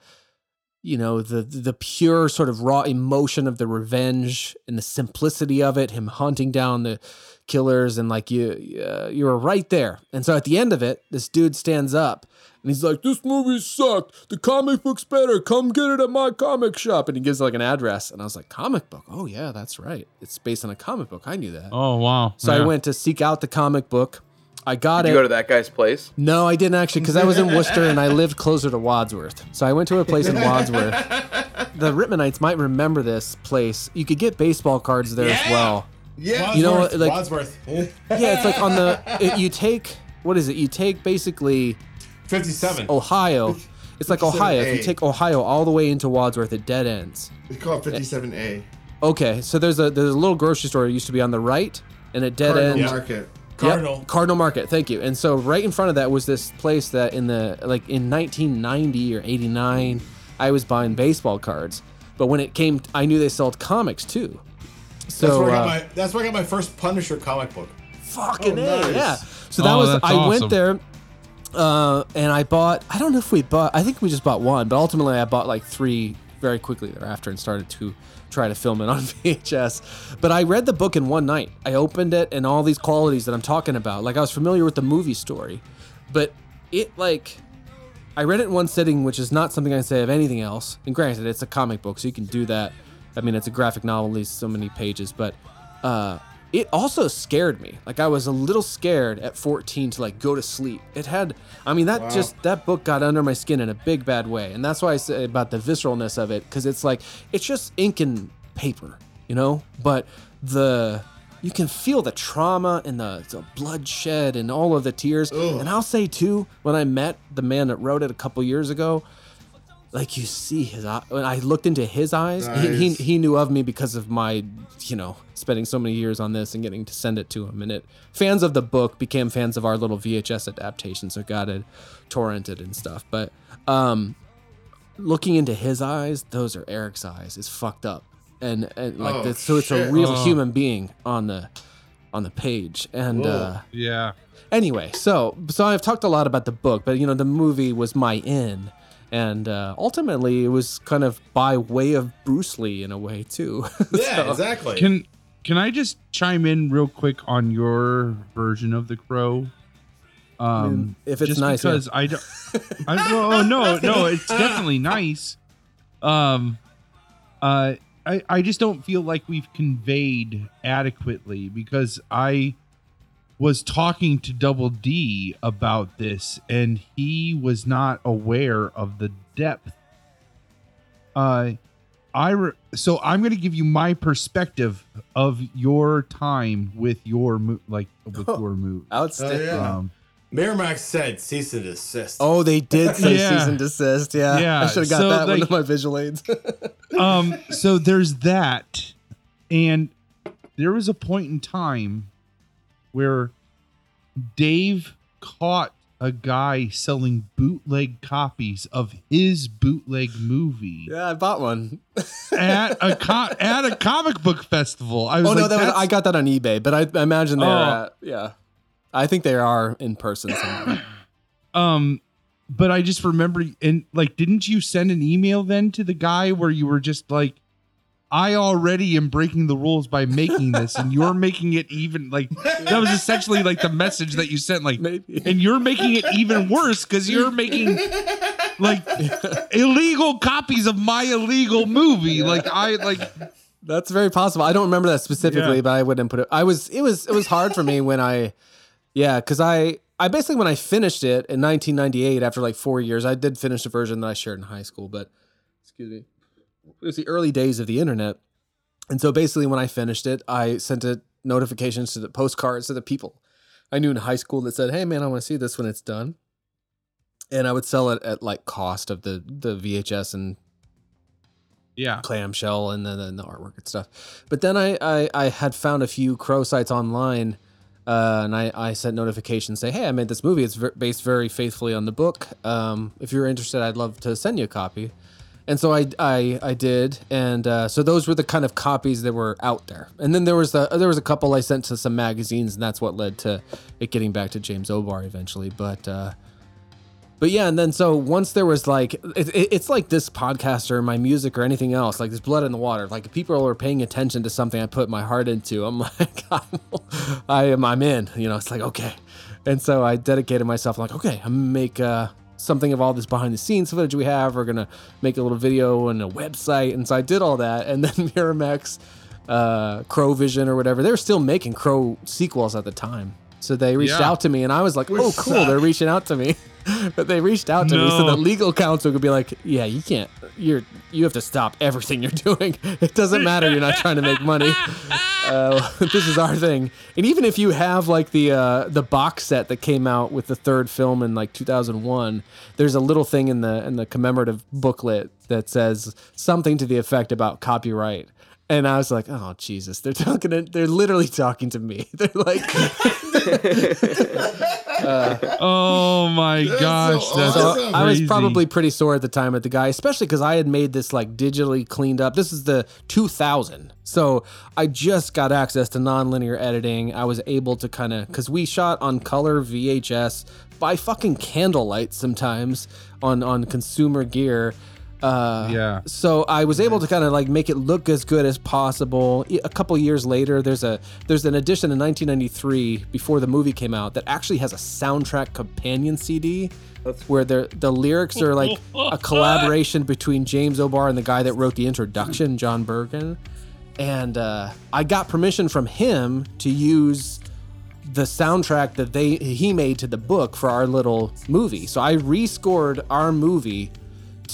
you know the the pure sort of raw emotion of the revenge and the simplicity of it him hunting down the killers and like you uh, you were right there. And so at the end of it this dude stands up and he's like this movie sucked. The comic book's better. Come get it at my comic shop. And he gives like an address. And i was like comic book? Oh yeah that's right. It's based on a comic book. I knew that. Oh wow. so i went to seek out the comic book i got Did it you go to that guy's place? no, I didn't actually, because I was in Wooster and I lived closer to Wadsworth. So I went to a place in Wadsworth. The Rittmanites might remember this place. You could get baseball cards there as well. yeah. You know Wadsworth, what, like- Wadsworth. Yeah, it's like on the. It, you take what is it? You take basically 57. Ohio. It's like Ohio. If you take Ohio all the way into Wadsworth, it dead ends. We call it 57A. Okay, so there's a there's a little grocery store. It used to be on the right, and it dead Cardinal ends. Market. Cardinal. Yep, Cardinal Market. Thank you. And so right in front of that was this place that in the like in 1990 or 89, I was buying baseball cards. But when it came, I knew they sold comics too. So That's where, I got uh, my, that's where I got my first Punisher comic book. fucking Oh, nice. yeah. So that Oh, was I awesome. went there, uh, and I bought. I don't know if we bought. I think we just bought one, but ultimately I bought like three very quickly thereafter and started to try to film it on VHS. But I read the book in one night. I opened it and all these qualities that I'm talking about. Like I was familiar with the movie story, but it like. I read it in one sitting, which is not something I say of anything else. And granted, it's a comic book, so you can do that. I mean, it's a graphic novel, at least so many pages, but uh, it also scared me. Like I was a little scared at 14 to like go to sleep. It had, I mean, that just that book got under my skin in a big bad way, and that's why I say about the visceralness of it, because it's like it's just ink and paper, you know. But the you can feel the trauma and the, the bloodshed and all of the tears. And I'll say too, when I met the man that wrote it a couple years ago, like you see his eye when I looked into his eyes, he, he he knew of me because of my, you know, spending so many years on this and getting to send it to him. And it fans of the book became fans of our little VHS adaptation, so got it torrented and stuff. But um looking into his eyes, those are Eric's eyes, is fucked up. And and like Oh, this, so it's a real Oh. human being on the on the page. And uh Yeah. anyway so so i've talked a lot about the book but you know the movie was my in and uh, ultimately it was kind of by way of bruce lee in a way too Yeah, So- exactly. Can can I just chime in real quick on your version of the crow? Um, if it's just nice, yeah. because I don't. I, well, oh, no, no, it's definitely nice. Um, uh, I I just don't feel like we've conveyed adequately because I was talking to Double D about this, and he was not aware of the depth. Uh, I re- so I'm going to give you my perspective of your time with your mo- like with Oh. your move. Outstanding. Oh, yeah. Um, Miramax said cease and desist. Oh, they did say Yeah. cease and desist. Yeah, Yeah, I should have got so, that one of my visual aids. um so there's that and there was a point in time where dave caught a guy selling bootleg copies of his bootleg movie yeah, I bought one. at a co- at a comic book festival i was Oh like no, that was, I got that on eBay, but I, I imagine they're Oh. at, yeah. I think they are in person somewhere. um but i just remember and like didn't you send an email then to the guy where you were just like I already am breaking the rules by making this, and you're making it even like that was essentially like the message that you sent, like, Maybe. and you're making it even worse because you're making like illegal copies of my illegal movie. Like I like That's very possible. I don't remember that specifically, Yeah. but I wouldn't put it. I was it was it was hard for me when I, yeah, because I I basically when I finished it in 1998 after like four years, I did finish the version that I shared in high school, but excuse me, it was the early days of the internet, and so basically when I finished it, I sent it notifications to the postcards to the people I knew in high school that said, "Hey man, I want to see this when it's done," and I would sell it at like cost of the the VHS and yeah. clamshell and then, then the artwork and stuff. But then I, I, I had found a few crow sites online uh, and I, I sent notifications say, hey, I made this movie. It's ver- based very faithfully on the book. Um, if you're interested, I'd love to send you a copy. And so I, I, I did, and uh, so those were the kind of copies that were out there. And then there was the there was a couple I sent to some magazines, and that's what led to it getting back to James O'Barr eventually. But uh, but yeah, and then so once there was like, it, it, it's like this podcast or my music or anything else, like there's blood in the water. Like if people are paying attention to something I put my heart into, I'm like, I am, I'm in. You know, it's like okay, and so I dedicated myself. like, okay, I'm make uh, something of all this behind the scenes footage we have. We're gonna make a little video and a website, and so I did all that, and then Miramax, uh, Crow Vision or whatever, they were still making Crow sequels at the time. So they reached Yeah. out to me, and I was like, "Oh, cool! suck. They're reaching out to me." but they reached out to me, so No. the legal counsel could be like, "Yeah, you can't. You're you have to stop everything you're doing. It doesn't matter. You're not trying to make money. Uh, this is our thing. And even if you have like the uh, the box set that came out with the third film in like 2001, there's a little thing in the in the commemorative booklet that says something to the effect about copyright." And I was like, "Oh Jesus! They're talking. To, they're literally talking to me. They're like, Oh my gosh, so that's awesome. So I was probably pretty sore at the time at the guy, especially because I had made this like digitally cleaned up. This is the 2000, so I just got access to nonlinear editing. I was able to kind of because we shot on color VHS by fucking candlelight sometimes on on consumer gear. Uh, Yeah. So I was able to kind of like make it look as good as possible. A couple years later, there's a there's an edition in 1993 before the movie came out that actually has a soundtrack companion CD where the the lyrics are like a collaboration between James O'Barr and the guy that wrote the introduction, John Bergin. And uh, I got permission from him to use the soundtrack that they he made to the book for our little movie. So I rescored our movie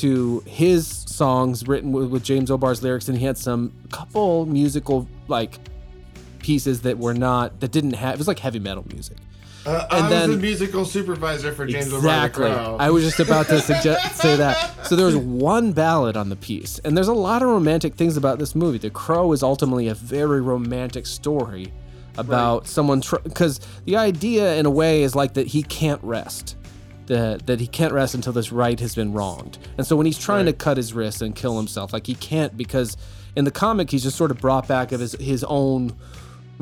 to his songs written with, with James O'Barr's lyrics, and he had some couple musical like pieces that were not that didn't have. It was like heavy metal music. Uh, And I then- was the musical supervisor for James Exactly. I was just about to suggest say that. So there was one ballad on the piece, and there's a lot of romantic things about this movie. The Crow is ultimately a very romantic story about someone because the idea, in a way, is like that he can't rest. That, that he can't rest until this right has been wronged. And so when he's trying to cut his wrist and kill himself, like he can't because in the comic he's just sort of brought back of his his own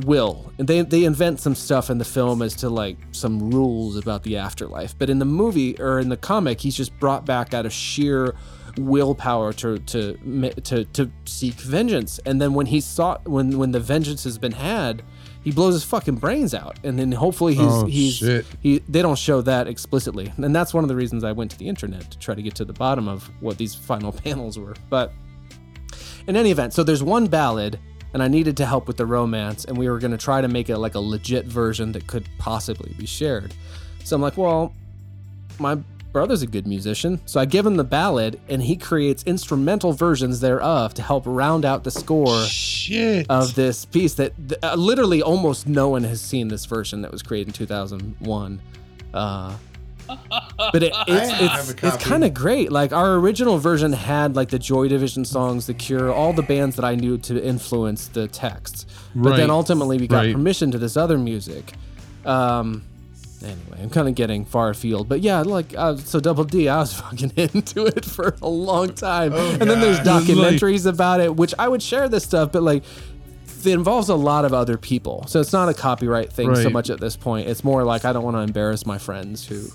will. And they they invent some stuff in the film as to like some rules about the afterlife. But in the movie or in the comic, he's just brought back out of sheer willpower to to to to seek vengeance. And then when he sought when when the vengeance has been had, he blows his fucking brains out. And then hopefully he's Oh, he's shit. he they don't show that explicitly. And that's one of the reasons I went to the internet to try to get to the bottom of what these final panels were. But in any event, so there's one ballad, and I needed to help with the romance, and we were going to try to make it like a legit version that could possibly be shared. So I'm like, well, my brother's a good musician, so I give him the ballad, and he creates instrumental versions thereof to help round out the score Shit. of this piece that uh, literally almost no one has seen this version that was created in 2001. Uh, but it, it's it's, it's kind of great. Like our original version had like the Joy Division songs, The Cure, all the bands that I knew to influence the text. But then ultimately we got Right. permission to this other music. Um, anyway, I'm kind of getting far afield, but yeah, like uh, so Double D, I was fucking into it for a long time, and then there's documentaries about it, which I would share this stuff, but like it involves a lot of other people, so it's not a copyright thing so much at this point. It's more like I don't want to embarrass my friends who,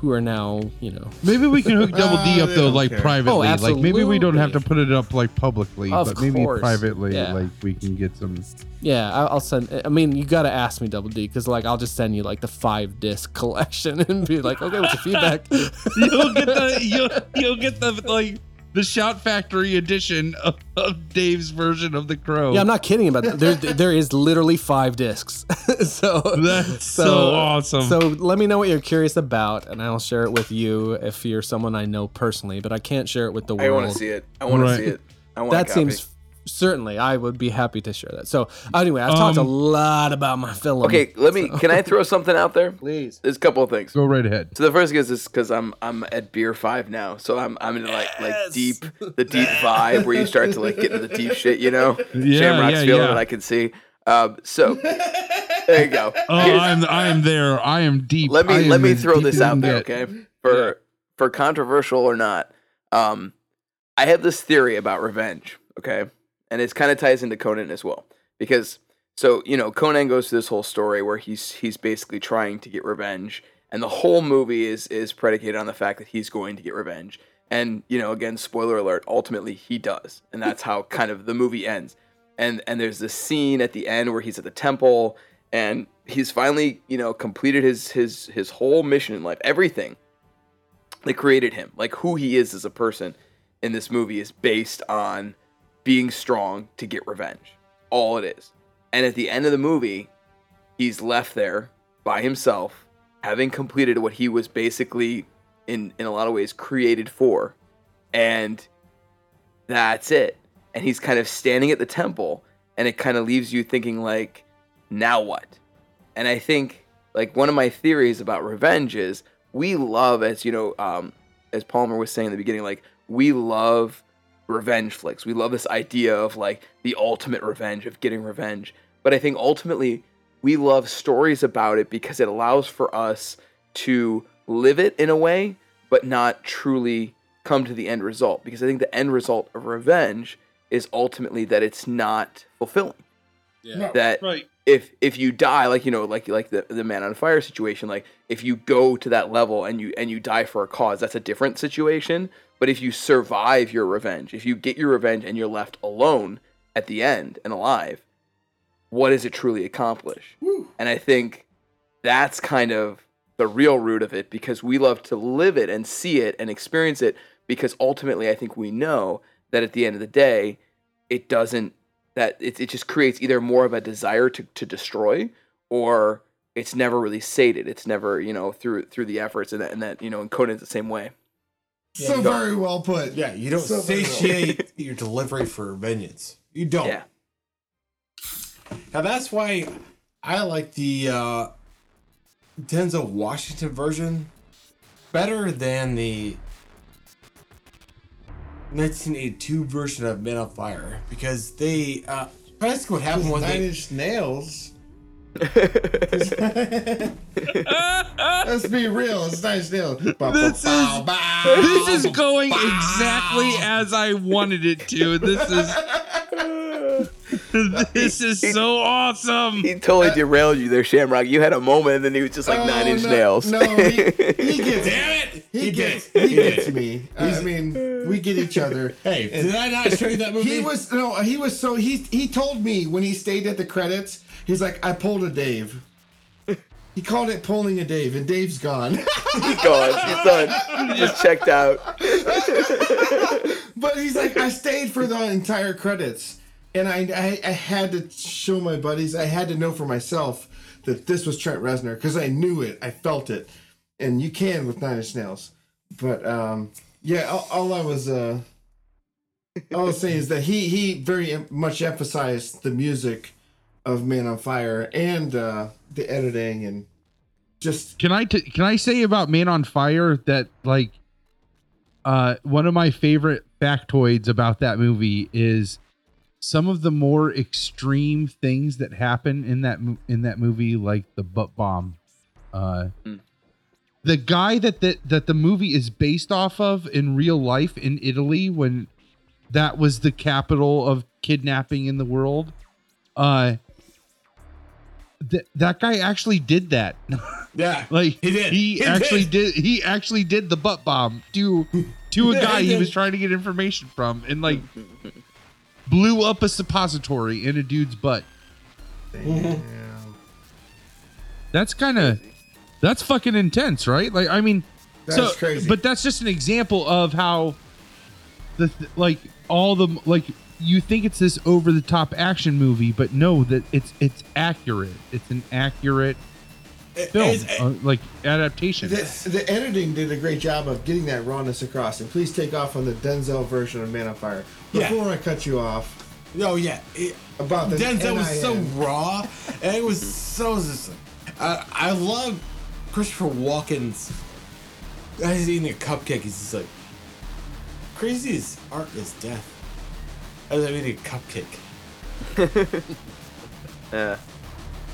who are now you know Maybe we can hook Double D Ah, up they though, like care. privately. Oh, like maybe we don't have to put it up like publicly, Of but maybe privately, Yeah. like we can get some. Yeah, I- I'll send. I mean, you got to ask me, Double D, because like I'll just send you like the five disc collection and be like, okay, what's your feedback? You'll get the you'll, you'll get the like the Shout Factory edition of, of Dave's version of the Crow. yeah, I'm not kidding about that. There, there is literally five discs. so That's so awesome. So let me know what you're curious about, and I'll share it with you if you're someone I know personally. But I can't share it with the world. I want to see it. I want Right. to see it. I want That a copy. seems certainly. I would be happy to share that. So anyway, I've talked a Um, lot about my film. Okay, let me. Can I throw something out there? please. There's a couple of things. Go right ahead. So the first thing is this because I'm I'm at beer five now, so I'm I'm in like like deep the deep vibe where you start to like get into the deep shit, you know. Yeah, Shamrock's yeah, feeling yeah. that I can see. Um, so there you go. Oh, Here's- I'm I am there. I am deep. let me let me throw this out there, get. okay? For for controversial or not, um, I have this theory about revenge, okay, and it kind of ties into Conan as well. Because so you know Conan goes through this whole story where he's he's basically trying to get revenge, and the whole movie is is predicated on the fact that he's going to get revenge, and you know again spoiler alert, ultimately he does, and that's how kind of the movie ends, and and there's this scene at the end where he's at the temple and he's finally you know completed his his his whole mission in life. Everything that created him like who he is as a person in this movie is based on being strong to get revenge. All it is. And at the end of the movie he's left there by himself having completed what he was basically in in a lot of ways created for. And that's it. And he's kind of standing at the temple and it kind of leaves you thinking like now what? And i think like one of my theories about revenge is we love as you know um as palmer was saying in the beginning like we love revenge flicks. We love this idea of like the ultimate revenge of getting revenge. But i think ultimately we love stories about it because it allows for us to live it in a way but not truly come to the end result. Because i think the end result of revenge is ultimately that it's not fulfilling. That Right. if if you die like you know like like the, the man on fire situation like if you go to that level and you and you die for a cause that's a different situation but if you survive your revenge if you get your revenge and you're left alone at the end and alive what does it truly accomplish? And i think that's kind of the real root of it because we love to live it and see it and experience it because ultimately i think we know that at the end of the day it doesn't that it, it just creates either more of a desire to, to destroy or it's never really sated. It's never you know through through the efforts and that, and that you know and Conan's the same way So very well put. Yeah, you don't So very well. satiate your delivery for vengeance. You don't. yeah Now that's why I like the uh, Denzel Washington version better than the 1982 version of Men on Fire because they uh, basically what happened was Nine they, Inch Nails. Let's be real. It's Nine Inch Nails. This is- Bow, bow, This is going exactly as I wanted it to. This is this is so awesome. he totally uh, derailed you there Shamrock you had a moment and then he was just like Oh, nine inch no, nails No, he, he gets Damn it! He, He gets did. he He gets did. me. I mean, we get each other. Hey, did I not show you that movie? He was no, he was so he he told me when he stayed at the credits, he's like, I pulled a Dave. He called it pulling a Dave, and Dave's gone. he's gone he's done he just checked out but he's like, I stayed for the entire credits. and I, I I had to show my buddies. I had to know for myself that this was Trent Reznor because I knew it. I felt it, and you can with Nine Inch Nails. But um, yeah, all, all I was uh, all I was saying is that he he very much emphasized the music of Man on Fire and uh, the editing and just Can I t- can I say about Man on Fire that like uh one of my favorite factoids about that movie is some of the more extreme things that happen in that in that movie like the butt bomb uh Hmm. the guy that that that the movie is based off of in real life in Italy when that was the capital of kidnapping in the world uh th- that guy actually did that Yeah. like He did. He, He actually did. did. He actually did the butt bomb to to a Yeah, guy he he was trying to get information from, and like blew up a suppository in a dude's butt. Damn. That's kind of that's fucking intense, right? Like, I mean, That's so crazy. But that's just an example of how the like all the like you think it's this over the top action movie, but no, that it's it's accurate. It's an accurate film, It's- uh, like adaptation. The, the editing did a great job of getting that rawness across. And please take off on the Denzel version of Man on Fire. Yeah. Before I cut you off Oh yeah. It- about the Denzel was so raw, and it was so just. I I love Christopher Walken's. He's eating a cupcake, he's just like, Creasy's art is death. As I'm eating a cupcake. Yeah.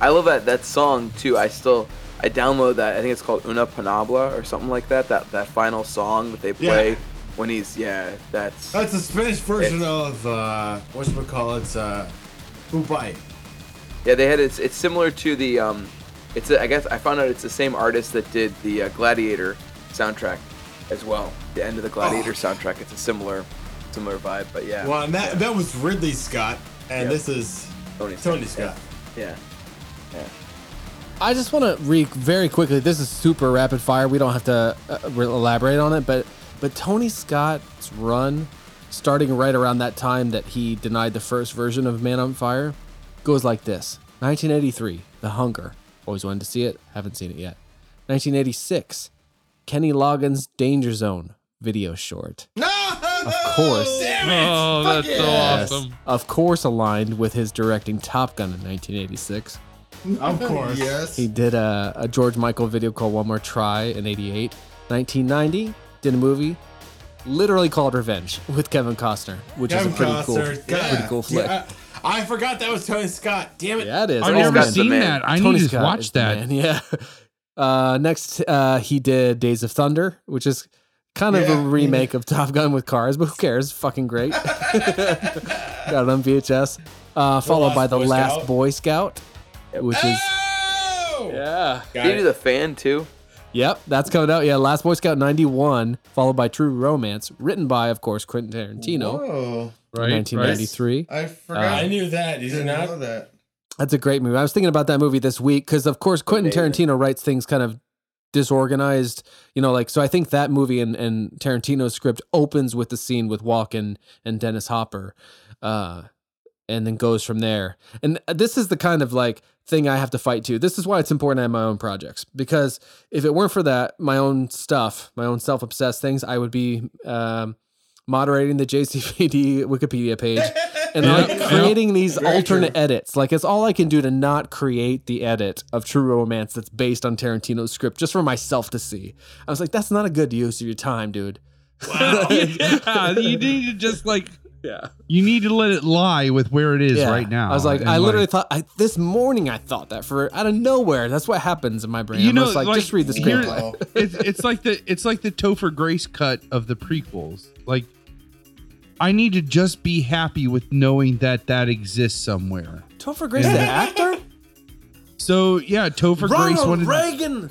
I love that that song too. I still I download that. I think it's called Una Palabra or something like that. That that final song that they play Yeah. when he's yeah. That's That's the Spanish version of uh, what's it called? It's uh, Ubay. yeah. They had it's it's similar to the um. It's a, I guess I found out it's the same artist that did the uh, Gladiator soundtrack as well. The end of the Gladiator soundtrack. It's a similar similar vibe, but yeah. Well, and that yeah. that was Ridley Scott, and Yeah. this is Tony Tony Scott, Scott. yeah. I just want to re very quickly. This is super rapid fire. We don't have to uh, re- elaborate on it, but but Tony Scott's run, starting right around that time that he denied the first version of Man on Fire, goes like this: 1983, The Hunger. Always wanted to see it. Haven't seen it yet. 1986, Kenny Loggins' Danger Zone video short. No! Of course. oh, that's so Yes. awesome. Of course, aligned with his directing Top Gun in 1986. Of course. Yes. He did a, a George Michael video called One More Try in 88. 1990, did a movie literally called Revenge with Kevin Costner, which Kevin is a pretty Costner. cool, God. pretty cool flick. Yeah, I, I forgot that was Tony Scott. Damn it. Yeah, it is. I've Oh, never man. Seen that. I Tony need to Scott watch that. man, Yeah. Uh, next, uh, he did Days of Thunder, which is kind of Yeah. a remake of Top Gun with cars, but who cares? Fucking great. Got it on VHS. Uh, followed Last by The Boy Last Scout. Boy Scout, which is Oh! yeah. Got Did he do the fan too? Yep, that's coming out. Yeah, Last Boy Scout 91, followed by True Romance, written by, of course, Quentin Tarantino, Whoa. Right, 1993. I Uh, forgot. I knew that. Did you didn't know that. That's a great movie. I was thinking about that movie this week because, of course, Quentin Tarantino writes things kind of disorganized. You know, like so. I think that movie and, and Tarantino's script opens with the scene with Walken and Dennis Hopper, uh, and then goes from there. And this is the kind of like thing I have to fight to. This is why it's important I have my own projects because if it weren't for that, my own stuff, my own self obsessed things, I would be. Um, moderating the JCVD Wikipedia page and like Yeah. creating these Very alternate true. edits. Like it's all I can do to not create the edit of True Romance that's based on Tarantino's script just for myself to see. I was like, that's not a good use of your time, dude. yeah, you need to just like Yeah. you need to let it lie with where it is Yeah. right now. I was like, And, I literally thought I, this morning I thought that for out of nowhere. That's what happens in my brain. You I'm know, just like, like, just read the screenplay. it's it's like the it's like the Topher Grace cut of the prequels. Like, I need to just be happy with knowing that that exists somewhere. Topher Grace, the actor, So yeah, Topher Grace Ronald wanted. Reagan,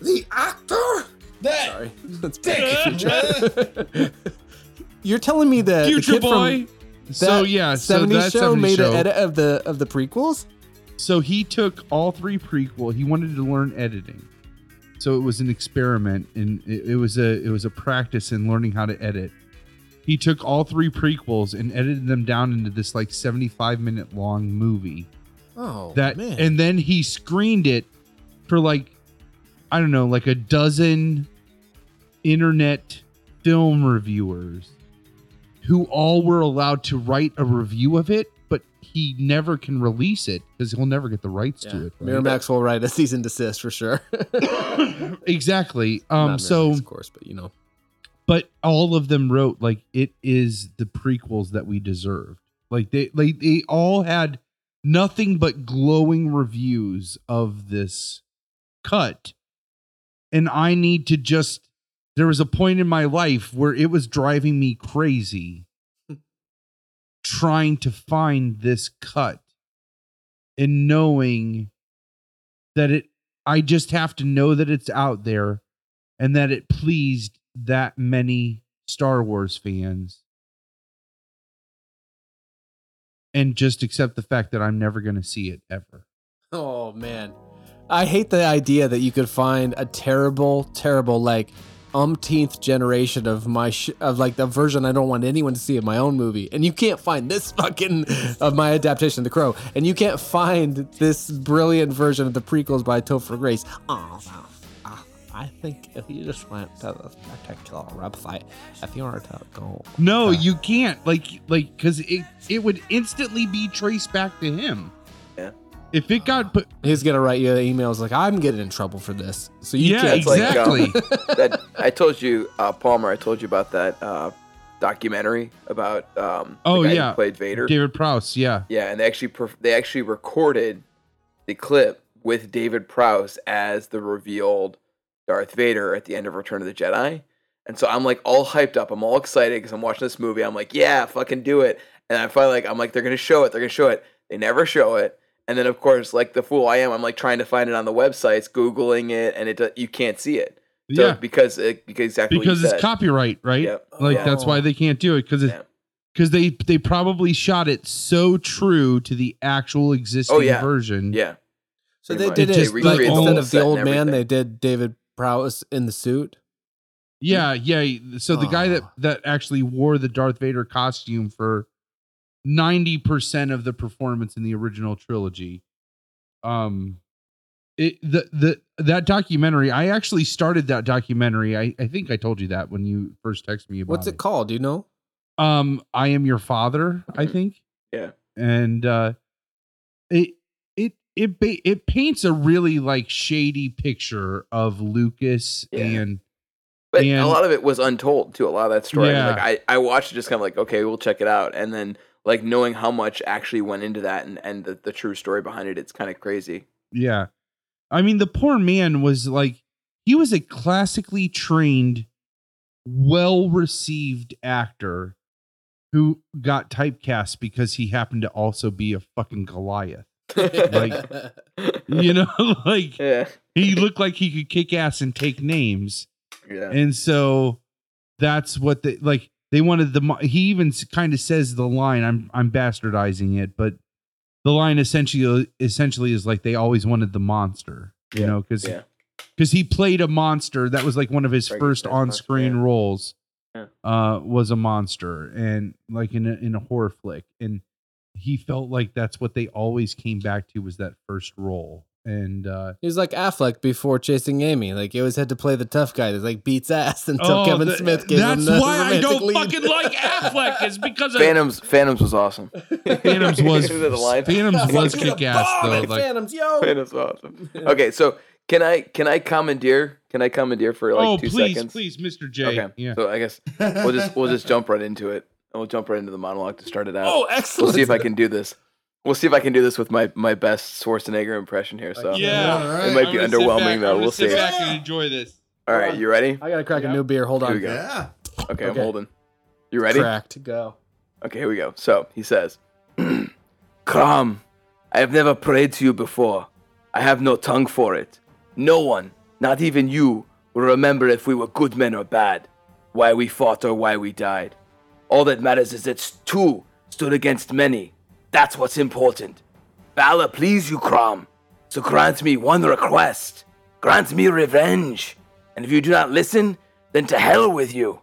the actor. That. Sorry, that's bad. You're telling me that the Future kid from boy. So that yeah, so 70s that show 70s made show. an edit of the of the prequels. So he took all three prequel. He wanted to learn editing. So it was an experiment, and it, it was a it was a practice in learning how to edit. He took all three prequels and edited them down into this like 75 minute long movie Oh, that man. and then he screened it for like i don't know like a dozen internet film reviewers who all were allowed to write a review of it but he never can release it because he'll never get the rights to it right? Miramax will write a cease and desist for sure. exactly Not um so Miramax, of course, but you know, but all of them wrote like it is the prequels that we deserved. Like they like they all had nothing but glowing reviews of this cut. And I need to just there was a point in my life where it was driving me crazy trying to find this cut and knowing that it I just have to know that it's out there and that it pleased that many Star Wars fans. And just accept the fact that I'm never going to see it ever. Oh man, I hate the idea that you could find a terrible, terrible like umpteenth generation of my sh- of like the version I don't want anyone to see of my own movie, and you can't find this fucking of my adaptation of The Crow, and you can't find this brilliant version of the prequels by Topher Grace. Oh, I think if you just went to this particular website, if you were to go, No, you can't. Like like cuz it it would instantly be traced back to him. Yeah. If it got put he's gonna write you emails like I'm getting in trouble for this, so you Yeah, can't. It's like, exactly. um, that I told you, uh, Palmer. I told you about that uh, documentary about um, the Oh, guy who yeah. played Vader. David Prowse, yeah. Yeah, and they actually perf- they actually recorded the clip with David Prowse as the revealed Darth Vader at the end of Return of the Jedi. And so I'm like all hyped up. I'm all excited because I'm watching this movie. I'm like, yeah, fucking do it. And I finally like I'm like, they're gonna show it. They're gonna show it. They never show it. And then of course, like the fool I am, I'm like trying to find it on the websites, googling it, and it do- you can't see it. So yeah. because it, because exactly Because it's said. copyright, right? Yep. Oh, like Yeah. that's why they can't do it cuz Yeah. because they they probably shot it so true to the actual oh, existing Oh, yeah. version. Yeah. So Pretty they much. did It it just, like like, instead of the old man, everything. they did David Prowse in the suit. Yeah, yeah. So the guy that that actually wore the Darth Vader costume for ninety percent of the performance in the original trilogy, um, it the the that documentary. I actually started that documentary. I I think I told you that when you first texted me about What's it called? Do you know? Um, I am your father. I think. Yeah. and uh, it it it ba- it paints a really like shady picture of Lucas Yeah. and But And- a lot of it was untold too. A lot of that story. I mean, Yeah. like I, I watched it just kind of like, okay, we'll check it out. And then like knowing how much actually went into that and, and the, the true story behind it, it's kind of crazy. Yeah. I mean, the poor man was like, he was a classically trained, well received actor who got typecast because he happened to also be a fucking Goliath. Like- You know, like yeah. he looked like he could kick ass and take names. Yeah. And so that's what they like. They wanted the. He even kind of says the line. I'm I'm bastardizing it, but the line essentially essentially is like they always wanted the monster. You Yeah, know, because Yeah. because he played a monster. That was like one of his Right, first on screen monster, yeah. roles. Yeah. Uh, was a monster and like in a, in a horror flick, and he felt like that's what they always came back to was that first role. And uh, He was like Affleck before chasing Amy. Like he always had to play the tough guy that like beats ass until Oh, Kevin th- Smith gave That's him the why I don't lead. fucking like Affleck. Is because of Phantoms Phantoms was awesome. Phantoms was the line? Phantoms was kick ass though. Like, Phantoms, yo. Phantoms was awesome. Okay, so can I can I commandeer can I commandeer for like oh two please, seconds? please, Mr. J. Okay. Yeah. So I guess we'll just we'll just jump right into it. And we'll jump right into the monologue to start it out. Oh, excellent. we'll see if I can do this. We'll see if I can do this with my my best Schwarzenegger impression here. So Yeah. All right. It might be I'm underwhelming, back- though. I'm We'll see. sit see. back and enjoy this. all right, you ready? I gotta crack a new beer. Hold Here on. we go. Yeah. Okay, I'm holding. You ready? Cracked. Go. Okay, here we go. So he says, Crom, I have never prayed to you before. I have no tongue for it. No one, not even you, will remember if we were good men or bad, why we fought or why we died. All that matters is it's two stood against many. That's what's important. Valor please you, Crom. So grant me one request. Grant me revenge. And if you do not listen, then to hell with you.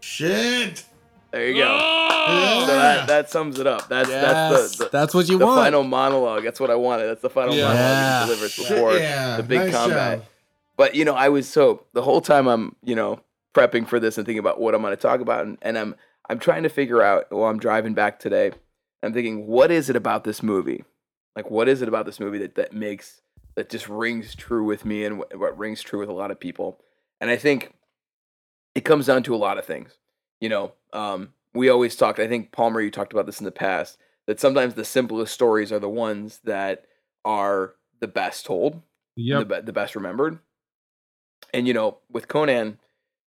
Shit. There you go. Oh! So that, that sums it up. That's that's the, the, that's what you the want. final monologue. That's what I wanted. That's the final Yeah. monologue he delivers before yeah, the big nice combat. job. But you know, I was so the whole time I'm you know prepping for this and thinking about what I'm going to talk about, and, and I'm I'm trying to figure out while I'm driving back today. I'm thinking, what is it about this movie? Like, what is it about this movie that that makes that just rings true with me and what, what rings true with a lot of people? And I think it comes down to a lot of things. You know, um, we always talked. I think Palmer, you talked about this in the past. That sometimes the simplest stories are the ones that are the best told Yep. the, be- the best remembered. And you know, with Conan,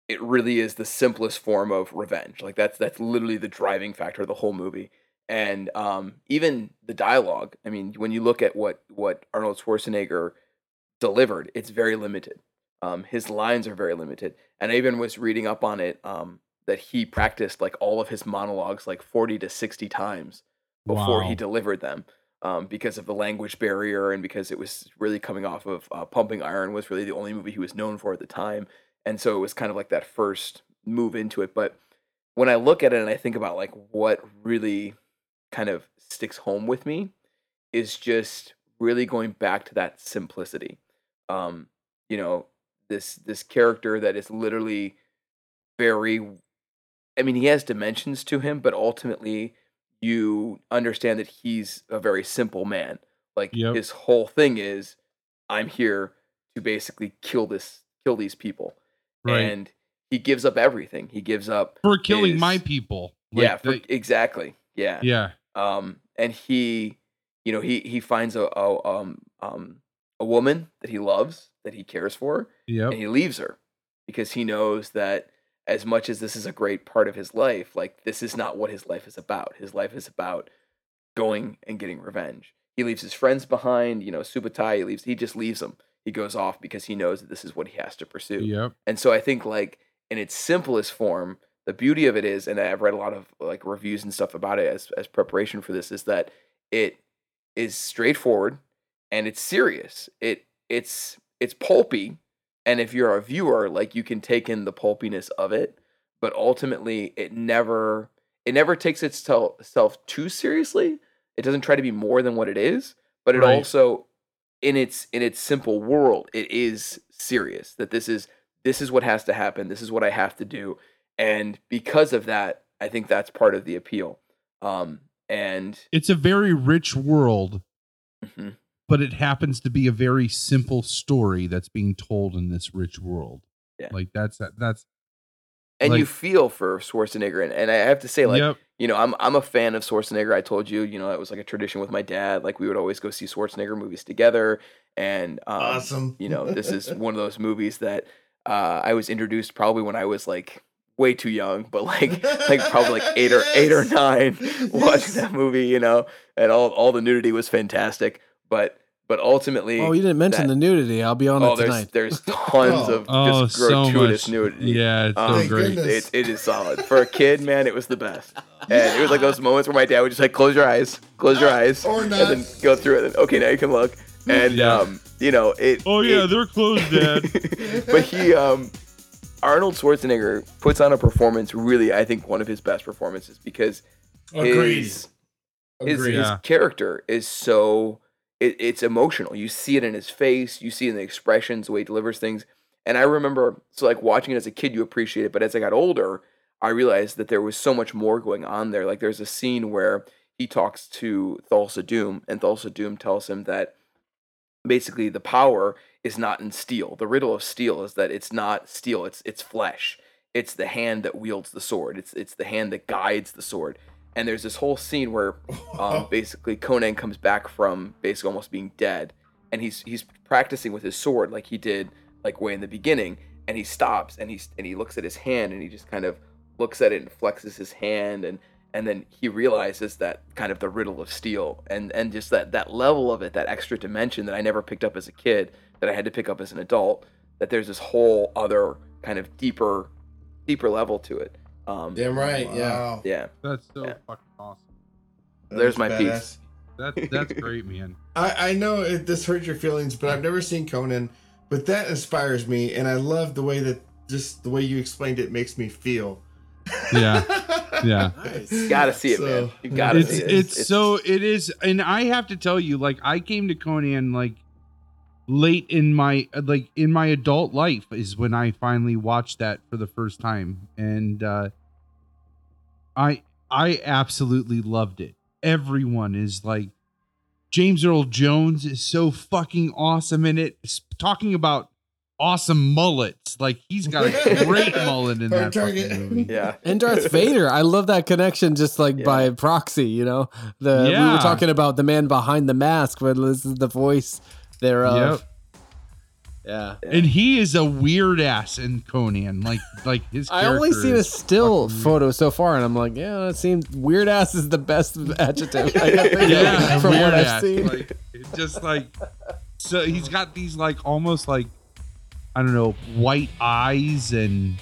it really is the simplest form of revenge. Like that's that's literally the driving factor of the whole movie. And um, even the dialogue. I mean, when you look at what what Arnold Schwarzenegger delivered, it's very limited. Um, his lines are very limited. And I even was reading up on it um, that he practiced like all of his monologues like forty to sixty times before he delivered them um, because of the language barrier and because it was really coming off of uh, Pumping Iron was really the only movie he was known for at the time, and so it was kind of like that first move into it. But when I look at it and I think about like what really kind of sticks home with me is just really going back to that simplicity. Um, you know, this this character that is literally very I mean, he has dimensions to him, but ultimately you understand that he's a very simple man. Like Yep. his whole thing is I'm here to basically kill this kill these people. Right. And he gives up everything. He gives up For killing his- my people. Like, yeah, for, they- exactly. Yeah. yeah. Um and he you know, he he finds a, a um um a woman that he loves, that he cares for, Yeah, and he leaves her because he knows that as much as this is a great part of his life, like this is not what his life is about. His life is about going and getting revenge. He leaves his friends behind, you know, Subutai, he leaves he just leaves them. He goes off because he knows that this is what he has to pursue. Yep. And so I think like in its simplest form, the beauty of it is, and I've read a lot of like reviews and stuff about it as as preparation for this, is that it is straightforward and it's serious. It it's it's pulpy, and if you're a viewer, like you can take in the pulpiness of it, but ultimately it never it never takes itself too seriously. It doesn't try to be more than what it is, but it Right. also in its in its simple world, it is serious. That this is this is what has to happen. This is what I have to do, and because of that, I think that's part of the appeal. Um, and It's a very rich world, mhm. but it happens to be a very simple story that's being told in this rich world. Yeah. Like that's that's and you feel for Schwarzenegger, and, and I have to say, like, yep. you know, I'm I'm a fan of Schwarzenegger. I told you, you know, it was like a tradition with my dad. Like we would always go see Schwarzenegger movies together, and um, awesome. you know, this is one of those movies that uh, I was introduced probably when I was like way too young, but like like probably like eight or eight or nine watching that movie, you know, and all all the nudity was fantastic, but but ultimately, Oh, you didn't mention that- the nudity. I'll be on oh, it there's tonight. there's tons of Oh, just so gratuitous much. nudity. Yeah, it's so Um, Thank great. It, it is solid for a kid, man. It was the best, and it was like those moments where my dad would just like close your eyes, close your eyes, Or and then go through it. And, okay, now you can look, and Yeah. um, you know it. Oh yeah, it- they're closed, Dad. but he um Arnold Schwarzenegger puts on a performance really I think one of his best performances because Agreed. his his, Agreed. his Yeah. character is so it, it's emotional. You see it in his face, you see in the expressions, the way he delivers things. And I remember so like watching it as a kid you appreciate it, but as I got older, I realized that there was so much more going on there. Like there's a scene where he talks to Thulsa Doom and Thulsa Doom tells him that basically the power is not in steel. The riddle of steel is that it's not steel, it's it's flesh. It's the hand that wields the sword. It's it's the hand that guides the sword. And there's this whole scene where um, basically Conan comes back from basically almost being dead, and he's he's practicing with his sword like he did like way in the beginning, and he stops and he's and he looks at his hand and he just kind of looks at it and flexes his hand and and then he realizes that kind of the riddle of steel and and just that that level of it that extra dimension that I never picked up as a kid that I had to pick up as an adult that there's this whole other kind of deeper deeper level to it um Damn right. Yeah. Wow. yeah That's so Yeah. fucking awesome. That There's my badass. piece. That's that's great, man. I, I know it, this hurts your feelings, but I've never seen Conan. But that inspires me, and I love the way that just the way you explained it makes me feel. Yeah. Yeah. You gotta see it, man. You gotta it's see it. it's so it is and i have to tell you like i came to conan like late in my like in my adult life is when i finally watched that for the first time. And uh i i absolutely loved it. Everyone is like james earl jones is so fucking awesome in it. S- talking about awesome mullets like he's got a great mullet in Hard that movie. Yeah. And Darth Vader, I love that connection, just like Yeah. by proxy. You know, the we were talking about the man behind the mask, but this is the voice thereof. Yeah, and he is a weird ass in Conan. Like like his. I only character seen a still fucking photo so far, and I'm like, yeah, it seems weird. Ass is the best adjective I can think Yeah, from weird what I've ass. seen. Like it's just like so he's got these like almost like I don't know white eyes and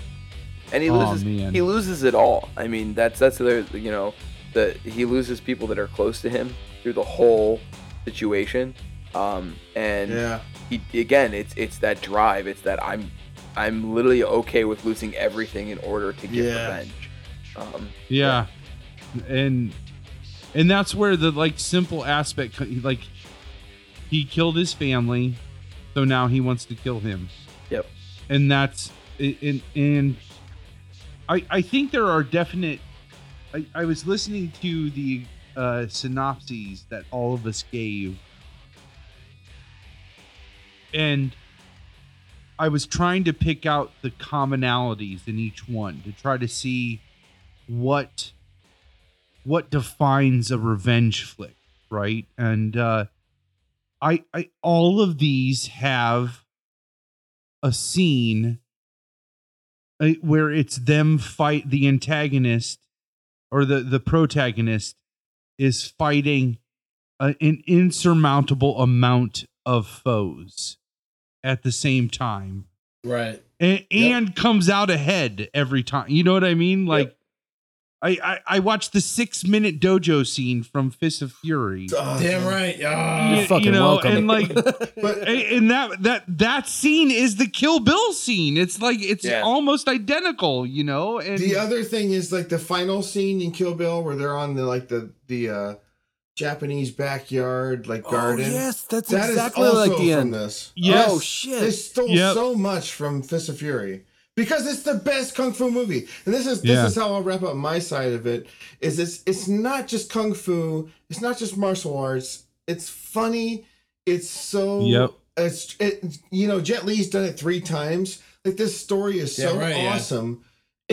and he Oh, loses man. he loses it all. I mean, that's that's the you know the he loses people that are close to him through the whole situation. Um, and Yeah. he again, it's it's that drive. It's that I'm I'm literally okay with losing everything in order to get Yeah. revenge. Um, yeah, and and that's where the like simple aspect like he killed his family, so now he wants to kill him. Yep. and that's and and I I think there are definite. I, I was listening to the uh, synopses that all of us gave, and I was trying to pick out the commonalities in each one to try to see what what defines a revenge flick, right? And uh, I I all of these have a scene uh, where it's them fight the antagonist or the the protagonist is fighting a, an insurmountable amount of foes at the same time Right. and, and comes out ahead every time you know what i mean like I, I i watched the six minute dojo scene from fist of fury Damn right. Yeah. you, You're fucking you know welcome. and like But and that that that scene is the Kill Bill scene. It's like it's Yeah. almost identical, you know. And the other thing is like the final scene in Kill Bill where they're on the like the the uh Japanese backyard like Oh garden. yes, that's That is exactly also like the from end. this. Yes. Oh shit! They stole Yep. so much from Fist of Fury because it's the best kung fu movie. And this is this Yeah. is how I'll wrap up my side of it. Is it's it's not just kung fu. It's not just martial arts. It's funny. It's so. Yep. It's it. You know, Jet Li's done it three times. Like this story is so Yeah, right, yeah.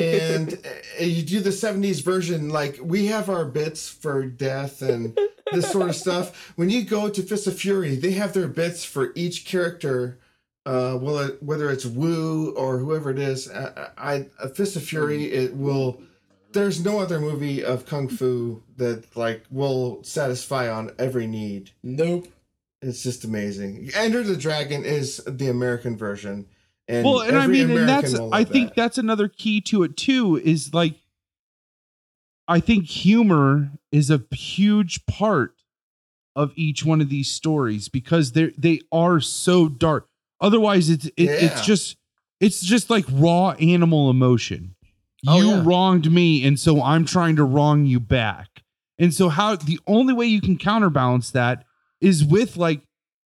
And uh, you do the 70s version like we have our bits for death and this sort of stuff. When you go to fist of fury they have their bits for each character uh well whether it's Wu or whoever it is I, I a fist of fury it will there's no other movie of kung fu that like will satisfy on every need. Nope. it's just amazing. Enter the dragon is the american version and well, and I mean, and that's I think that. that's another key to it too. Is like, I think humor is a huge part of each one of these stories because they they are so dark. Otherwise, it's it, it's just it's just like raw animal emotion. Oh, you yeah. wronged me, and so I'm trying to wrong you back. And so, how the only way you can counterbalance that is with like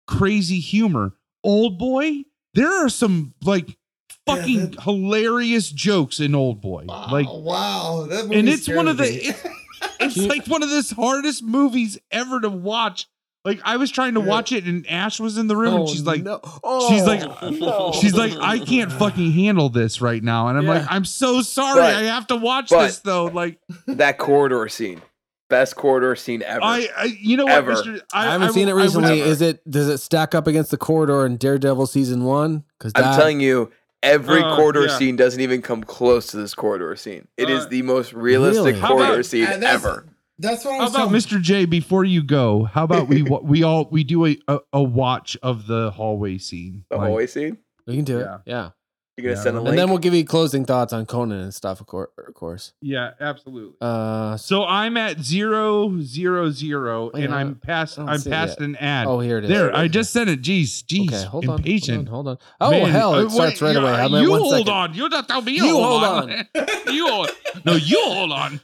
crazy humor. Old boy, there are some like fucking hilarious jokes in Old Boy. Wow, Like, wow, that and it's one of the me. it's, it's like one of the hardest movies ever to watch. Like, I was trying to watch it, and Ash was in the room, and Oh, she's like, no. she's like, Oh, no. she's like, I can't fucking handle this right now, and I'm like, I'm so sorry, But- I have to watch this though. Like, that corridor scene, best corridor scene ever. I, I you know what, Ever. Mr. I haven't will- seen it recently. Is it does it stack up against the corridor in Daredevil season one? Because I'm telling you, every Uh, corridor yeah. scene doesn't even come close to this corridor scene. It is Uh, the most realistic Really? Corridor about- scene Uh, that's- ever. That's what I How was about telling- Mr. J? Before you go, how about we wa- we all we do a, a, a watch of the hallway scene? The Like, hallway scene. we can do Yeah. it. Yeah, You're gonna Yeah. send a link. and then we'll give you closing thoughts on Conan and stuff. Of course, of course. Yeah, absolutely. Uh, So I'm at zero zero zero, Wait, and I I'm don't- past. I don't I'm past an ad. oh, here it is. there, I just sent it. Jeez, jeez. Okay, hold on, impatient. hold on. Hold on. Oh Man, hell, uh, it starts wait, right away. you- How about You one hold second? on. You don't tell me. You hold hold on. you hold. No, you hold on.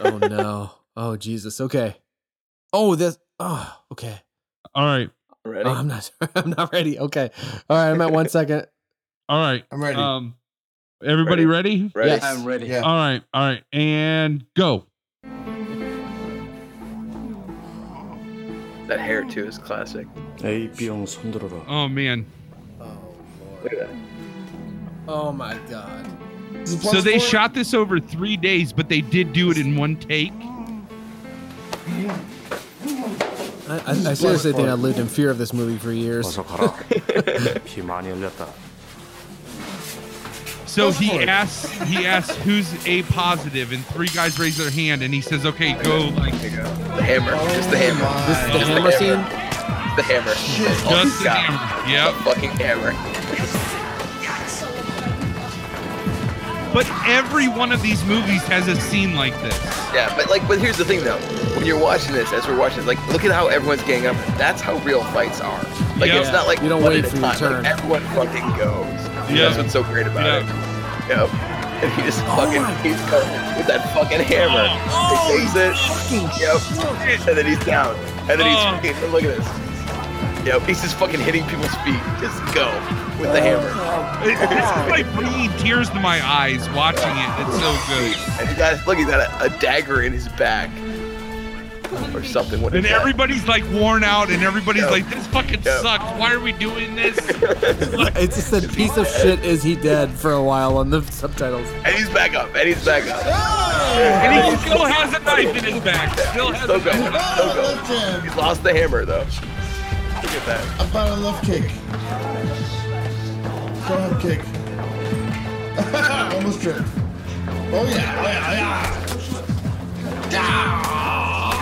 Oh no. Oh Jesus. Okay. Oh this. Oh okay. All right. Ready? Oh, I'm not. I'm not ready. Okay. All right. I'm at one second. All right. I'm ready. Um, everybody ready? Ready? Yes. I'm ready. Yeah. All right. All right. And go. That hair too is classic. A B형 손들어라. Oh man. Look at that. Oh my God. Is it So plus they four? shot this over three days, but they did do it in one take. I, I, I seriously think I lived in fear of this movie for years. 어서 가라. 피 많이 흘렸다. So he asks, he asks who's A positive, and three guys raise their hand, and he says, "Okay, go like There you go. The hammer. Just the hammer. Oh this is the Just hammer scene. The hammer. That's all just the got. hammer." The fucking hammer. But every one of these movies has a scene like this. Yeah, but like, but here's the thing though. When you're watching this, as we're watching, this, like, look at how everyone's getting up. That's how real fights are. Like, Yeah. it's not like You don't wait at a for your turn. Like, everyone fucking goes. Yeah. That's what's so great about Yeah. it. Yep. And he just fucking he's coming with that fucking hammer. Oh, he takes it. Yep. And then he's down. And then he's Oh. fucking look at this. Yep. He's just fucking hitting people's feet. Just go with the hammer. It- oh, This is like bringing tears to my eyes watching it. It's so good. And he got look, he's got a, a dagger in his back. Or something. What is And that? everybody's like worn out, and everybody's Yeah. like, "This fucking Yeah. sucks. Why are we doing this?" It's just a piece of shit. Is he dead for a while on the subtitles? And he's back up. And he's back up. And he still has a knife in his back. Still has Still a going. knife. Still Oh, going. left. He's lost the hammer though. Look at that. I About a left kick. Go ahead, kick. Almost tripped. Oh yeah, oh yeah, oh yeah. Ah!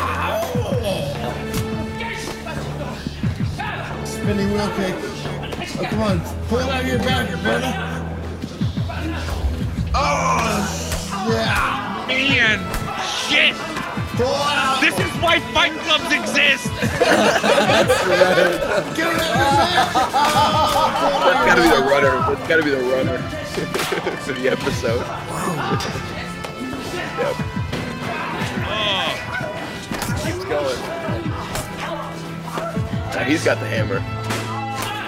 Spinning wheel kick. Oh, come on. Pull it out of your back, brother. Oh, yeah. Man, shit. Pull out. This is why fight clubs exist. That's right. Get it out That's gotta be the runner. That's gotta be the runner for the episode. yep. Oh, Keeps going. Now he's got the hammer.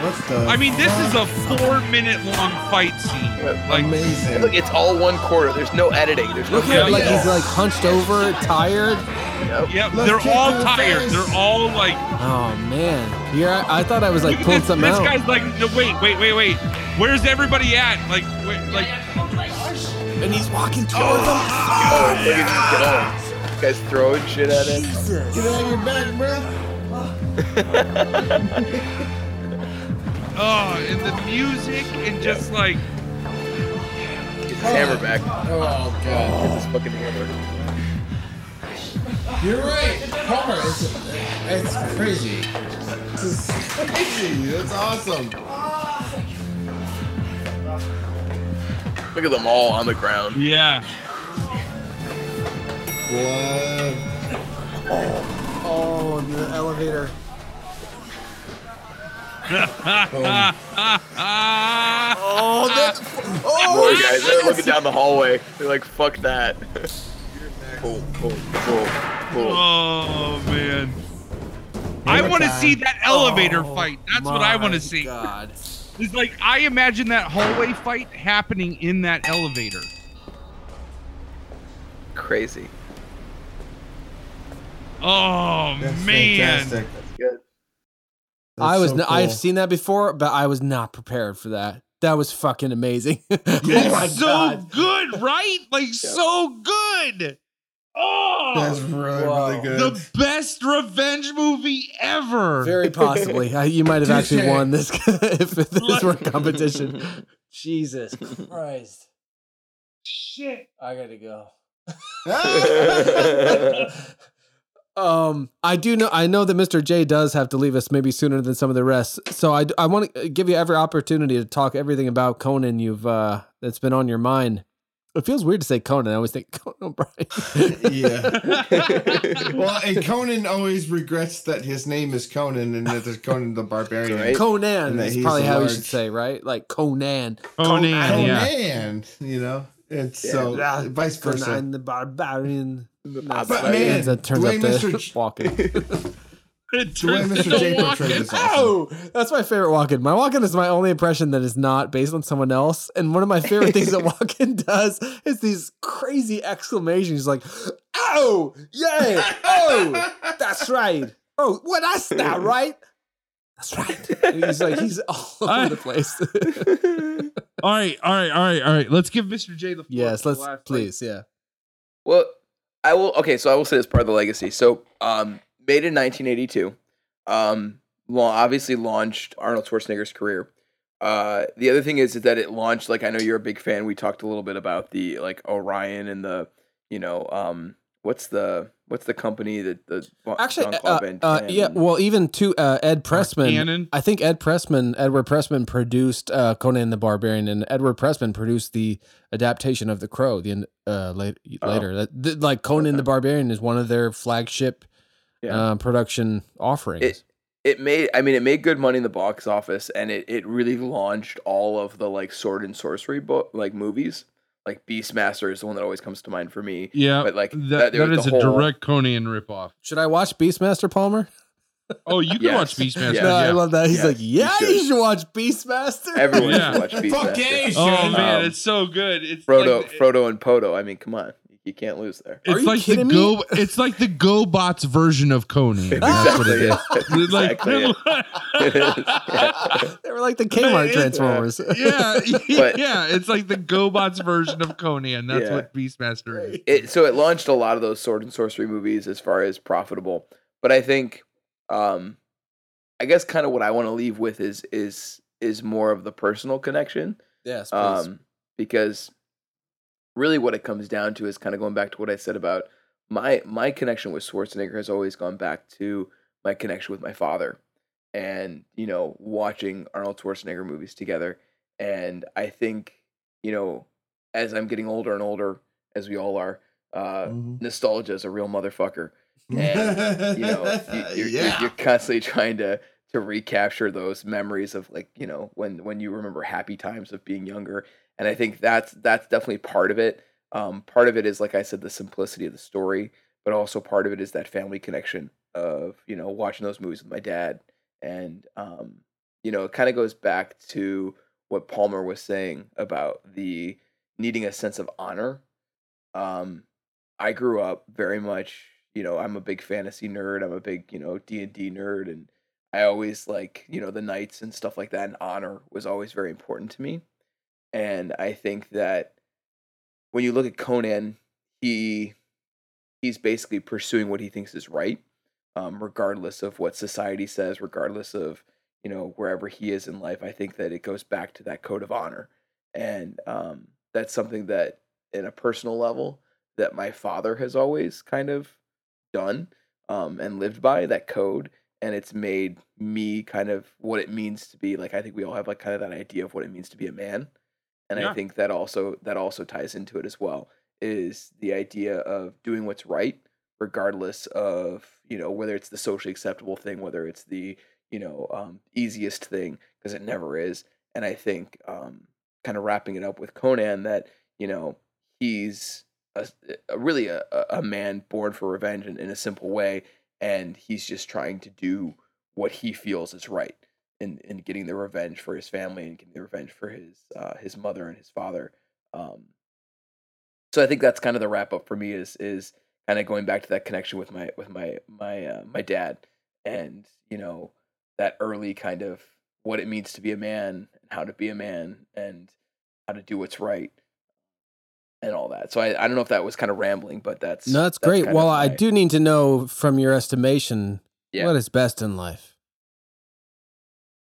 What the? I mean, this is a four-minute-long fight scene. Like, amazing. Look, it's all one quarter. There's no editing. There's no Look at him, like he's like hunched over, tired. Yep. yep, they're all the tired. face. They're all like, Oh man, here I, I thought I was like look pulling this, something this out. This guy's like, no, wait, wait, wait, wait. Where's everybody at? Like, wait, like, and he's walking oh, towards Oh, look at these guys. Guys throwing shit at him. Get out of your back, bro. oh, and the music and just like, Get his hammer back. Oh god. Oh, Get his fucking hammer. You're right. Palmer, it's, it's crazy. This is crazy. That's awesome. Look at them all on the ground. yeah. Blood. Oh, Oh, the elevator. Oh, that's. Ah. Oh, More guys. They're looking down the hallway. They're like, fuck that. Boom, boom, boom, boom. Oh man. I want to see that elevator oh fight. That's what I want to see. God. It's like I imagine that hallway fight happening in that elevator. Crazy. Oh That's man. fantastic. Good. I That's was so n- I've seen that before, but I was not prepared for that. That was fucking amazing. oh my It's so God. good, right? Like so good. Oh, That's really, Wow. really good. the best revenge movie ever. Very possibly. You might have actually won this if this were a competition. Jesus Christ. Shit. I gotta go. Um, I do know. I know that Mr. J does have to leave us maybe sooner than some of the rest. So I, I want to give you every opportunity to talk everything about Conan you've uh that's been on your mind. It feels weird to say Conan. I always think Conan O'Brien. yeah. Well, and Conan always regrets that his name is Conan and that there's Conan the Barbarian. Right. Conan And that is probably how we large. should say, right? Like Conan. Conan, yeah. Conan, you know. And Yeah. so Yeah, vice versa. Conan the Barbarian. But But man, that turns the way up to Mr. J- walking. It the way Mr. J portrayed this awesome. Oh, that's my favorite Walken. My Walken is my only impression that is not based on someone else. And one of my favorite things that Walken does is these crazy exclamations. He's like, "Oh, yeah, oh, that's right. Oh, well, that's not right. That's right." And he's like, he's all over I- the place. All right, all right, all right, all right. Let's give Mr. J the floor yes, let's last, like, please, yeah. Well, I will. Okay, so I will say as part of the legacy. So, um, made in 1982. Um, law obviously launched Arnold Schwarzenegger's career. Uh, the other thing is, is that it launched. Like I know you're a big fan. We talked a little bit about the like Orion and the, you know, um, what's the what's the company that the Actually, uh, uh, yeah. Well, even to uh, Ed Pressman. Cannon. I think Ed Pressman, Edward Pressman, produced uh, Conan the Barbarian, and Edward Pressman produced the adaptation of The Crow. The uh, late, Oh. later, that, th- like Conan the Barbarian is one of their flagship Yeah. uh, production offerings. it it made I mean it made good money in the box office and it, it really launched all of the like sword and sorcery book like movies. Like Beastmaster is the one that always comes to mind for me. Yeah, But, like, that, that- there that was is the a whole- direct Conan ripoff. Should I watch Beastmaster Palmer? Oh, you can Yes. watch Beastmaster. Yeah. no, I love that. He's Yeah, like, you yeah, should. you should watch Beastmaster. Everyone Yeah. should watch Beastmaster. Fuck yeah, you Oh man, Um, it's so good. It's Frodo, like, Frodo and Poto. I mean, come on, you can't lose there. Are It's you like the me? Go. It's like the GoBots version of Conan. That's what it is. Exactly it. Like, Exactly it. Yeah. they were like the Kmart It- Transformers. yeah, But- yeah. It's like the GoBots version of Conan. That's Yeah. what Beastmaster is. it so it launched a lot of those sword and sorcery movies as far as profitable. But I think um I guess kind of what I want to leave with is is is more of the personal connection. yes, please. Um because really what it comes down to is kind of going back to what I said about my my connection with Schwarzenegger has always gone back to my connection with my father and you know watching Arnold Schwarzenegger movies together and I think you know as I'm getting older and older as we all are uh Mhm. nostalgia is a real motherfucker and you know you, you're, you're, yeah. you're constantly trying to to recapture those memories of like you know when when you remember happy times of being younger and i think that's that's definitely part of it. Um part of it is like i said the simplicity of the story but also part of it is that family connection of you know watching those movies with my dad. And um you know it kind of goes back to what palmer was saying about the needing a sense of honor. Um i grew up very much you know i'm a big fantasy nerd. I'm a big you know d&d nerd. And i always like you know the knights and stuff like that and honor was always very important to me and i think that when you look at conan he he's basically pursuing what he thinks is right um, regardless of what society says regardless of you know wherever he is in life i think that it goes back to that code of honor. And um, that's something that in a personal level that my father has always kind of done um, and lived by that code and it's made me kind of what it means to be like i think we all have like kind of that idea of what it means to be a man and i think that also that also ties into it as well is the idea of doing what's right regardless of you know whether it's the socially acceptable thing whether it's the you know um, easiest thing because it never is and i think um, kind of wrapping it up with conan that you know he's a, a really a, a a man born for revenge in, in a simple way and he's just trying to do what he feels is right in, in getting the revenge for his family and getting the revenge for his uh, his mother and his father um, so i think that's kind of the wrap up for me is is kind of going back to that connection with my with my my uh, my dad and you know that early kind of what it means to be a man and how to be a man and how to do what's right and all that. So I, I don't know if that was kind of rambling, but that's no, that's great. Well, of I do need to know from your estimation Yeah. what is best in life.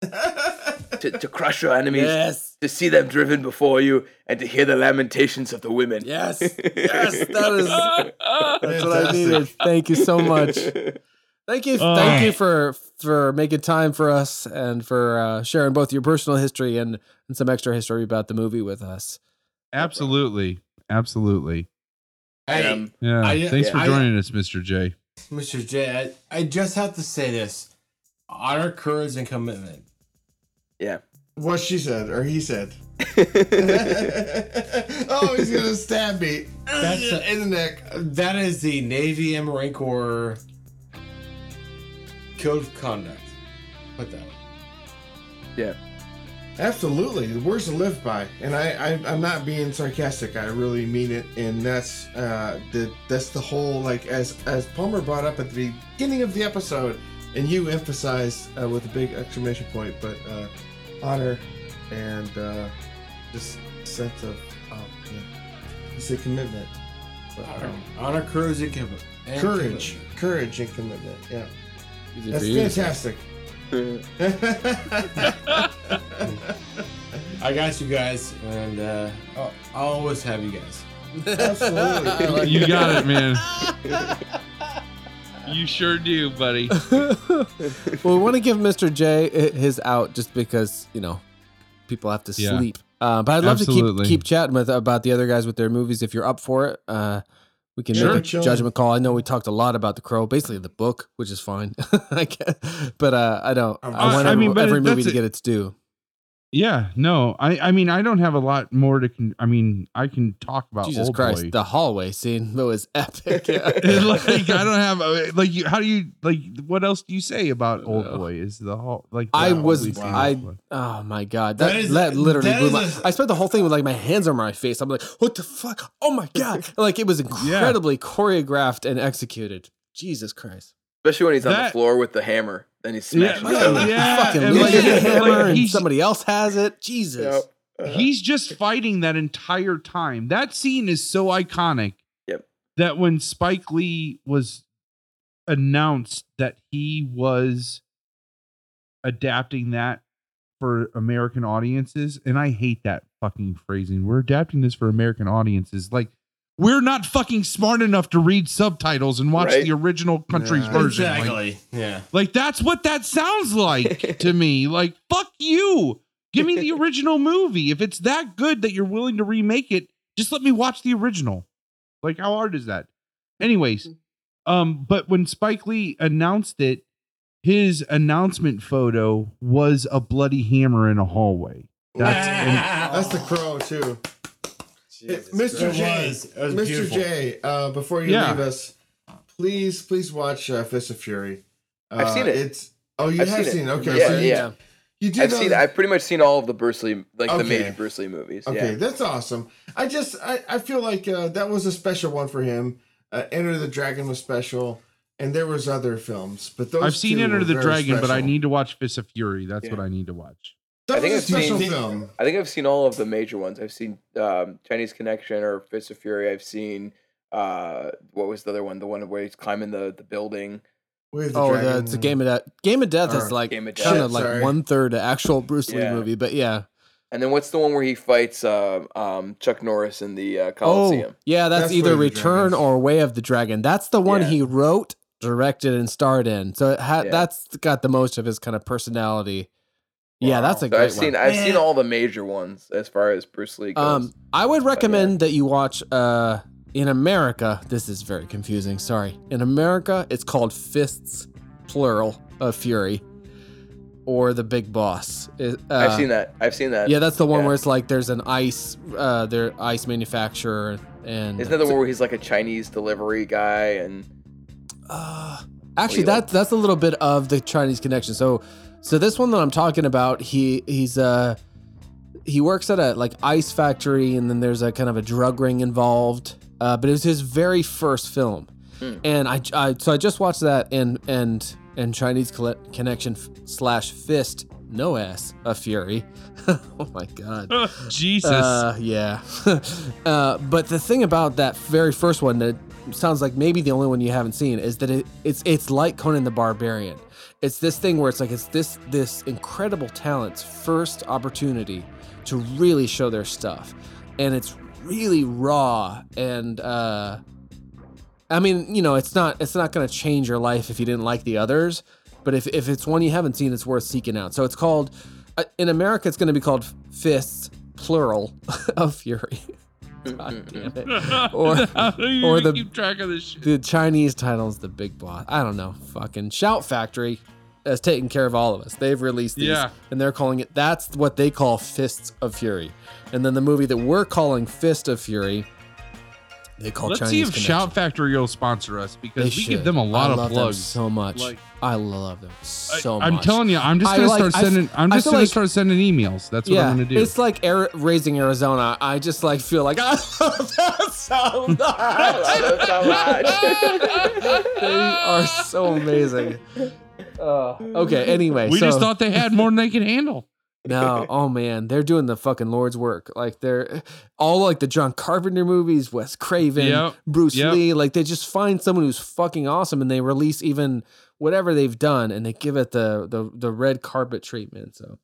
To, to crush your enemies, Yes. to see them driven before you, and to hear the lamentations of the women. Yes. Yes, that is that's what I Fantastic. needed. Thank you so much. Thank you, Oh. thank you for for making time for us and for uh, sharing both your personal history and, and some extra history about the movie with us. Absolutely, absolutely. And, Hey, um, Yeah. I- Thanks for I- joining us, Mr. J. Mr. J, I, I just have to say this: honor, courage, and commitment. Yeah. What she said or he said. oh, he's gonna stab me. That's a- in the neck. That is the Navy and Marine Corps code of conduct. Put that. way. Yeah. Absolutely, the words to live by, and I, I I'm not being sarcastic. I really mean it, and that's uh the that's the whole like as as Palmer brought up at the beginning of the episode, and you emphasized uh, with a big exclamation point, but uh, honor and uh, just sense of um, yeah, you say commitment, but, Honor, um, honor, courage, and commitment. and courage, commitment. courage, and commitment. Yeah, that's for you to say. fantastic. I got you guys, and uh, I'll, I'll always have you guys. Absolutely. You got it, man. You sure do, buddy. well, we want to give Mr. J i- his out just because you know people have to Yeah. sleep. Uh, but I'd love Absolutely. to keep keep chatting with about the other guys with their movies if you're up for it. Uh, we can Sure. make a Chilling. judgment call. I know we talked a lot about the Crow, basically the book, which is fine. I but uh, I don't. Um, I want I every, mean, every movie to it. get its due. Yeah, no, I, I mean, I don't have a lot more to. Con- I mean, I can talk about Jesus Old Christ, Boy. the hallway scene that was epic. Yeah. like I don't have uh, like you. How do you like? What else do you say about Old No. Boy? Is the whole like? I was- only I- Oh my god, that, That is- that literally that blew my. a- I spent the whole thing with like my hands on my face. I'm like, what the fuck? Oh my god! like it was incredibly choreographed and executed. Jesus Christ! Especially when he's on the floor with the hammer, then he's Yeah, smashing. yeah, it. yeah, fucking and loses like- the like, hammer and somebody else has it. Jesus. Yep. Uh, He's just fighting that entire time. That scene is so iconic. Yep. That when Spike Lee was announced that he was adapting that for American audiences, and I hate that fucking phrasing. We're adapting this for American audiences. Like we're not fucking smart enough to read subtitles and watch Right. the original country's Yeah. version. Like, Exactly. yeah. like that's what that sounds like to me. Like fuck you. Give me the original movie. If it's that good that you're willing to remake it, just let me watch the original. Like how hard is that? Anyways, um but when Spike Lee announced it, his announcement photo was a bloody hammer in a hallway. That's and That's the crow too. Jesus Mr. Christ. J, It was. It was Mr. beautiful. J, uh, before you Yeah. leave us, please, please watch uh, Fist of Fury. Uh, I've seen it. It's oh, you I've have seen seen. it. Okay, Yeah, so you, yeah. you do I've know seen. that- I've pretty much seen all of the Bruce Lee, like the major Bruce Lee movies. Okay, Yeah. that's awesome. I just I, I feel like uh, that was a special one for him. Uh, Enter the Dragon was special, and there was other films, but those I've seen Enter the very Dragon, but I need to watch Fist of Fury. That's Yeah. what I need to watch. That I think was a I've special seen- film. I think I've seen all of the major ones. I've seen um, Chinese Connection or Fist of Fury. I've seen uh, what was the other one? The one where he's climbing the, the building. The Oh, dragon. the, it's a game of death. Game of Death Or is like Game of Death. kind of Shit, like sorry. one third actual Bruce Lee Yeah. movie, but yeah. And then what's the one where he fights uh, um, Chuck Norris in the uh, Oh, yeah, that's, That's either Way of the Return or Way of the Dragon. That's the one Yeah. he wrote, directed, and starred in. So it ha- Yeah. that's got the most of his kind of personality. Yeah, that's a So great I've seen one. I've seen all the major ones as far as Bruce Lee goes. Um, I would yeah. recommend that you watch. Uh, in America, this is very confusing. Sorry. In America, it's called Fists, plural of Fury, or the Big Boss. It- uh, I've seen that. I've seen that. Yeah, that's the one Yeah. where it's like there's an ice, uh, their ice manufacturer, and Isn't that the one where he's like a Chinese delivery guy and Uh, actually, you that's that's a little bit of the Chinese connection. So, so this one that I'm talking about, he he's uh he works at a like ice factory, and then there's a kind of a drug ring involved. Uh, but it was his very first film, Hmm. and I, I so I just watched that and and and Chinese connection slash fist no ass a fury. oh my god. Jesus. Uh, yeah. uh, but the thing about that very first one that sounds like maybe the only one you haven't seen is that it, it's it's like Conan the Barbarian. It's this thing where it's like it's this this incredible talent's first opportunity to really show their stuff, and it's really raw and. uh I mean, you know, it's not it's not going to change your life if you didn't like the others, but if if it's one you haven't seen, it's worth seeking out. So it's called uh, in America, it's going to be called Fists, plural, of Fury. God damn it. Or How do you or the- keep track of this shit? the Chinese title is the Big Boss. I don't know. Fucking Shout Factory. has taken care of all of us. They've released these, Yeah. and they're calling it. That's what they call Fists of Fury. And then the movie that we're calling Fist of Fury, they call Let's Chinese see if Connection. Shout Factory will sponsor us because They we should. give them a lot I of love them plugs. so much. Like- I love them so I'm telling you, I'm just I gonna like- start I f- sending. I'm I just feel gonna like- start sending emails. That's what yeah, I'm gonna do. it's like air, raising Arizona. I just like feel like I love that so much. they are so amazing. Uh, okay. Anyway, we so, just thought they had more than they can handle. No. Oh man, they're doing the fucking Lord's work. Like they're all like the John Carpenter movies, Wes Craven, Yep. Bruce Yep. Lee. Like they just find someone who's fucking awesome, and they release even whatever they've done, and they give it the the the red carpet treatment. So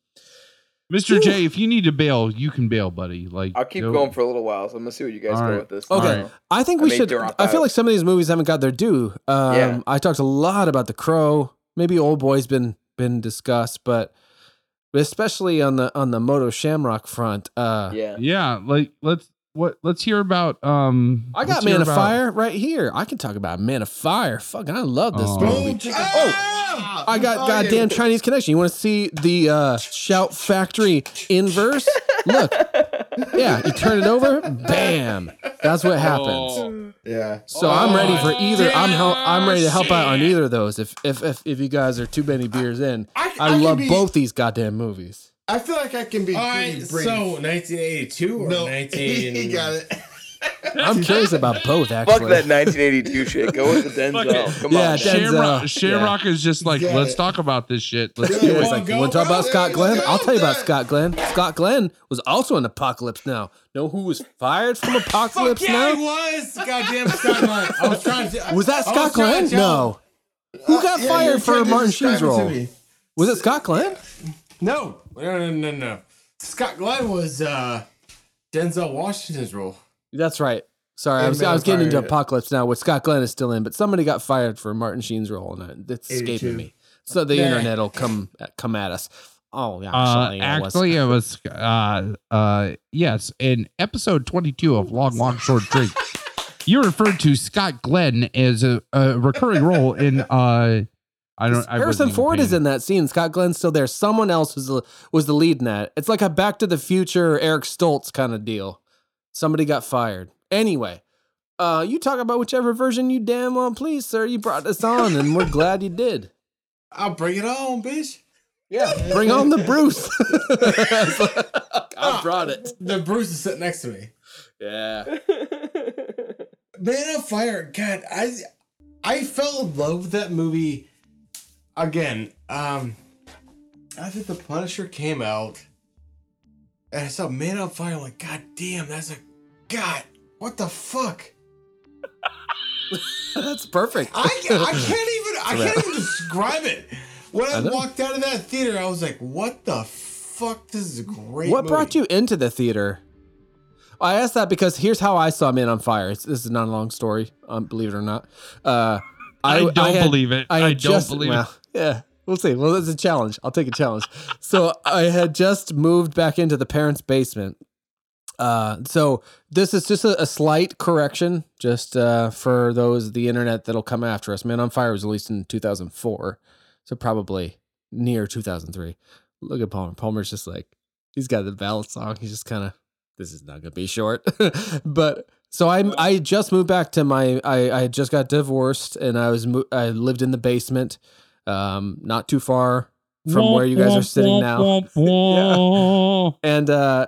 Mr. J, if you need to bail, you can bail, buddy. Like I'll keep no- going for a little while, so I'm gonna see what you guys All go right. with this. Okay. Alright. I think we may should. I feel like some of these movies haven't got their due. Um, Yeah. I talked a lot about The Crow. Maybe Old Boy's been been discussed, but especially on the on the Moto Shamrock front. Uh, Yeah. Yeah, like let's what let's hear about um I got Man of about- Fire right here. I can talk about Man of Fire. Fuck, I love this Oh. movie. Oh, I got goddamn Chinese connection. You want to see the uh, Shout Factory inverse? Look, yeah, you turn it over, bam. That's what happens. Oh. Yeah. So I'm ready for either. I'm hel- I'm ready to help out on either of those. If if if, if you guys are too many beers in, I- I, I can love be- both these goddamn movies. I feel like I can be All pretty right, brief. so 1982 or no, 19. he got it. I'm curious about both Fuck actually. that 1982 shit. Go with the Denzel. Come Yeah, on. Den- man. Shamrock, Denzel. Shamrock is just like, Got let's talk about this shit. Let's Yeah, do it's it. like, go, you want to talk about Scott Glenn? I'll tell you about. Scott Glenn. Scott Glenn was also in Apocalypse Now. Know who was fired from Fuck Apocalypse yeah, he Now? was! Goddamn Scott Glenn. I was trying to. Was that Scott trying Glenn? No. Who got Yeah, fired you're for trying Martin describe Sheen's role? Was it Scott Glenn? No. No, no, no, no. Scott Glenn was uh, Denzel Washington's role. That's right. Sorry, I was, I was getting into Fire. Apocalypse Now, which Scott Glenn is still in, but somebody got fired for Martin Sheen's role, and it's escaping me. So the Yeah. internet will come come at us. Oh, yeah, Uh, actually, it was- actually, it was uh uh yes in episode 22 of Long Long Short Drink. You referred to Scott Glenn as a, a recurring role in uh I don't I Harrison Ford paying- is in that scene. Scott Glenn's still there. Someone else was the, was the lead in that. It's like a Back to the Future Eric Stoltz kind of deal. Somebody got fired. Anyway, uh, you talk about whichever version you damn well please, sir. You brought this on, and we're glad you did. I'll bring it on, bitch. Yeah, bring on the Bruce. I brought it. The Bruce is sitting next to me. Yeah. Man of Fire, God, I I fell in love with that movie again. Um I think The Punisher came out and I saw Man on Fire, like, God damn, that's a God, what the fuck? That's perfect. I, I can't even I can't even describe it. When I, I walked out of that theater, I was like, what the fuck? This is great What movie. brought you into the theater? I asked that because here's how I saw Man on Fire. It's, this is not a long story, um, believe it or not. Uh, I, don't had- believe it. I, don't just- believe well, Yeah, we'll see. Well, it's a challenge. I'll take a challenge. so I had just moved back into the parents' basement. Uh, so this is just a, a slight correction, just uh, for those the internet that'll come after us. Man on Fire was released in 2004, so probably near 2003. Look at Palmer. Palmer's just like he's got the balisong. He's just kind of this is not gonna be short, but so I I just moved back to my I I just got divorced and I was mo- I lived in the basement, um, not too far from where you guys are sitting now, and uh,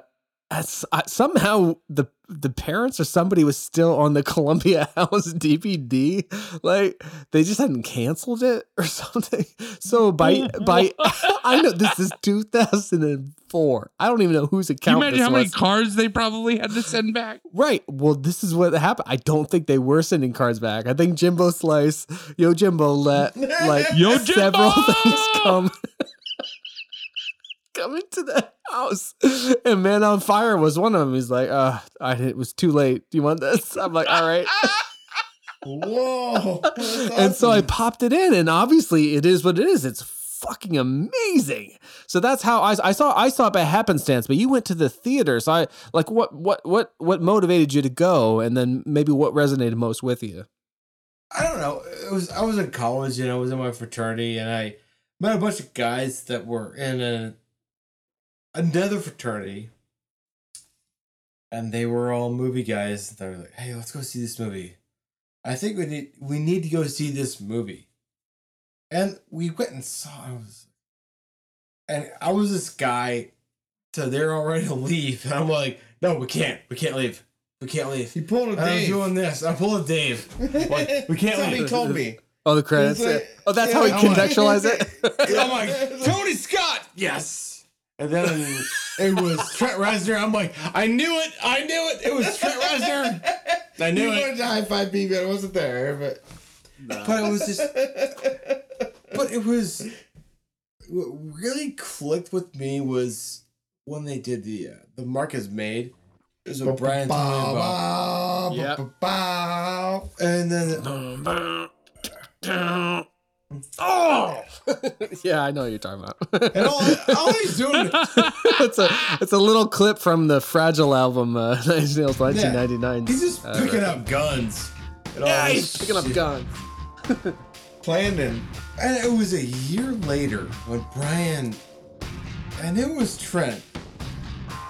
I, somehow the the parents or somebody was still on the Columbia House DVD, like they just hadn't canceled it or something. So by by I know this is 2004. I don't even know whose Can you account imagine how many cards they probably had to send back? Right. Well, this is what happened. I don't think they were sending cards back. I think Jimbo Slice, Yo Jimbo let like Yo, several things come come into the house. And Man on Fire was one of them. He's like, uh, I, it was too late. Do you want this? I'm like, all right. Whoa. and so I popped it in, and obviously it is what it is. It's fucking amazing. So that's how I, I saw I saw it by happenstance. But you went to the theater, so I like what what what what motivated you to go, and then maybe what resonated most with you. I don't know. It was I was in college and I was in my fraternity and I met a bunch of guys that were in a another fraternity, and they were all movie guys. They were like, "Hey, let's go see this movie. I think we need we need to go see this movie." And we went and saw. I was, and I was this guy. So they're all ready to leave, and I'm like, "No, we can't. We can't leave. We can't leave." He pulled a And I'm Dave. doing this. I pulled a Dave. Like, we can't Somebody leave. told me. Oh, the credits. Like- oh, that's how we yeah, I'm like- contextualize it. I'm like, Tony Scott, yes. And then it was Trent Reznor. I'm like, I knew it. I knew it. It was Trent Reznor. I knew You it. wanted to high five me, but I wasn't there. But But it was just, but it was, what really clicked with me was when they did the, uh, the Mark has made. It was what Brian told me about. Yep. Bow. And then, oh, yeah, I know what you're talking about. and all, all he's doing, it's a it's a little clip from the Fragile album, uh, Nine Nails, 1999. he's just Uh, picking right. up guns. Yeah, he's picking up guns. Landon. And it was a year later when Brian, and it was Trent,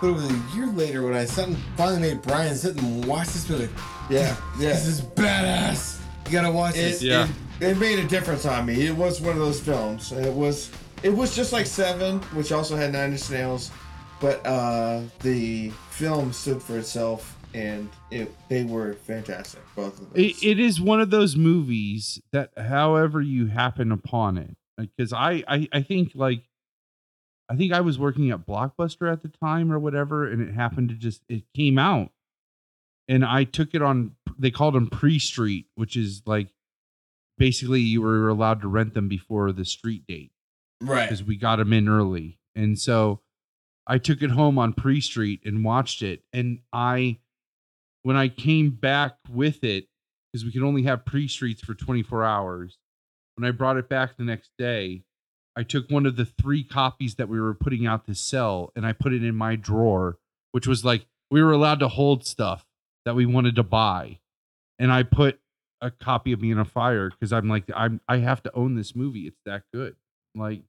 but it was a year later when I sat and finally made Brian sit and watch this movie. Yeah, yeah. This is badass. You gotta watch It, this. Yeah. it, it made a difference on me. It was one of those films. It was it was just like Seven, which also had Nine Inch Nails, but uh, the film stood for itself, and it they were fantastic. Both of those. It, it is one of those movies that, however you happen upon it, because I, I, I think like, I think I was working at Blockbuster at the time or whatever, and it happened to just it came out, and I took it on. They called them pre-street, which is like basically you were allowed to rent them before the street date right. because we got them in early. And so I took it home on pre street and watched it. And I, when I came back with it, because we could only have pre streets for 24 hours, when I brought it back the next day, I took one of the three copies that we were putting out to sell and I put it in my drawer, which was like we were allowed to hold stuff that we wanted to buy. And I put a copy of Man on Fire because I'm like, I'm I have to own this movie. It's that good. Like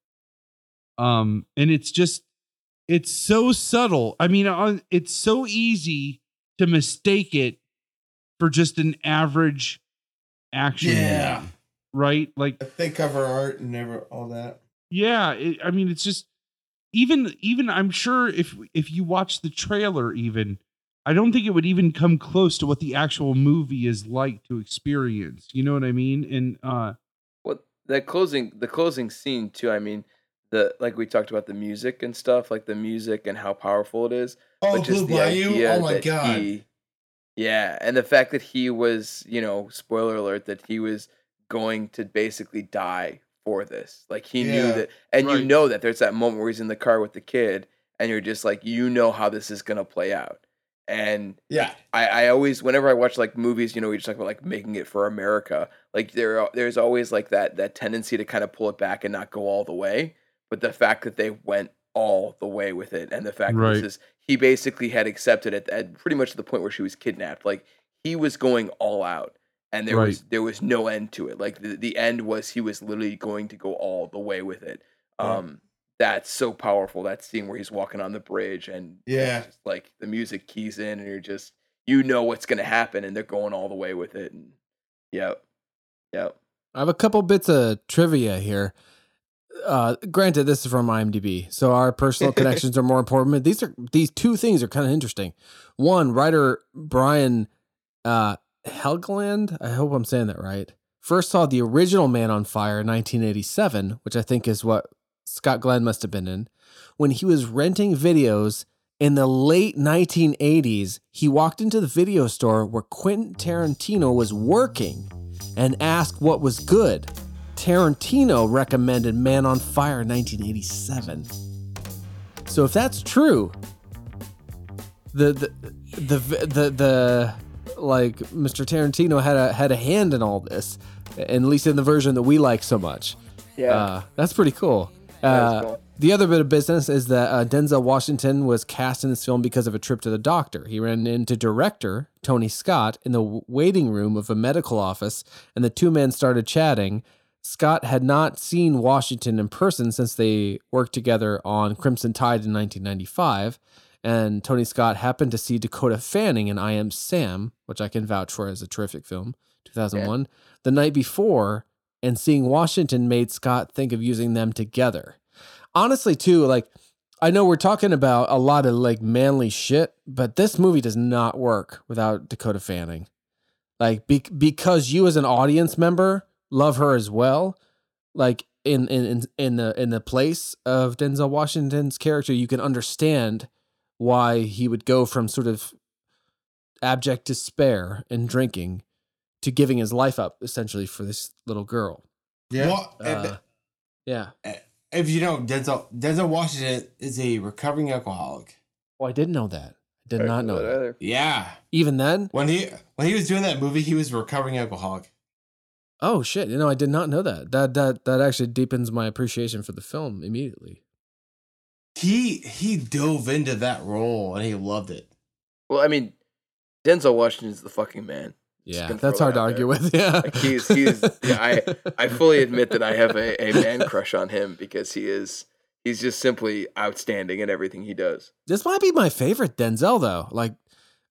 um and it's just it's so subtle i mean it's so easy to mistake it for just an average action Yeah. movie, right like they cover art and never all that. yeah it, i mean it's just even even i'm sure if if you watch the trailer even i don't think it would even come close to what the actual movie is like to experience you know what i mean and uh Well, that closing the closing scene too. I mean, the like we talked about the music and stuff, like the music and how powerful it is. Oh, but just Blue the Bayou? idea Oh my god. he- yeah, and the fact that he was, you know, spoiler alert, that he was going to basically die for this. Like he knew that, and you know that there's that moment where he's in the car with the kid, and you're just like, you know how this is gonna play out. And Yeah. I, I always whenever I watch like movies, you know, we just talk about like making it for America. Like there there's always like that that tendency to kind of pull it back and not go all the way. But the fact that they went all the way with it and the fact that this is he basically had accepted it at pretty much the point where she was kidnapped. Like he was going all out and there was there was no end to it. Like the, the end was he was literally going to go all the way with it. Yeah. Um that's so powerful. That scene where he's walking on the bridge and it's Yeah. just like the music keys in and you're just you know what's gonna happen and they're going all the way with it and yep. Yep. I have a couple bits of trivia here. Uh, granted, this is from IMDb, so our personal connections are more important. But these are these two things are kind of interesting. One, writer Brian uh, Helgeland, I hope I'm saying that right. First saw the original Man on Fire in 1987, which I think is what Scott Glenn must have been in. When he was renting videos in the late 1980s, he walked into the video store where Quentin Tarantino was working and asked what was good. Tarantino recommended Man on Fire 1987. So if that's true, the the the the, the like Mr. Tarantino had a had a hand in all this, at least in the version that we like so much. Yeah. Uh, that's pretty cool. Uh, cool. The other bit of business is that uh, Denzel Washington was cast in this film because of a trip to the doctor. He ran into director Tony Scott in the waiting room of a medical office, and the two men started chatting. Scott had not seen Washington in person since they worked together on Crimson Tide in 1995. And Tony Scott happened to see Dakota Fanning in I Am Sam, which I can vouch for as a terrific film, 2001, the night before. And seeing Washington made Scott think of using them together. Honestly, too, like, I know we're talking about a lot of like manly shit, but this movie does not work without Dakota Fanning. Like be- because you as an audience member love her as well. Like in in in the in the place of Denzel Washington's character, you can understand why he would go from sort of abject despair and drinking to giving his life up essentially for this little girl. Yeah. Well, Uh, yeah. if you know, Denzel Denzel Washington is a recovering alcoholic. Oh, I didn't know that. I did not know that. either. Yeah. Even then? When he when he was doing that movie, he was a recovering alcoholic. Oh shit! You know, I did not know that. That that that actually deepens my appreciation for the film immediately. He he dove into that role and he loved it. Well, I mean, Denzel Washington is the fucking man. Just Yeah, that's hard to argue there. with. Yeah, Like he's he's yeah, I I fully admit that I have a, a man crush on him because he is he's just simply outstanding in everything he does. this might be my favorite Denzel though. Like,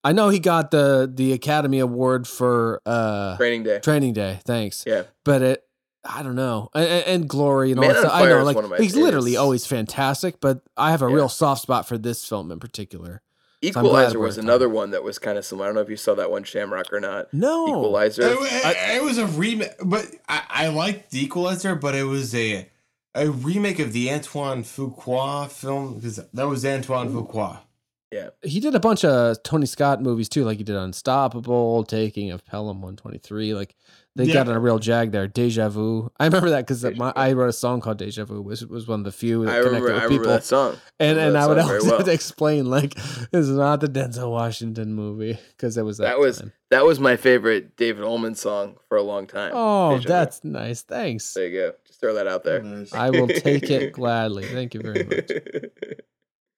I know he got the the Academy Award for uh Training Day. Training Day. Thanks, Yeah. but it. I don't know, and, and- and Glory and all that stuff. I know, like one of my he's literally always fantastic, but I have a Yeah. real soft spot for this film in particular. I'm glad Equalizer we're was talking. another one that was kind of similar. I don't know if you saw that one, Shamrock, or not. No, Equalizer. It, it- it was a remake, but I, I liked the Equalizer, but it was a a remake of the Antoine Fuqua film because that was Antoine Fuqua. Yeah. he did a bunch of Tony Scott movies too, like he did Unstoppable, Taking of Pelham 123. Like they got Yeah. in a real jag there. Deja Vu. I remember that because I wrote a song called Deja Vu, which was one of the few that I connected remember, I with remember people. that song. and remember and that I would song very always have to well. explain like it's not the Denzel Washington movie because it was that. That was time. that was my favorite David Ullman song for a long time. Oh, Deja Vu. that's nice. Thanks. there you go. Just throw that out there. Nice. I will take it gladly. Thank you very much.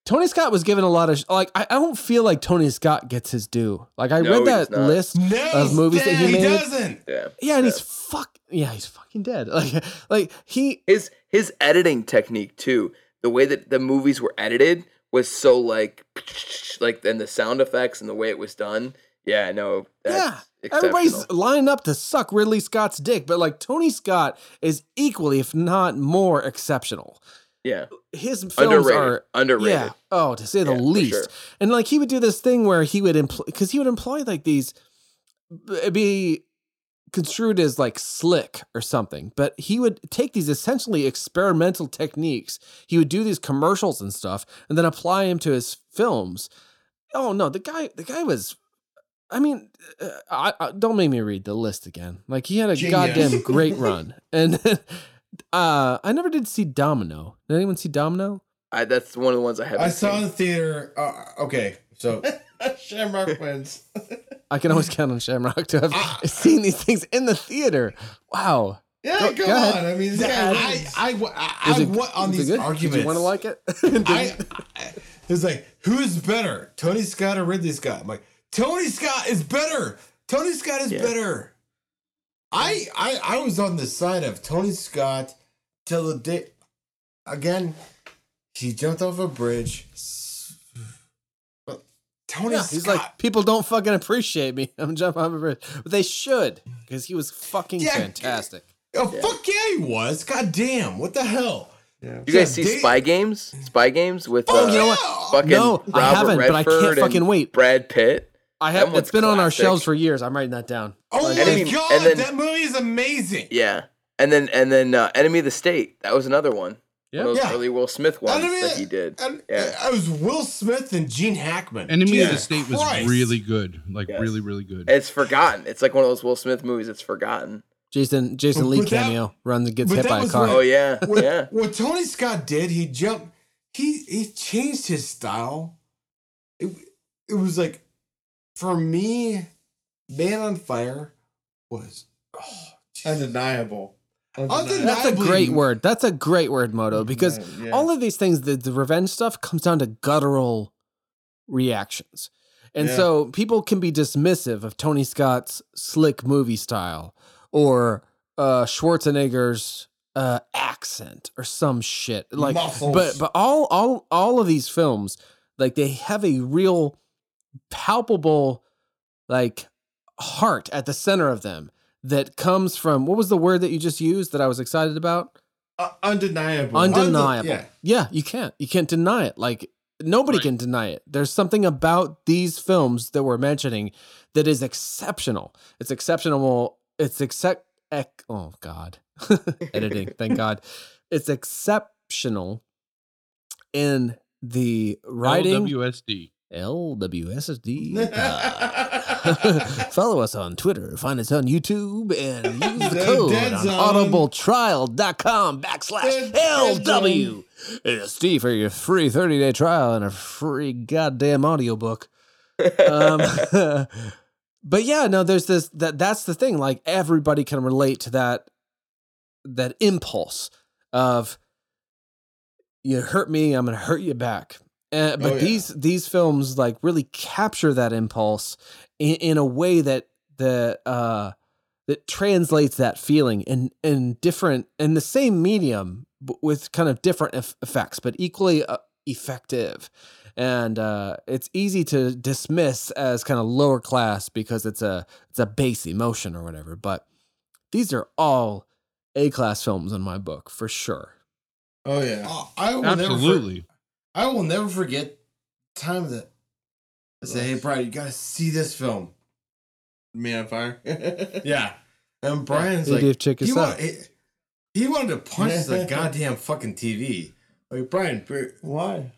Tony Scott was given a lot of sh- like. I, I don't feel like Tony Scott gets his due. Like I No, read that list No, of movies that he made. he made. doesn't. yeah. Yeah, and he's fuck. Yeah, he's fucking dead. Like, like he. his his editing technique too the way that the movies were edited was so like like and the sound effects and the way it was done yeah no Yeah, everybody's exceptional. lined up to suck Ridley Scott's dick, but like Tony Scott is equally, if not more, exceptional. Yeah His films underrated are underrated Yeah. Oh, to say the Yeah, least. sure. And like he would do this thing where he would employ because he would employ like these be construed as like slick or something, but he would take these essentially experimental techniques. He would do these commercials and stuff, and then apply them to his films. Oh no, the guy, the guy was. I mean, uh, I, I don't make me read the list again. Like he had a Genius. goddamn great run, and uh, I never did see Domino. Did anyone see Domino? I, that's one of the ones i haven't I saw in seen. the theater. Uh, okay, so Shamrock wins. I can always count on Shamrock to have seen these things in the theater. Wow. Yeah, Go- come go ahead. on. I mean, this I. I I, I, Is I it- what on these good? arguments? Did you want to like it? I, I it's like who's better, Tony Scott or Ridley Scott? I'm like Tony Scott is better. Tony Scott is Yeah. better. I I I was on the side of Tony Scott till the day. Again, he jumped off a bridge. But Tony Yeah, Scott. he's like, people don't fucking appreciate me. I'm jumping off a bridge. But they should, because he was fucking Yeah. fantastic. oh fuck yeah, he was. God damn, what the hell? Yeah. you guys Yeah, see they- spy games spy games with Oh, uh, you know what? fucking No, Robert I haven't, but I can't fucking wait. brad pitt I have. It's been on our shelves for years. I'm writing that down. Oh Like, my Enemy- god, and then- that movie is amazing. yeah and then and then uh, enemy of the state that was another one Yeah. one of those Yeah. early will smith ones Enemy- that he did And Yeah. I was Will Smith and Gene Hackman. Enemy of the Jesus State was Christ. really good. Like Yes. really, really good. it's forgotten it's like one of those will smith movies It's forgotten Jason Jason But Lee that- cameo runs and gets but hit by a car. when- oh yeah What, yeah what Tony Scott did, he jumped. He he changed his style. It it was like, for me, Man on Fire was. Oh, Undeniable. Undeniable. That's a great word. That's a great word, Moto, because Yeah. all of these things, the, the revenge stuff comes down to guttural reactions. And Yeah. so people can be dismissive of Tony Scott's slick movie style or uh Schwarzenegger's uh accent or some shit. Like Muscles. but but all all all of these films like they have a real palpable like heart at the center of them that comes from what was the word that you just used that I was excited about? Uh, undeniable. Undeniable. yeah. Yeah, you can't. You can't deny it. Like nobody Right. can deny it. There's something about these films that we're mentioning that is exceptional. It's exceptional. It's except. Ec- oh God, editing. Thank God. It's exceptional in the writing. LWSD. LWSSD. pod. Follow us on Twitter. Find us on YouTube and use the code Dead on Zone. audibletrial.com backslash The Dead LW. SD for your free 30 day trial and a free goddamn audiobook. Um, but yeah, no, there's this that that's the thing. Like everybody can relate to that that impulse of you hurt me, I'm gonna hurt you back. Uh, but Oh, yeah. these these films like really capture that impulse in, in a way that that uh that translates that feeling in in different in the same medium b- with kind of different eff- effects, but equally uh, effective. And uh, it's easy to dismiss as kind of lower class because it's a it's a base emotion or whatever. But these are all A class films in my book for sure. Oh yeah. I will Never Absolutely. for- I will never forget the time that I said, "Hey, Brian, you gotta see this film." Man on fire. Yeah, and Brian's Hey, like, Dave, check he, us wa- out. he, he wanted to punch the goddamn fucking TV. Like Brian, Why?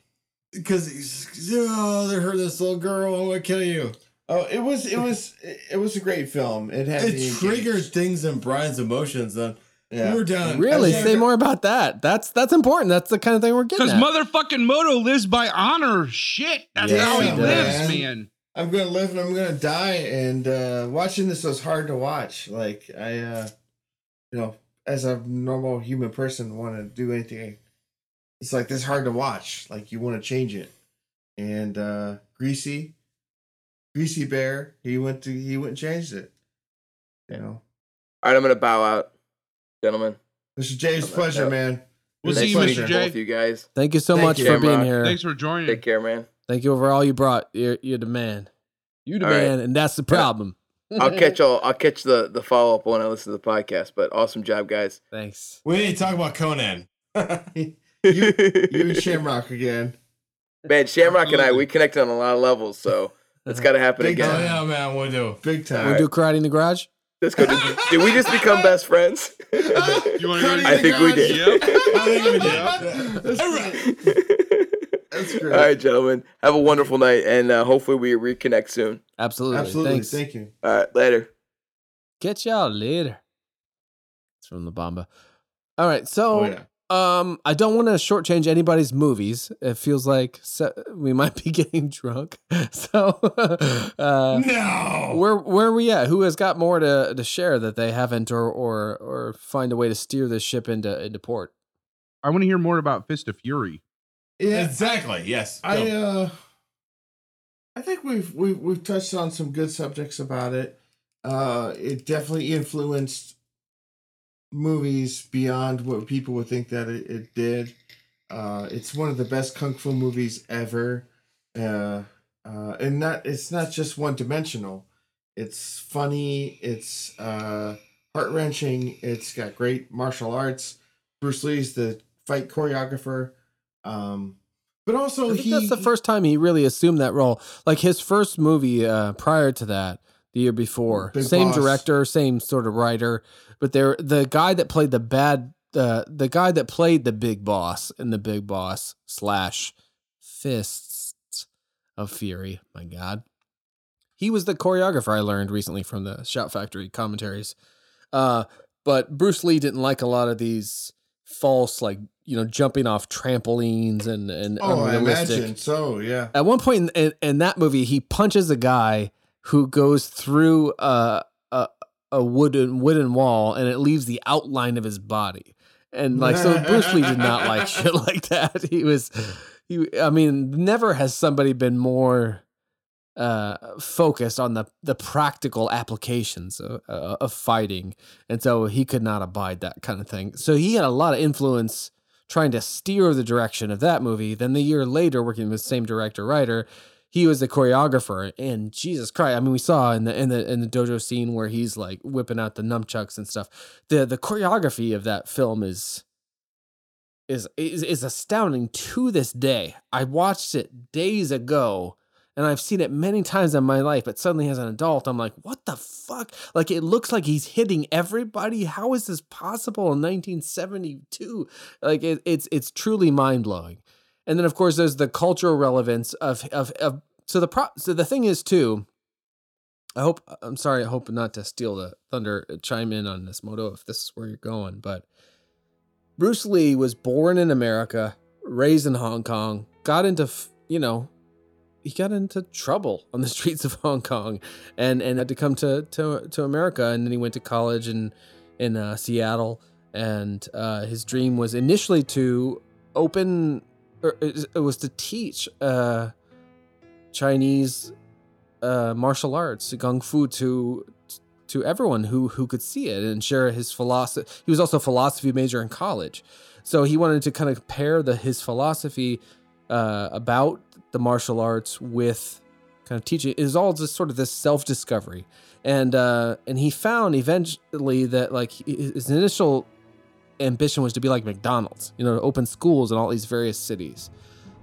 because he's oh, they hurt this little girl. I'm gonna kill you. Oh, it was it was it was a great film. It had It triggered engaged. things in Brian's emotions. Then Yeah. We're done. Really, say more about that. That's that's important. That's the kind of thing we're getting Because motherfucking Moto lives by honor. Shit. That's Yes, how he he lives, does. man. I'm gonna live and I'm gonna die. And uh, watching this was hard to watch. Like I, uh, you know, as a normal human person, want to do anything. It's like this hard to watch. Like you want to change it. And uh, Creasy, Creasy Bear, he went to he went and changed it. You know, All right, I'm gonna bow out, gentlemen. Mr. Jay's Oh, pleasure, yeah. man. We'll Nice see you, meeting Mr. both J. of you guys. Thank you so Thank much you, for Shamrock. being here. Thanks for joining. Take care, man. Thank you for all you brought. You're you're the man. You the All right. man, and that's the problem. I'll catch all. I'll catch the the follow up when I listen to the podcast. But awesome job, guys. Thanks. We need to talk about Conan. you, you and Shamrock again. Man, Shamrock and I we connected on a lot of levels, so it's got to happen Big Oh again. yeah, man, we'll do. Big time. We do karate in the garage. Let's go. Did, did we just become best friends? You wanna go to I think we did. Yep. I think we did. That's All great. right, gentlemen. Have a wonderful night, and uh, hopefully we reconnect soon. Absolutely. Absolutely. Thanks. Thank you. All right, later. Catch y'all later. It's from the Bomba. All right, so Oh yeah. Um, I don't want to shortchange anybody's movies. It feels like se- we might be getting drunk. So, uh, No. where where are we at? Who has got more to, to share that they haven't, or or or find a way to steer this ship into into port? I want to hear more about Fist of Fury. Yeah. Exactly. Yes. I Go. uh I think we've we've we've touched on some good subjects about it. Uh it definitely influenced movies beyond what people would think that it, it did. Uh it's one of the best kung fu movies ever. Uh uh and not it's not just one dimensional. It's funny, it's uh heart wrenching, it's got great martial arts. Bruce Lee's the fight choreographer. Um but also he that's the first time he really assumed that role. Like his first movie uh, prior to that, the year before, Big same Boss. director, same sort of writer, but there the guy that played the bad, uh, the guy that played the big boss in the Big Boss slash Fists of Fury. My God, he was the choreographer. I learned recently from the Shout Factory commentaries. Uh, but Bruce Lee didn't like a lot of these false, like you know, jumping off trampolines and and Oh, I unrealistic. imagine so. Yeah. At one point in, in, in that movie, he punches a guy who goes through a, a a wooden wooden wall, and it leaves the outline of his body. And like, so Bruce Lee did not like shit like that. He was, he. I mean, never has somebody been more uh, focused on the the practical applications of, uh, of fighting, and so he could not abide that kind of thing. So he had a lot of influence trying to steer the direction of that movie. Then the year later, working with the same director writer, he was the choreographer. And Jesus Christ, I mean, we saw in the in the in the dojo scene where he's like whipping out the nunchucks and stuff. The the choreography of that film is is is, is astounding to this day. I watched it days ago and I've seen it many times in my life, but suddenly as an adult, I'm like, what the fuck? Like it looks like he's hitting everybody. How is this possible in 1972? Like it, it's it's truly mind blowing. And then of course there's the cultural relevance of of of so the pro so the thing is too. I hope I'm sorry. I hope not to steal the thunder. uh, Chime in on this, Moto, if this is where you're going. But Bruce Lee was born in America, raised in Hong Kong, got into you know he got into trouble on the streets of Hong Kong and and had to come to to to America and then he went to college in in uh, Seattle and uh, his dream was initially to open it it was to teach uh, Chinese uh, martial arts kung fu to to everyone who who could see it and share his philosophy he was also a philosophy major in college. So he wanted to kind of pair the his philosophy uh, about the martial arts with kind of teaching. Is all just sort of this self discovery, and uh, and he found eventually that like his initial ambition was to be like McDonald's, you know, to open schools in all these various cities,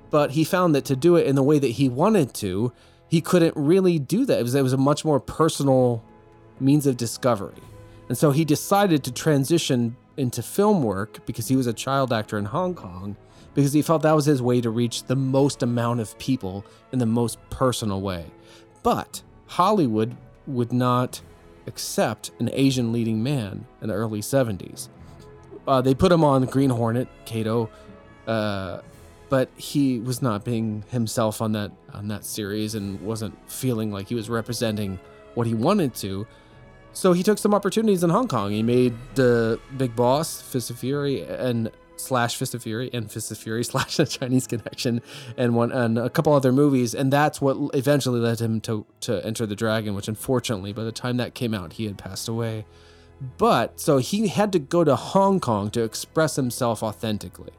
but he found that to do it in the way that he wanted to, he couldn't really do that. It was it was a much more personal means of discovery, and so he decided to transition into film work because he was a child actor in Hong Kong because he felt that was his way to reach the most amount of people in the most personal way. But Hollywood would not accept an Asian leading man in the early 70s. Uh, they put him on Green Hornet, Kato, uh, but he was not being himself on that on that series and wasn't feeling like he was representing what he wanted to. So he took some opportunities in Hong Kong. He made the Big Boss, Fist of Fury, and slash Fist of Fury and Fist of Fury slash a Chinese Connection and one and a couple other movies, and that's what eventually led him to to Enter the Dragon, which unfortunately by the time that came out he had passed away. But so he had to go to Hong Kong to express himself authentically.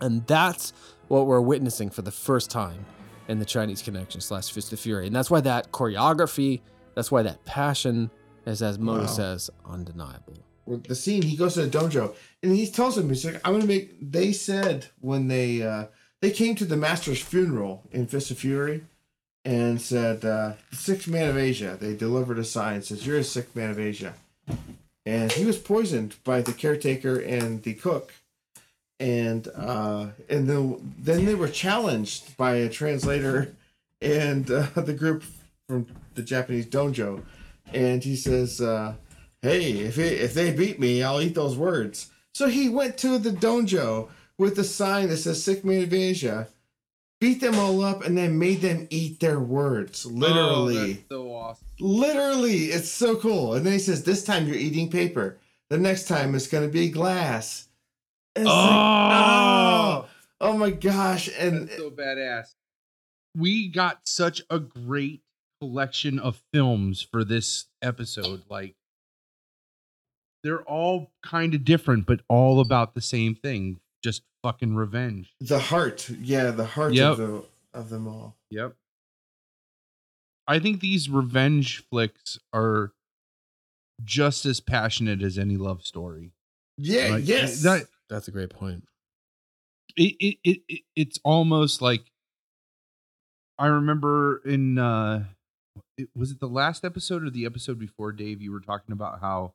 And that's what we're witnessing for the first time in the Chinese Connection slash Fist of Fury. And that's why that choreography, that's why that passion is, as Moto Wow. says, undeniable. With the scene, he goes to the dojo and he tells him, he's like, I'm gonna make they said when they uh they came to the master's funeral in Fist of Fury and said, uh, the sixth man of Asia, they delivered a sign, says, You're a sick man of Asia. And he was poisoned by the caretaker and the cook. And uh and then then they were challenged by a translator and uh, the group from the Japanese dojo. And he says, uh, hey, if it, if they beat me, I'll eat those words. So he went to the dojo with a sign that says "Sick Man of Asia," beat them all up, and then made them eat their words. Literally, Oh, so awesome. Literally, it's so cool. And then he says, "This time you're eating paper. The next time it's gonna be glass." And it's like, Oh! oh, oh my gosh! And That's so badass. We got such a great collection of films for this episode. Like, they're all kind of different, but all about the same thing. Just fucking revenge. the heart, yeah, the heart Yep. of the of them all. Yep. I think these revenge flicks are just as passionate as any love story. Yeah, Like, yes. that- That's a great point. it, it, it, it it's almost like I remember in uh it, was it the last episode or the episode before Dave you were talking about how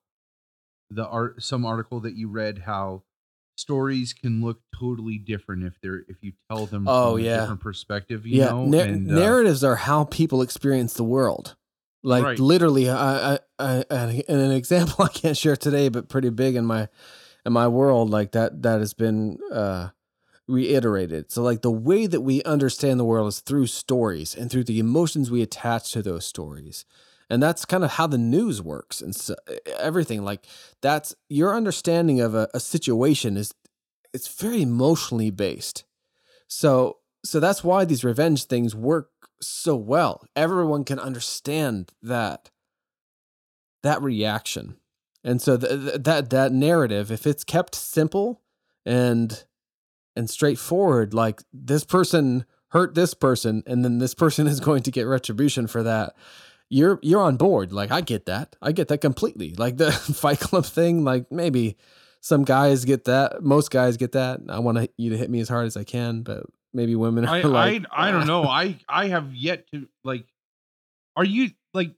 the art some article that you read how stories can look totally different if they're if you tell them Oh, from a yeah. different perspective you yeah, know nar- and uh, narratives are how people experience the world. Like Right. literally, I, I, I, and an example I can't share today, but pretty big in my, in my world, like that, that has been uh, reiterated. So, like the way that we understand the world is through stories and through the emotions we attach to those stories, and that's kind of how the news works and so, everything. Like that's your understanding of a, a situation is, it's very emotionally based. So so that's why these revenge things work so well. Everyone can understand that that reaction. And so th- th- that that narrative if it's kept simple and and straightforward like this person hurt this person and then this person is going to get retribution for that you're you're on board like i get that i get that completely like the fight club thing like maybe some guys get that most guys get that i want you to hit me as hard as i can but maybe women are I, like I I don't know. I I have yet to like. Are you like?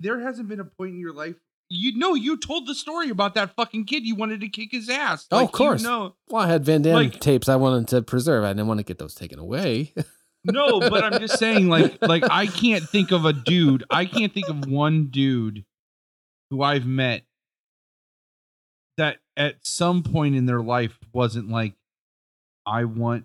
There hasn't been a point in your life. You know, you told the story about that fucking kid. You wanted to kick his ass. Oh, of course. You know, well i had van damme Like- tapes i wanted to preserve i didn't want to get those taken away no, but I'm just saying, like, like I can't think of a dude. I can't think of one dude who I've met that at some point in their life wasn't like, I want,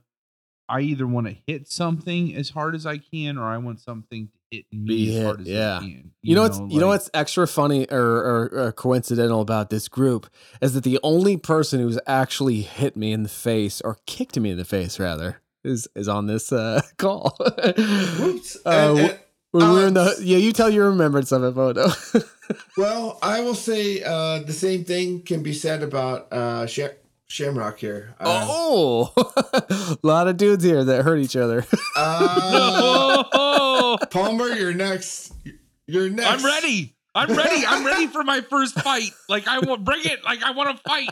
I either want to hit something as hard as I can, or I want something to hit me Be as hit, hard as yeah. I can. You, know what's you know what's extra funny or, or, or coincidental about this group is that the only person who's actually hit me in the face or kicked me in the face rather is is on this uh, call. Whoops. Uh, And- w- and- when we were in the yeah, you tell your remembrance of it, Bodo. well, I will say uh, the same thing can be said about uh, Sha- Shamrock here. Uh, oh, a lot of dudes here that hurt each other. uh, Oh, Palmer, you're next. You're next. I'm ready. I'm ready. I'm ready for my first fight. Like I want, bring it. Like I want to fight.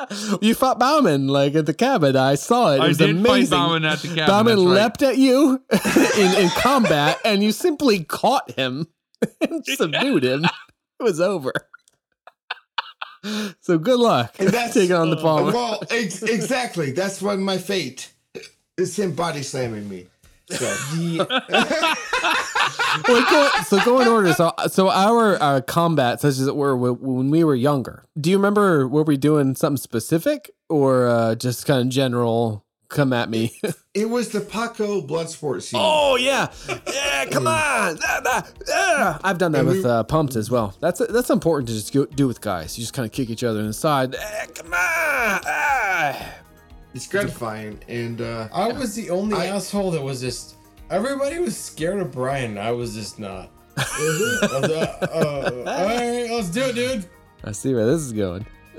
you fought Bauman like at the cabin. I saw it. It I was did fight amazing. Bauman at the cabin. Bauman right. leapt at you in, in combat, and you simply caught him and subdued him. It was over. So good luck And that's- taking on the uh, Palmer. Well, ex- exactly. That's what my fate is him body slamming me. So, Well, go, so go in order. So so our uh, combat, such as it were when we were younger. Do you remember? Were we doing something specific or uh, just kind of general? Come at me. it was the Paco blood sport scene. Oh yeah, yeah. Come on. Ah, ah, ah. I've done that And with we- uh, pumps as well. That's that's important to just go, do with guys. You just kind of kick each other in the side. Come on. It's gratifying. And uh, I was the only I- asshole that was just. Everybody was scared of Brian. I was just not. I was, uh, uh, all right, let's do it, dude. I see where this is going.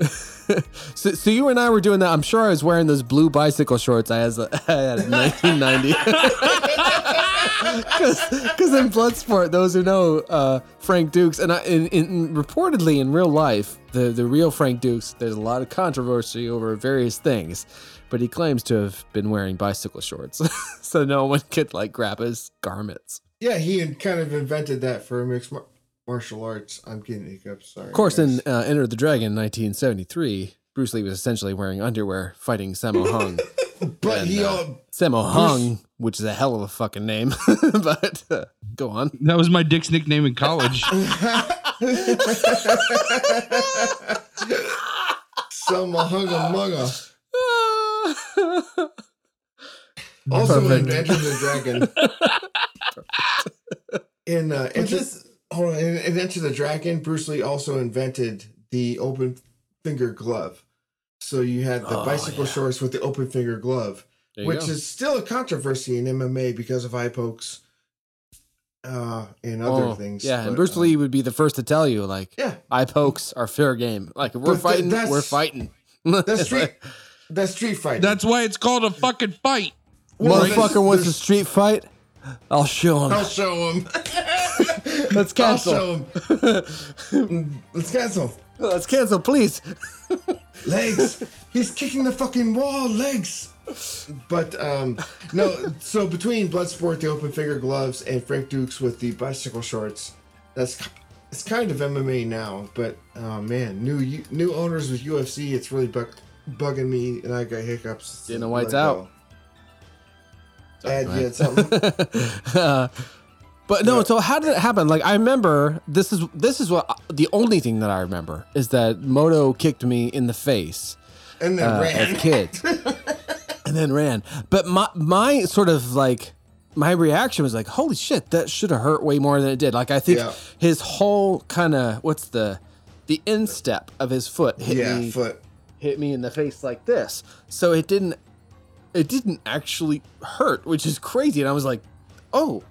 so, so you and I were doing that. I'm sure I was wearing those blue bicycle shorts I had, I had in 1990. Because in Bloodsport, those who know uh, Frank Dux, and I, in, in, reportedly in real life, the, the real Frank Dux, there's a lot of controversy over various things, but he claims to have been wearing bicycle shorts, so no one could like grab his garments. yeah, he had kind of invented that for mixed mar- martial arts. I'm getting hiccups. Sorry. Of course, guys. in uh, Enter the Dragon, 1973, Bruce Lee was essentially wearing underwear fighting Sammo Hung. but and, he uh, all Sammo Hung, which is a hell of a fucking name, but uh, go on. That was my dick's nickname in college. some hunga munga. Also Perfect. in Enter the Dragon. in uh, Enter, this- hold on, in, in Enter the Dragon, Bruce Lee also invented the open finger glove. So you had the Oh, bicycle yeah. shorts with the open finger glove, which go. is still a controversy in MMA because of eye pokes uh, and other Oh, things. Yeah, and Bruce uh, Lee would be the first to tell you, like, Yeah, eye pokes are fair game. Like, if we're But fighting, that's- we're fighting. that's street. That's street fighting. That's why it's called a fucking fight. Well, Motherfucker there's- wants a street fight. I'll show him. I'll show him. Let's cancel. I'll show him. Let's cancel. Let's cancel, please. legs. He's kicking the fucking wall. Legs. But um, no. So between Bloodsport, the open finger gloves, and Frank Dux with the bicycle shorts, that's it's kind of MMA now. But oh man, new new owners with UFC, it's really bug, bugging me, and I got hiccups. Dana Let White's it out. go. Ed, you something? uh, but no, so how did it happen? Like I remember this is this is what the only thing that I remember is that Moto kicked me in the face And then uh, ran. as kids, and then ran. But my my sort of like my reaction was like, "Holy shit, that should have hurt way more than it did." Like I think Yeah. his whole kind of what's the the instep of his foot hit yeah, me foot. Hit me in the face like this. So it didn't it didn't actually hurt, which is crazy. And I was like, oh,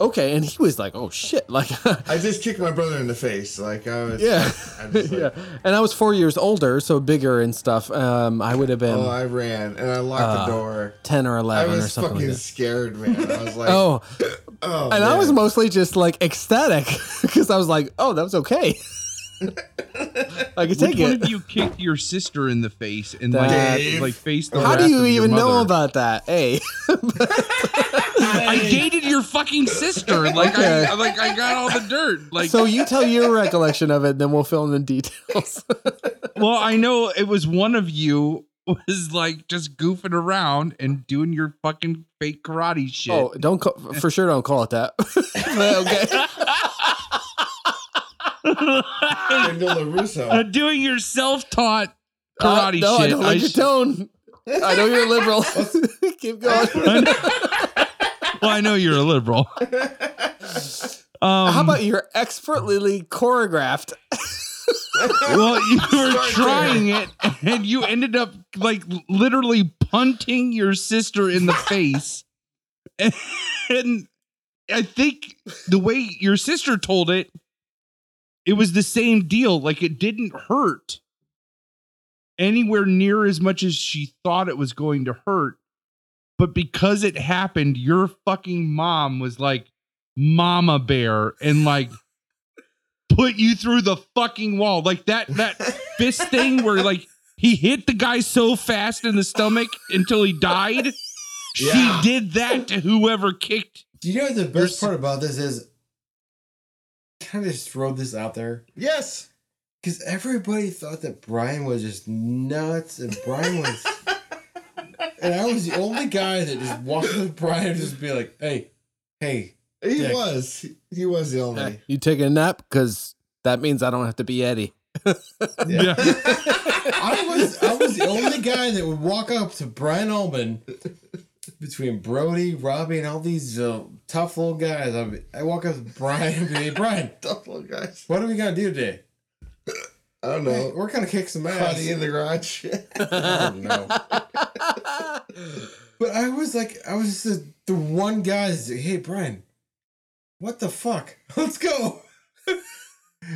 okay, and he was like, oh shit, like I just kicked my brother in the face. Like I was. yeah, I like, yeah. And I was four years older, so bigger and stuff. Um, I would have been Oh, I ran and I locked Uh, the door. ten or eleven or was something. fucking Like scared, man. I was like, Oh, oh, and I was mostly just like ecstatic because I was like, oh, that was okay. I could Which take one it. of you kicked your sister in the face and That- like, like faced the How wrath do you of your even know mother? about that? Hey, I dated your fucking sister. Like Okay. I like I got all the dirt. Like so you tell your recollection of it, and then we'll fill in the details. well, I know it was one of you was like just goofing around and doing your fucking fake karate shit. oh, don't call, for sure don't call it that. okay. Daniel Uh, LaRusso. doing your self-taught Uh, karate no, shit. I don't like your sh- tone. I know you're a liberal. Keep going. well, I know you're a liberal. Um, How about you're expertly choreographed? well, you were Start trying it, and you ended up like literally punting your sister in the face. And I think the way your sister told it, it was the same deal. Like it didn't hurt anywhere near as much as she thought it was going to hurt. But because it happened, your fucking mom was like, Mama Bear, and like put you through the fucking wall. Like that that fist thing where like he hit the guy so fast in the stomach until he died. Yeah. She did that to whoever kicked. Do you know the best part about this is? Kind of just throw this out there Yes. because everybody thought that Brian was just nuts, and Brian was, and I was the only guy that just walked up to Brian and just be like, "Hey, hey, He Dick. was. He- He was the only. you taking a nap? Because that means I don't have to be Eddie. Yeah. I was I was the only guy that would walk up to Brian Ullman between Brody, Robbie, and all these uh, tough little guys. I, I walk up to Brian and be, hey, Brian, Tough little guys. what are we gonna do today? I don't Hey, know. we're gonna kick some ass. Party in the garage. I don't. But I was like, I was just the, the one guy that's like, hey, Brian, what the fuck? Let's go.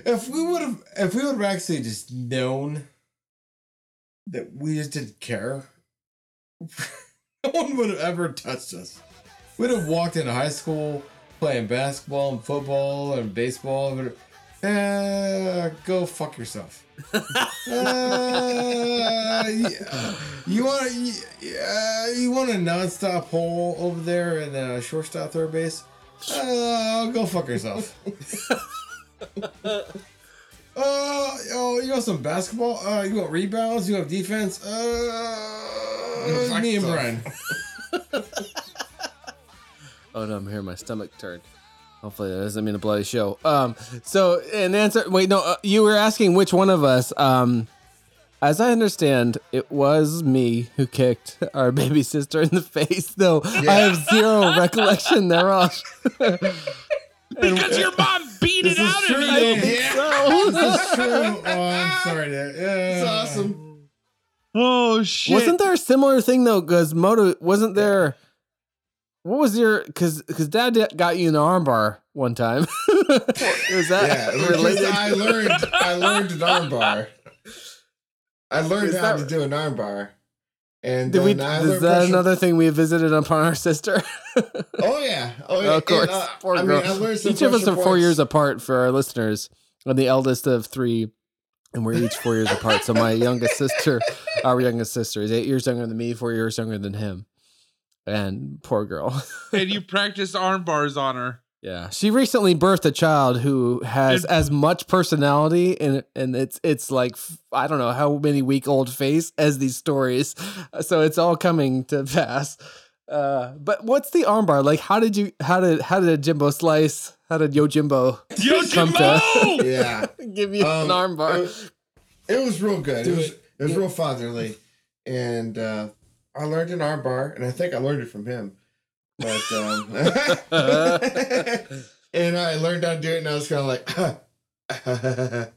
if we would have, if we would have actually just known that we just didn't care, no one would have ever touched us. We'd have walked into high school playing basketball and football and baseball. And, uh, go fuck yourself. Uh, yeah. You want you, you want a nonstop hole over there in the shortstop third base? Uh, go fuck yourself. Uh, oh, you want some basketball? Uh, you want rebounds? You want defense? Uh, Fuck me and. Brian. Oh no, I'm hearing my stomach turn. Hopefully that doesn't mean a bloody show. Um, so an answer, wait, no, uh, you were asking which one of us. Um, as I understand, it was me who kicked our baby sister in the face, though I have zero recollection thereof. Because your mom beat it out of true, you. man. So- This is true. Oh, I'm sorry. To, It's awesome. Oh shit. wasn't there a similar thing though? Because Moto wasn't there. What was your? Because because Dad did- got you an armbar one time. was that Yeah, related? I learned. I learned an armbar. I learned Is how that- to do an armbar, and Did we? then I Is that pressure- another thing we visited upon our sister? Oh yeah, oh yeah. of course, And, uh, poor I girl. mean, I learned some each of us pressure are four years apart for our listeners. I'm the eldest of three, and we're each four years apart. So my youngest sister, our youngest sister, is eight years younger than me, four years younger than him. And poor girl. and you practice arm bars on her. Yeah, she recently birthed a child who has And- as much personality and and it's it's like I don't know how many week old face as these stories, so it's all coming to pass. Uh, but what's the armbar like? How did you how did how did Jimbo Slice? How did Yo Jimbo Yo, come to Yeah, give you Um, an armbar? It, it was real good. Do it was, it. it was real fatherly, and uh, I learned an armbar, and I think I learned it from him. But um, and I learned how to do it, and I was kind of like,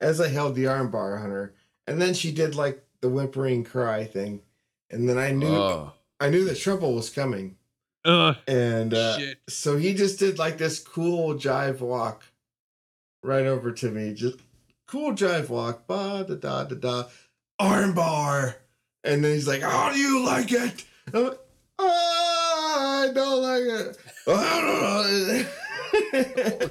as I held the armbar on her, and then she did like the whimpering cry thing, and then I knew Oh. I knew that trouble was coming, Ugh, and uh, so he just did like this cool jive walk right over to me. Just cool jive walk. Ba da da da da. Armbar. And then he's like, How do you like it? I'm like, "Ah, I don't like it. I don't know.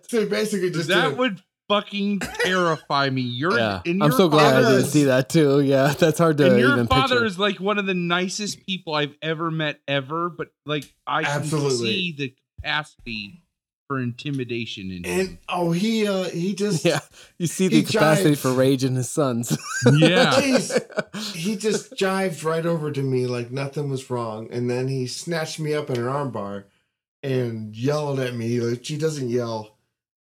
so basically just that did, would fucking terrify me. You're Yeah, and I'm your so glad I didn't see that too. Yeah, that's hard to and your even father picture. is like one of the nicest people I've ever met ever, but like I can Absolutely. see the capacity for intimidation in him. and oh he uh he just Yeah, you see the capacity jived. for rage in his sons. Yeah. Jeez. he just jived right over to me like nothing was wrong, and then he snatched me up in an armbar and yelled at me like she doesn't yell,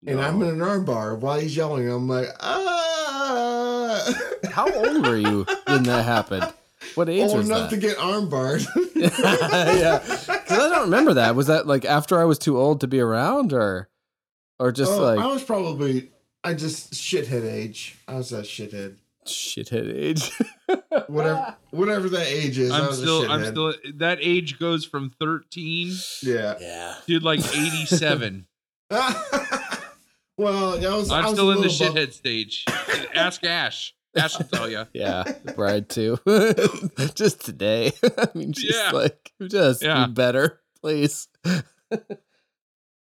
and I'm in an armbar while he's yelling. I'm like, ah. How old were you when that happened? What age Old was enough that? to get armbarred. yeah, because I don't remember that. Was that like after I was too old to be around, or, or just Oh, like I was probably I just shithead age. I was that shithead. shithead age? Whatever whatever that age is. I I'm was still a I'm still that age goes from 13 yeah. yeah. Dude, like 87. well, I was. I I'm was still in the little bu- shithead stage. Ask Ash. Ash will tell you. Yeah, the bride too. just today. I mean, just Yeah. like just Yeah. be better, please.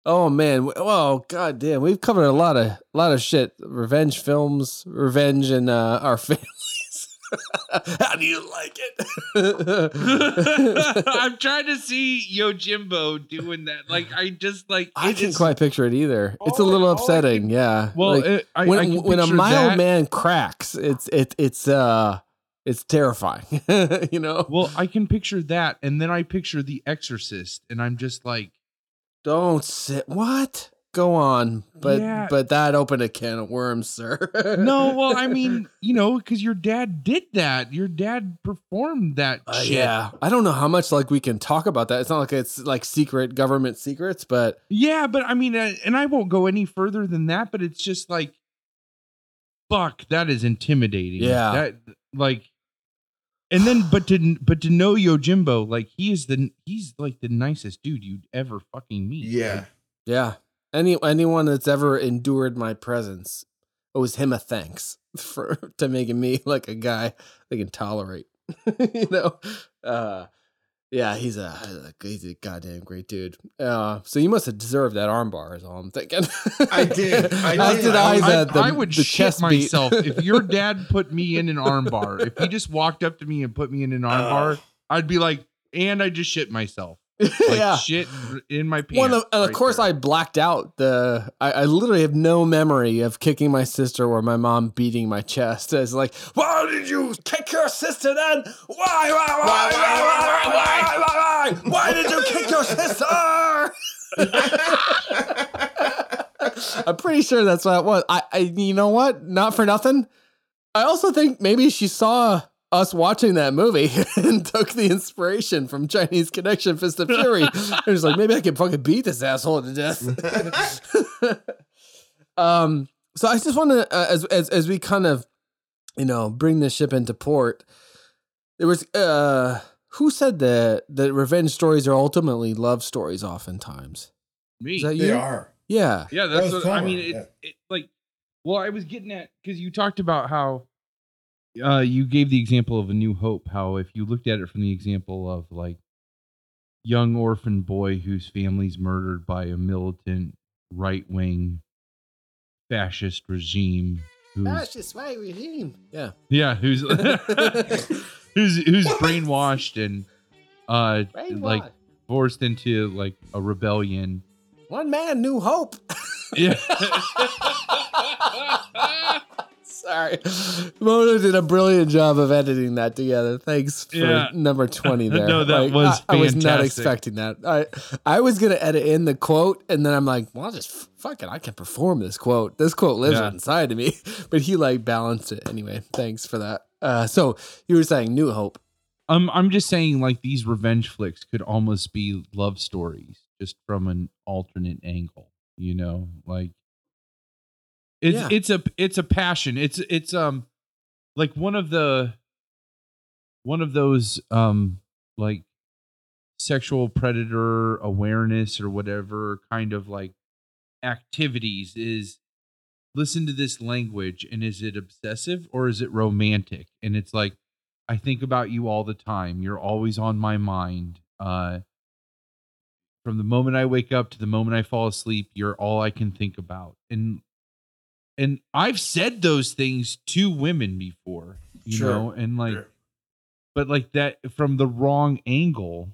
oh man, well, god damn, we've covered a lot of a lot of shit. Revenge films, revenge and uh, our families. How do you like it? I'm trying to see Yojimbo doing that. Like I just like I it can't is- quite picture it either. It's a little all I upsetting. can- yeah. Well, Like, it, I, when I can when a mild that. man cracks, it's it it's uh it's terrifying. you know. Well, I can picture that, and then I picture The Exorcist, and I'm just like, Don't sit. What? Go on, but Yeah. but that opened a can of worms, sir. no. Well, I mean, you know, because your dad did that. Your dad performed that Uh, shit. yeah, I don't know how much like we can talk about that. It's not like it's like secret government secrets, but Yeah, but I mean, uh, and I won't go any further than that. But it's just like, fuck, that is intimidating. Yeah. that like, and then but to but to know Yojimbo, like he is the he's like the nicest dude you'd ever fucking meet. Yeah. yeah, any anyone that's ever endured my presence owes him a thanks for to making me like a guy they can tolerate. you know, uh, yeah, he's a he's a goddamn great dude. Uh, so you must have deserved that armbar, is all I'm thinking. I did. I did. did I I. was- I, The, the, I would the shit myself if your dad put me in an armbar. If he just walked up to me and put me in an armbar, I'd be like, and I just shit myself. Like yeah. shit in my pants. One of, and of course, there. I blacked out the. I, I literally have no memory of kicking my sister or my mom beating my chest. It's like, why did you kick your sister then? Why, why, why, why, why, why, why, why, why did you kick your sister? I'm pretty sure that's what it was. I, I, you know what? Not for nothing. I also think maybe she saw us watching that movie and took the inspiration from Chinese Connection Fist of Fury. and was like, maybe I can fucking beat this asshole to death. um, so I just want to, uh, as, as, as we kind of, you know, bring this ship into port, there was, uh, who said that, that revenge stories are ultimately love stories oftentimes? me. Is that They you? are. Yeah. Yeah, That that's was what I mean. It, yeah. it like, well, I was getting at because you talked about how uh, you gave the example of a New Hope. How if you looked at it from the example of like young orphan boy whose family's murdered by a militant right wing fascist regime. Who's, just my regime. Yeah. yeah, who's who's who's brainwashed and uh like forced into like a rebellion. One man, new hope. Yeah. Sorry. Mona did a brilliant job of editing that together. Thanks for Yeah. number 20 there. No, that was I, I was not expecting that. I I was going to edit in the quote and then I'm like, well, I'll just fuck it. I can perform this quote. This quote lives Yeah. inside of me. But he like balanced it anyway. Thanks for that. Uh, so you were saying New Hope. I'm I'm just saying like these revenge flicks could almost be love stories just from an alternate angle, you know? Like it's Yeah. it's a it's a passion. It's it's um like one of the one of those um like sexual predator awareness or whatever kind of like activities is listen to this language and is it obsessive or is it romantic and it's like i think about you all the time you're always on my mind uh from the moment i wake up to the moment i fall asleep you're all i can think about and and i've said those things to women before you Sure. know and like Sure. but like that from the wrong angle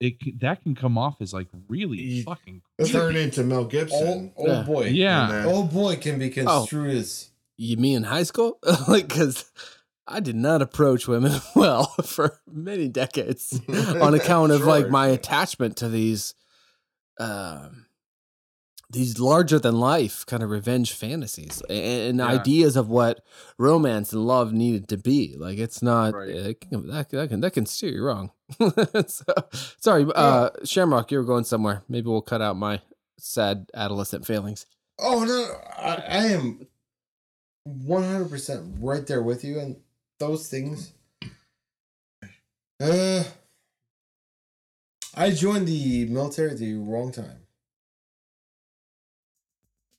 it that can come off as like really You- fucking Let's turn it into Mel Oh, Gibson. oh Yeah. boy. Yeah. And, Oh boy can be construed as You mean in high school? like, because I did not approach women well for many decades on account of like my attachment to these, um, these larger than life kind of revenge fantasies and, and Yeah. ideas of what romance and love needed to be. Like, it's not Right. it can, that, that can that can steer you wrong. so, sorry, uh, Shamrock, you were going somewhere. Maybe we'll cut out my sad adolescent failings. Oh no, I, I am one hundred percent right there with you and those things. Uh, I joined the military at the wrong time.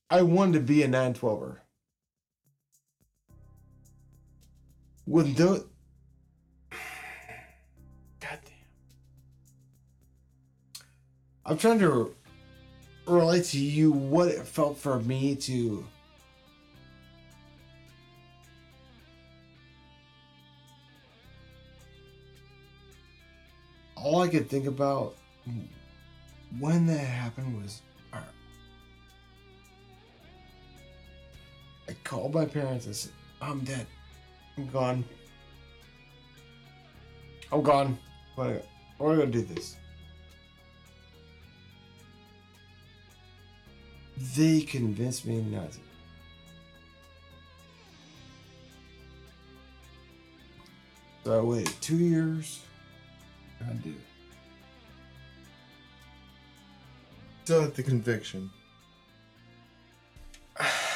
I wanted to be a nine twelver. With no, goddamn, I'm trying to relate to you what it felt for me to all I could think about when that happened was I called my parents and said, I'm dead. I'm gone. I'm gone. What are we gonna do this? They convinced me not to. So I waited two years. I did. Still at the conviction.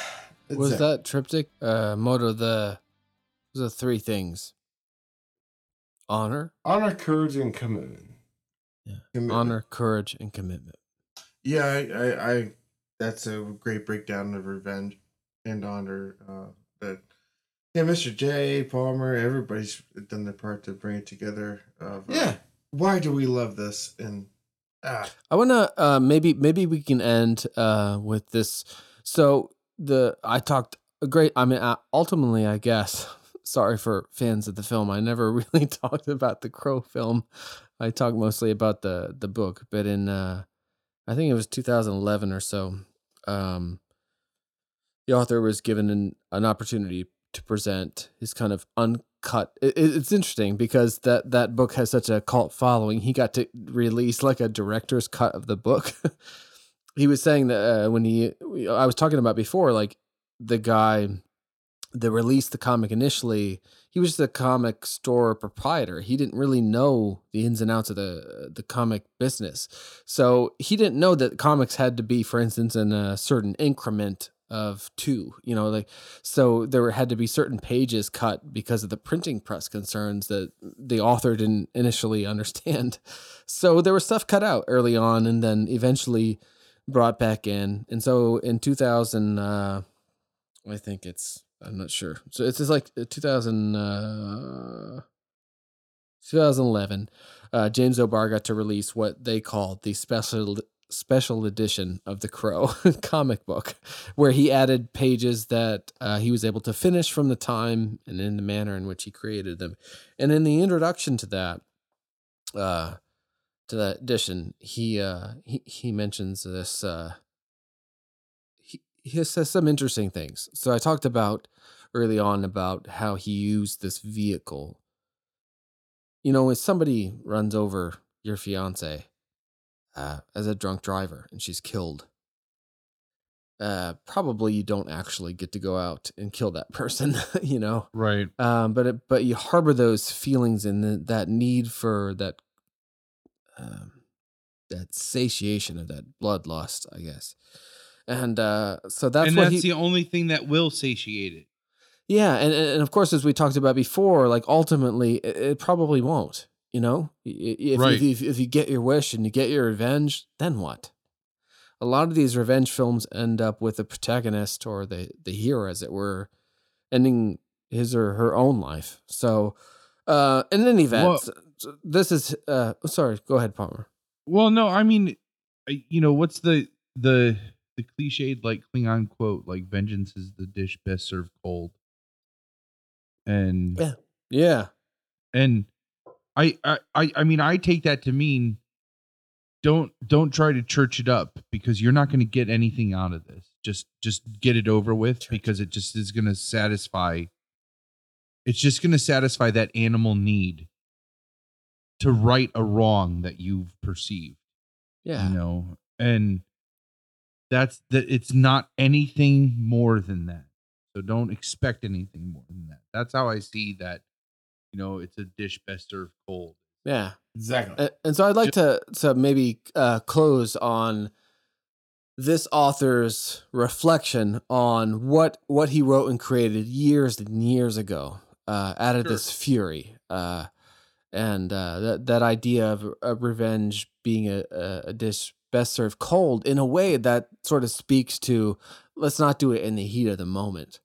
Was that triptych uh motto the the three things honor honor, courage, and commitment? Commitment. honor courage and commitment Yeah, I, I, I, that's a great breakdown of revenge and honor. Uh, that, yeah, Mr. J. Palmer, everybody's done their part to bring it together. Of, uh, Yeah. why do we love this? And ah, i want to uh maybe maybe we can end uh with this so the i talked a great i mean uh, ultimately i guess sorry for fans of the film i never really talked about the crow film. I talked mostly about the the book but in uh i think it was 2011 or so um the author was given an, an opportunity to present his kind of uncut it, it- it's interesting because that that book has such a cult following. He got to release like a director's cut of the book he was saying that uh, when he i was talking about before like the guy that released the comic initially he was just a comic store proprietor. He didn't really know the ins and outs of the the comic business. So he didn't know that comics had to be for instance in a certain increment of two you know like so there had to be certain pages cut because of the printing press concerns that the author didn't initially understand. So there was stuff cut out early on and then eventually brought back in. And so in 2000 uh i think it's i'm not sure. So it's like 2000 uh 2011 uh james o'barr got to release what they called the special special edition of the crow comic book where he added pages that uh, he was able to finish from the time and in the manner in which he created them. And in the introduction to that uh to that edition he uh he, he mentions this uh he, he says some interesting things. So i talked about early on about how he used this vehicle. You know if somebody runs over your fiance uh, as a drunk driver and she's killed uh probably you don't actually get to go out and kill that person you know? Right. Um but it, but you harbor those feelings and the, that need for that um that satiation of that bloodlust i guess and uh so that's and that's he the only thing that will satiate it yeah and and of course as we talked about before like ultimately it, it probably won't You know, if, Right. if, if, if you get your wish and you get your revenge, then what? A lot of these revenge films end up with the protagonist or the, the hero, as it were, ending his or her own life. So, uh, in any event, Well- this is, uh, sorry, go ahead, Palmer. Well, no, I mean, you know, what's the the the cliched like Klingon quote like vengeance is the dish best served cold. And Yeah. Yeah. and I, I I I mean I take that to mean don't don't try to church it up because you're not going to get anything out of this. Just just get it over with because it just is going to satisfy it's just going to satisfy that animal need to right a wrong that you've perceived Yeah. you know and that's that it's not anything more than that so don't expect anything more than that that's how i see that you know it's a dish best served cold Yeah. Exactly. And, and so I'd like to to maybe uh, close on this author's reflection on what what he wrote and created years and years ago uh, out of Sure. this fury uh, and uh, that that idea of, of revenge being a, a, a dish best served cold in a way that sort of speaks to let's not do it in the heat of the moment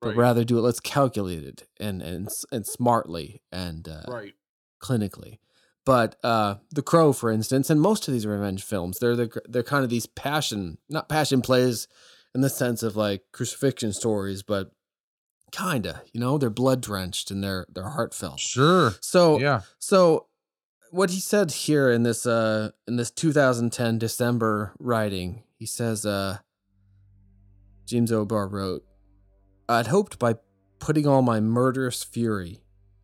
but Right. rather do it let's calculate it and and and smartly and uh, right clinically. But uh, The Crow, for instance, and most of these revenge films, they're the, they're kind of these passion, not passion plays in the sense of like crucifixion stories, but kinda, you know, they're blood drenched and they're they're heartfelt. sure So yeah so what he said here in this uh in this 2010 December writing, he says uh James O'Barr wrote, I'd hoped by putting all my murderous fury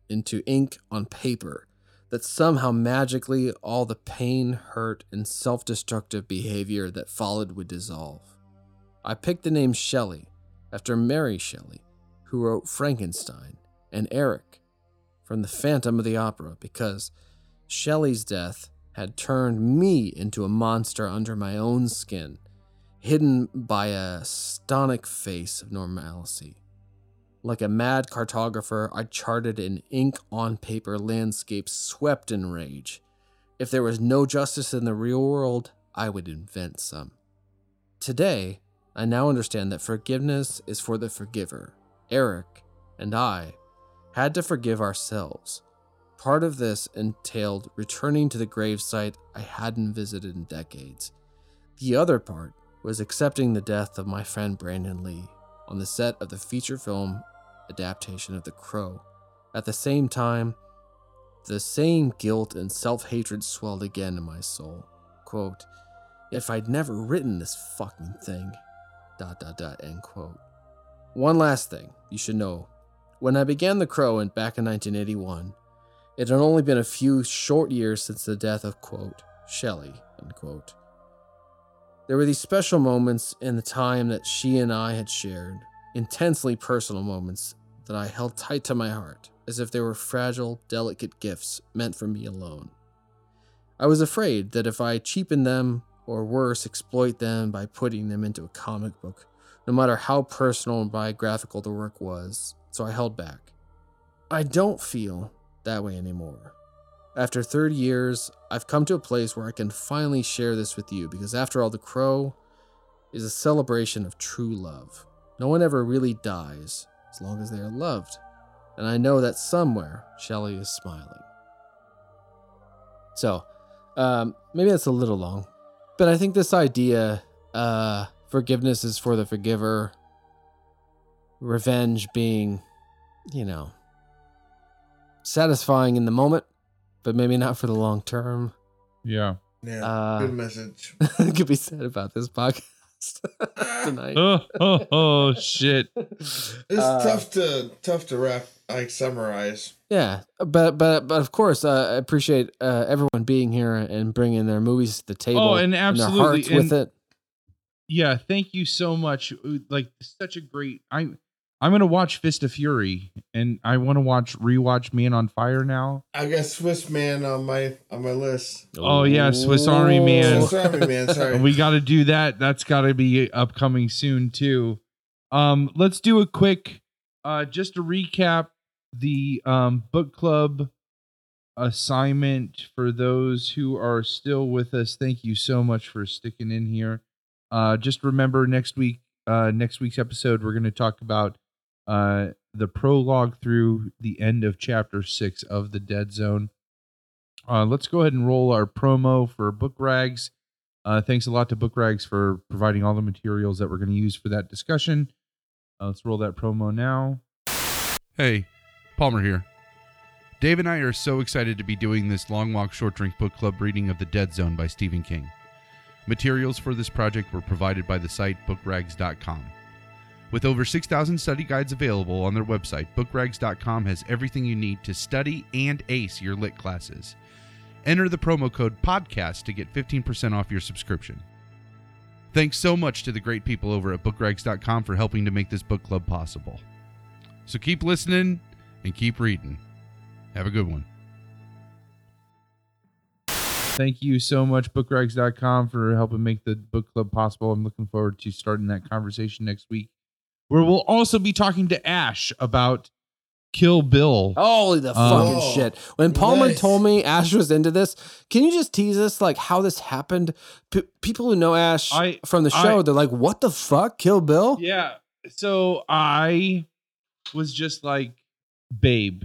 into ink on paper that somehow magically all the pain, hurt, and self destructive behavior that followed would dissolve. I picked the name Shelley after Mary Shelley, who wrote Frankenstein, and Eric from The Phantom of the Opera because Shelley's death had turned me into a monster under my own skin, hidden by a stonic face of normalcy. Like a mad cartographer, I charted an ink on paper landscape swept in rage. If there was no justice in the real world, I would invent some. Today, I now understand that forgiveness is for the forgiver. Eric and I had to forgive ourselves. Part of this entailed returning to the gravesite I hadn't visited in decades. The other part was accepting the death of my friend Brandon Lee on the set of the feature film adaptation of The Crow. At the same time, the same guilt and self hatred swelled again in my soul. Quote, if I'd never written this fucking thing. Dot dot dot end quote. One last thing you should know. When I began The Crow in, back in 1981, it had only been a few short years since the death of, quote, Shelley, unquote. There were these special moments in the time that she and I had shared, intensely personal moments that I held tight to my heart, as if they were fragile, delicate gifts meant for me alone. I was afraid that if I cheapened them, or worse, exploit them by putting them into a comic book, no matter how personal and biographical the work was, so I held back. I don't feel that way anymore. After 30 years, I've come to a place where I can finally share this with you because, after all, The Crow is a celebration of true love. No one ever really dies as long as they are loved, and I know that somewhere Shelley is smiling. So, um, maybe that's a little long, but I think this idea, uh, forgiveness is for the forgiver, revenge being, you know, satisfying in the moment, but maybe not for the long term. yeah Yeah. Uh, good message. could be said about this podcast tonight. oh, oh, oh shit It's Uh, tough to tough to wrap like summarize. Yeah, but but but of course, uh, I appreciate uh, everyone being here and bringing their movies to the table. Oh, and their absolutely, hearts with it. Yeah thank you so much like such a great i i'm gonna watch fist of fury and i want to watch rewatch man on fire now I got Swiss man on my on my list. Oh, yeah, Swiss Army Man. Swiss Army man, sorry. we got to do that that's got to be upcoming soon too um let's do a quick uh just to recap the um book club assignment for those who are still with us. Thank you so much for sticking in here. Uh, just remember next week, uh, next week's episode, we're going to talk about uh, the prologue through the end of chapter six of the Dead Zone. Uh, let's go ahead and roll our promo for Book Rags. Uh, thanks a lot to Book Rags for providing all the materials that we're going to use for that discussion. Uh, let's roll that promo now. Hey, Palmer here. Dave and I are so excited to be doing this Long Walk Short Drink Book Club reading of The Dead Zone by Stephen King. Materials for this project were provided by the site bookrags.com. With over 6,000 study guides available on their website, bookrags.com has everything you need to study and ace your lit classes. Enter the promo code PODCAST to get 15% off your subscription. Thanks so much to the great people over at bookrags.com for helping to make this book club possible. So keep listening and keep reading. Have a good one. Thank you so much, bookrags.com, for helping make the book club possible. I'm looking forward to starting that conversation next week, where we'll also be talking to Ash about Kill Bill. Holy the Um, fucking shit! When Palmer nice. told me Ash was into this, can you just tease us like how this happened? P- people who know Ash I- from the show, I- they're like, "What the fuck, Kill Bill?" Yeah. So I was just like, babe.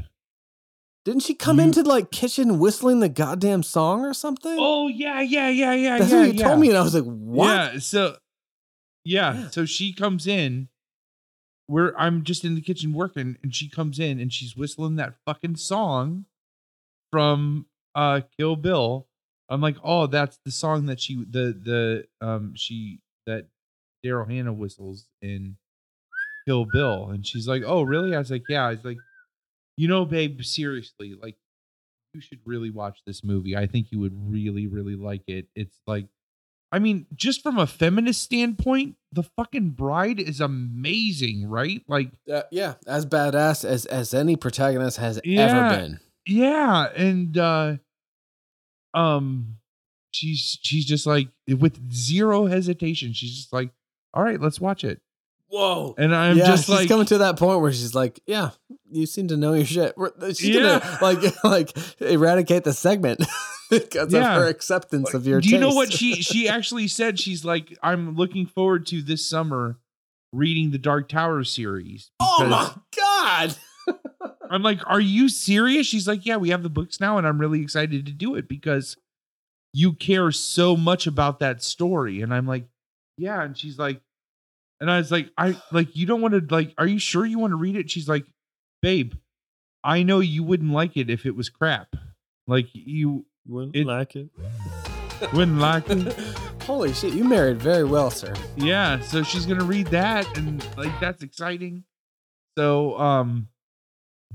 Didn't she come You- into like kitchen whistling the goddamn song or something? Oh yeah, yeah, yeah, yeah. That's yeah, what you yeah. told me, and I was like, "What?" Yeah. So yeah, Yeah. So she comes in. Where I'm just in the kitchen working, and she comes in and she's whistling that fucking song from uh Kill Bill. I'm like, oh, that's the song that she the the um she that Daryl Hannah whistles in Kill Bill. And she's like, Oh, really? I was like, Yeah. I was like, you know, babe, seriously, like you should really watch this movie. I think you would really, really like it. It's like I mean, just from a feminist standpoint, the fucking bride is amazing, right? Like Uh, yeah, as badass as as any protagonist has Yeah. ever been. yeah and uh um she's she's just like with zero hesitation she's just like all right let's watch it Whoa. and i'm yeah, just she's like coming to that point where she's like, "Yeah, you seem to know your shit." She's Yeah. gonna like like eradicate the segment because Yeah. of her acceptance of your. do you know what she she actually said she's like i'm looking forward to this summer reading the dark tower series Oh my god! i'm like are you serious she's like yeah we have the books now and i'm really excited to do it because you care so much about that story and i'm like yeah and she's like and i was like i like you don't want to like are you sure you want to read it she's like babe i know you wouldn't like it if it was crap like you Wouldn't It- like it. wouldn't like it Holy shit! You married very well, sir. yeah so she's gonna read that and like that's exciting so um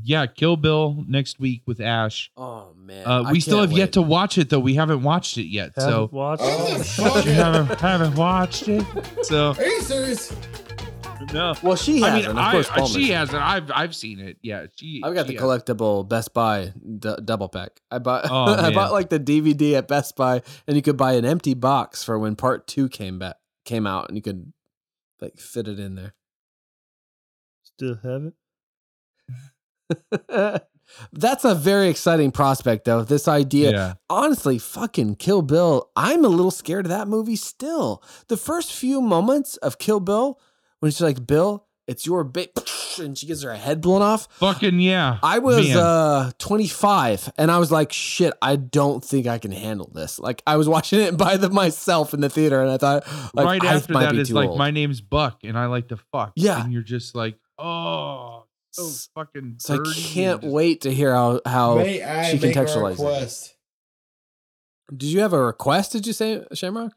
yeah kill bill next week with ash Oh man, uh, I we still can't have yet to watch it though we haven't watched it yet Haven't so watched Oh, it. fuck we it. haven't, haven't watched it so Are you serious? no Well, she I has, mean, and of I, course, I- Palmer. she hasn't. I've I've seen it. Yeah, she. I've got she the has. collectible Best Buy d- double pack. I bought Oh, I bought like the DVD at Best Buy, and you could buy an empty box for when Part Two came back came out, and you could like fit it in there. Still have it. That's a very exciting prospect, though. This idea, Yeah. honestly, fucking Kill Bill. I'm a little scared of that movie still. The first few moments of Kill Bill, when she's like, "Bill, it's your bit," and she gets her head blown off. Fucking yeah. I was Man. uh 25 and I was like, shit, I don't think I can handle this. Like I was watching it by the myself in the theater and I thought like right I after that be like old. my name's Buck and I like to fuck. Yeah. and you're just like, oh, so fucking. so I can't just- wait to hear how how she make a contextualizes it. request? Did you have a request, did you say, Shamrock?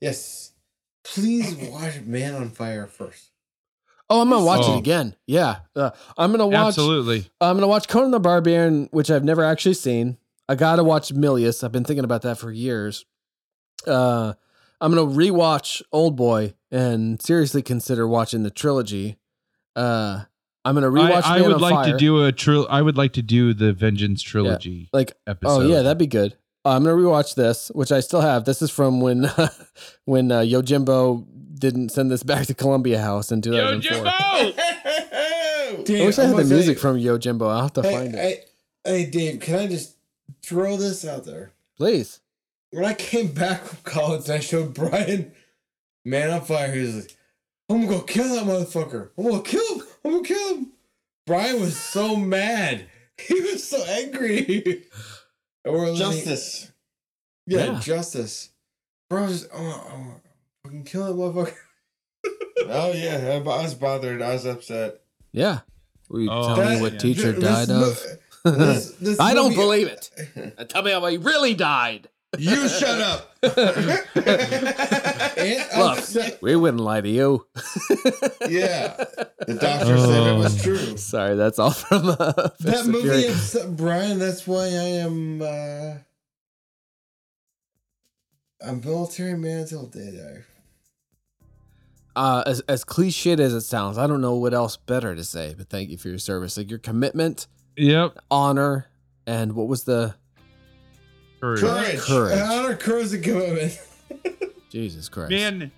Yes. Please watch Man on Fire first. Oh, I'm gonna watch Oh. it again. Yeah. Uh, I'm gonna watch Absolutely. I'm gonna watch Conan the Barbarian, which I've never actually seen. I gotta watch Milius. I've been thinking about that for years. Uh, I'm gonna rewatch Old Boy and seriously consider watching the trilogy. Uh, I'm gonna rewatch. I, I Man would on like to do a tril. I would like to do the Vengeance trilogy like. episode. Oh yeah, that'd be good. Uh, I'm gonna rewatch this, which I still have. This is from when when uh, Yojimbo didn't send this back to Columbia House in 2004. I wish I had the music you- from Yojimbo. I'll have to Hey, find it. hey, hey, Dave, can I just throw this out there. Please. When I came back from college I showed Brian Man on Fire, he was like, I'm gonna go kill that motherfucker. I'm gonna kill him. I'm gonna kill him. Brian was so mad. He was so angry. And we're Justice. Yeah, Yeah. justice. Bro, I was, oh, oh, fucking kill that motherfucker. Oh yeah, I I was bothered. I was upset. Yeah. Will you Oh, tell me what yeah. teacher This died mo- of? this- this I don't believe it. Tell me how he really died. You shut up. And I'm Look, we wouldn't lie to you. yeah, the doctor said it was true. Sorry, that's all from uh, that movie Fury. upset Brian. That's why I am uh, a military man till day die. uh, as as cliched as it sounds, I don't know what else better to say. But thank you for your service, like your commitment, Yep. honor, and what was the Courage. Courage. courage? Honor, courage, and commitment. Jesus Christ, Man,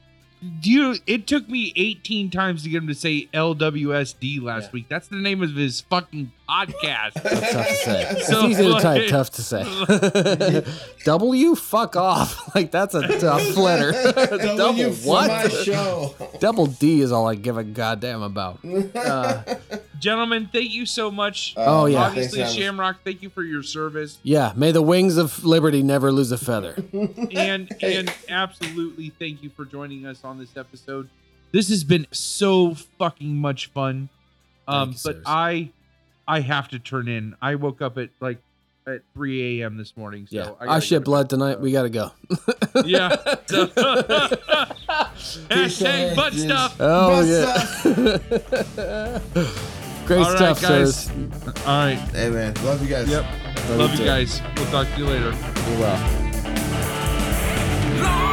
do you? It took me 18 times to get him to say LWSD last Yeah. week. That's the name of his fucking podcast. that's tough to say. It's easy to type, tough to say. w, fuck off. Like that's a tough letter. Double W for what? My show. Double D is all I give a goddamn about. Uh, Gentlemen, thank you so much. Oh, yeah. Obviously, Thanks, Shamrock, thank you for your service. yeah, may the wings of liberty never lose a feather. and and absolutely thank you for joining us on this episode. This has been so fucking much fun. Um, you, but sirs. I I have to turn in. I woke up at like at 3 a.m. this morning. So Yeah, I I, gotta shed go to blood tonight. We gotta go. Yeah. So- Hashtag butt Peace. stuff. Oh Bust yeah. Great All right, stuff, guys. sirs. All right. Hey man, love you guys. Yep. Love you guys. We'll talk to you later. Be well. We'll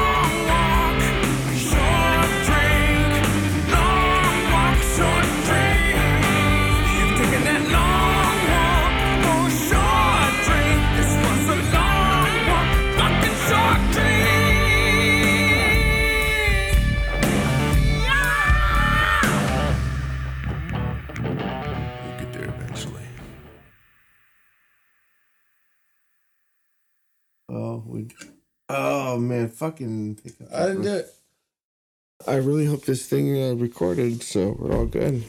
Oh, we. Oh man, fucking. I didn't do it. I really hope this thing uh, recorded, so we're all good.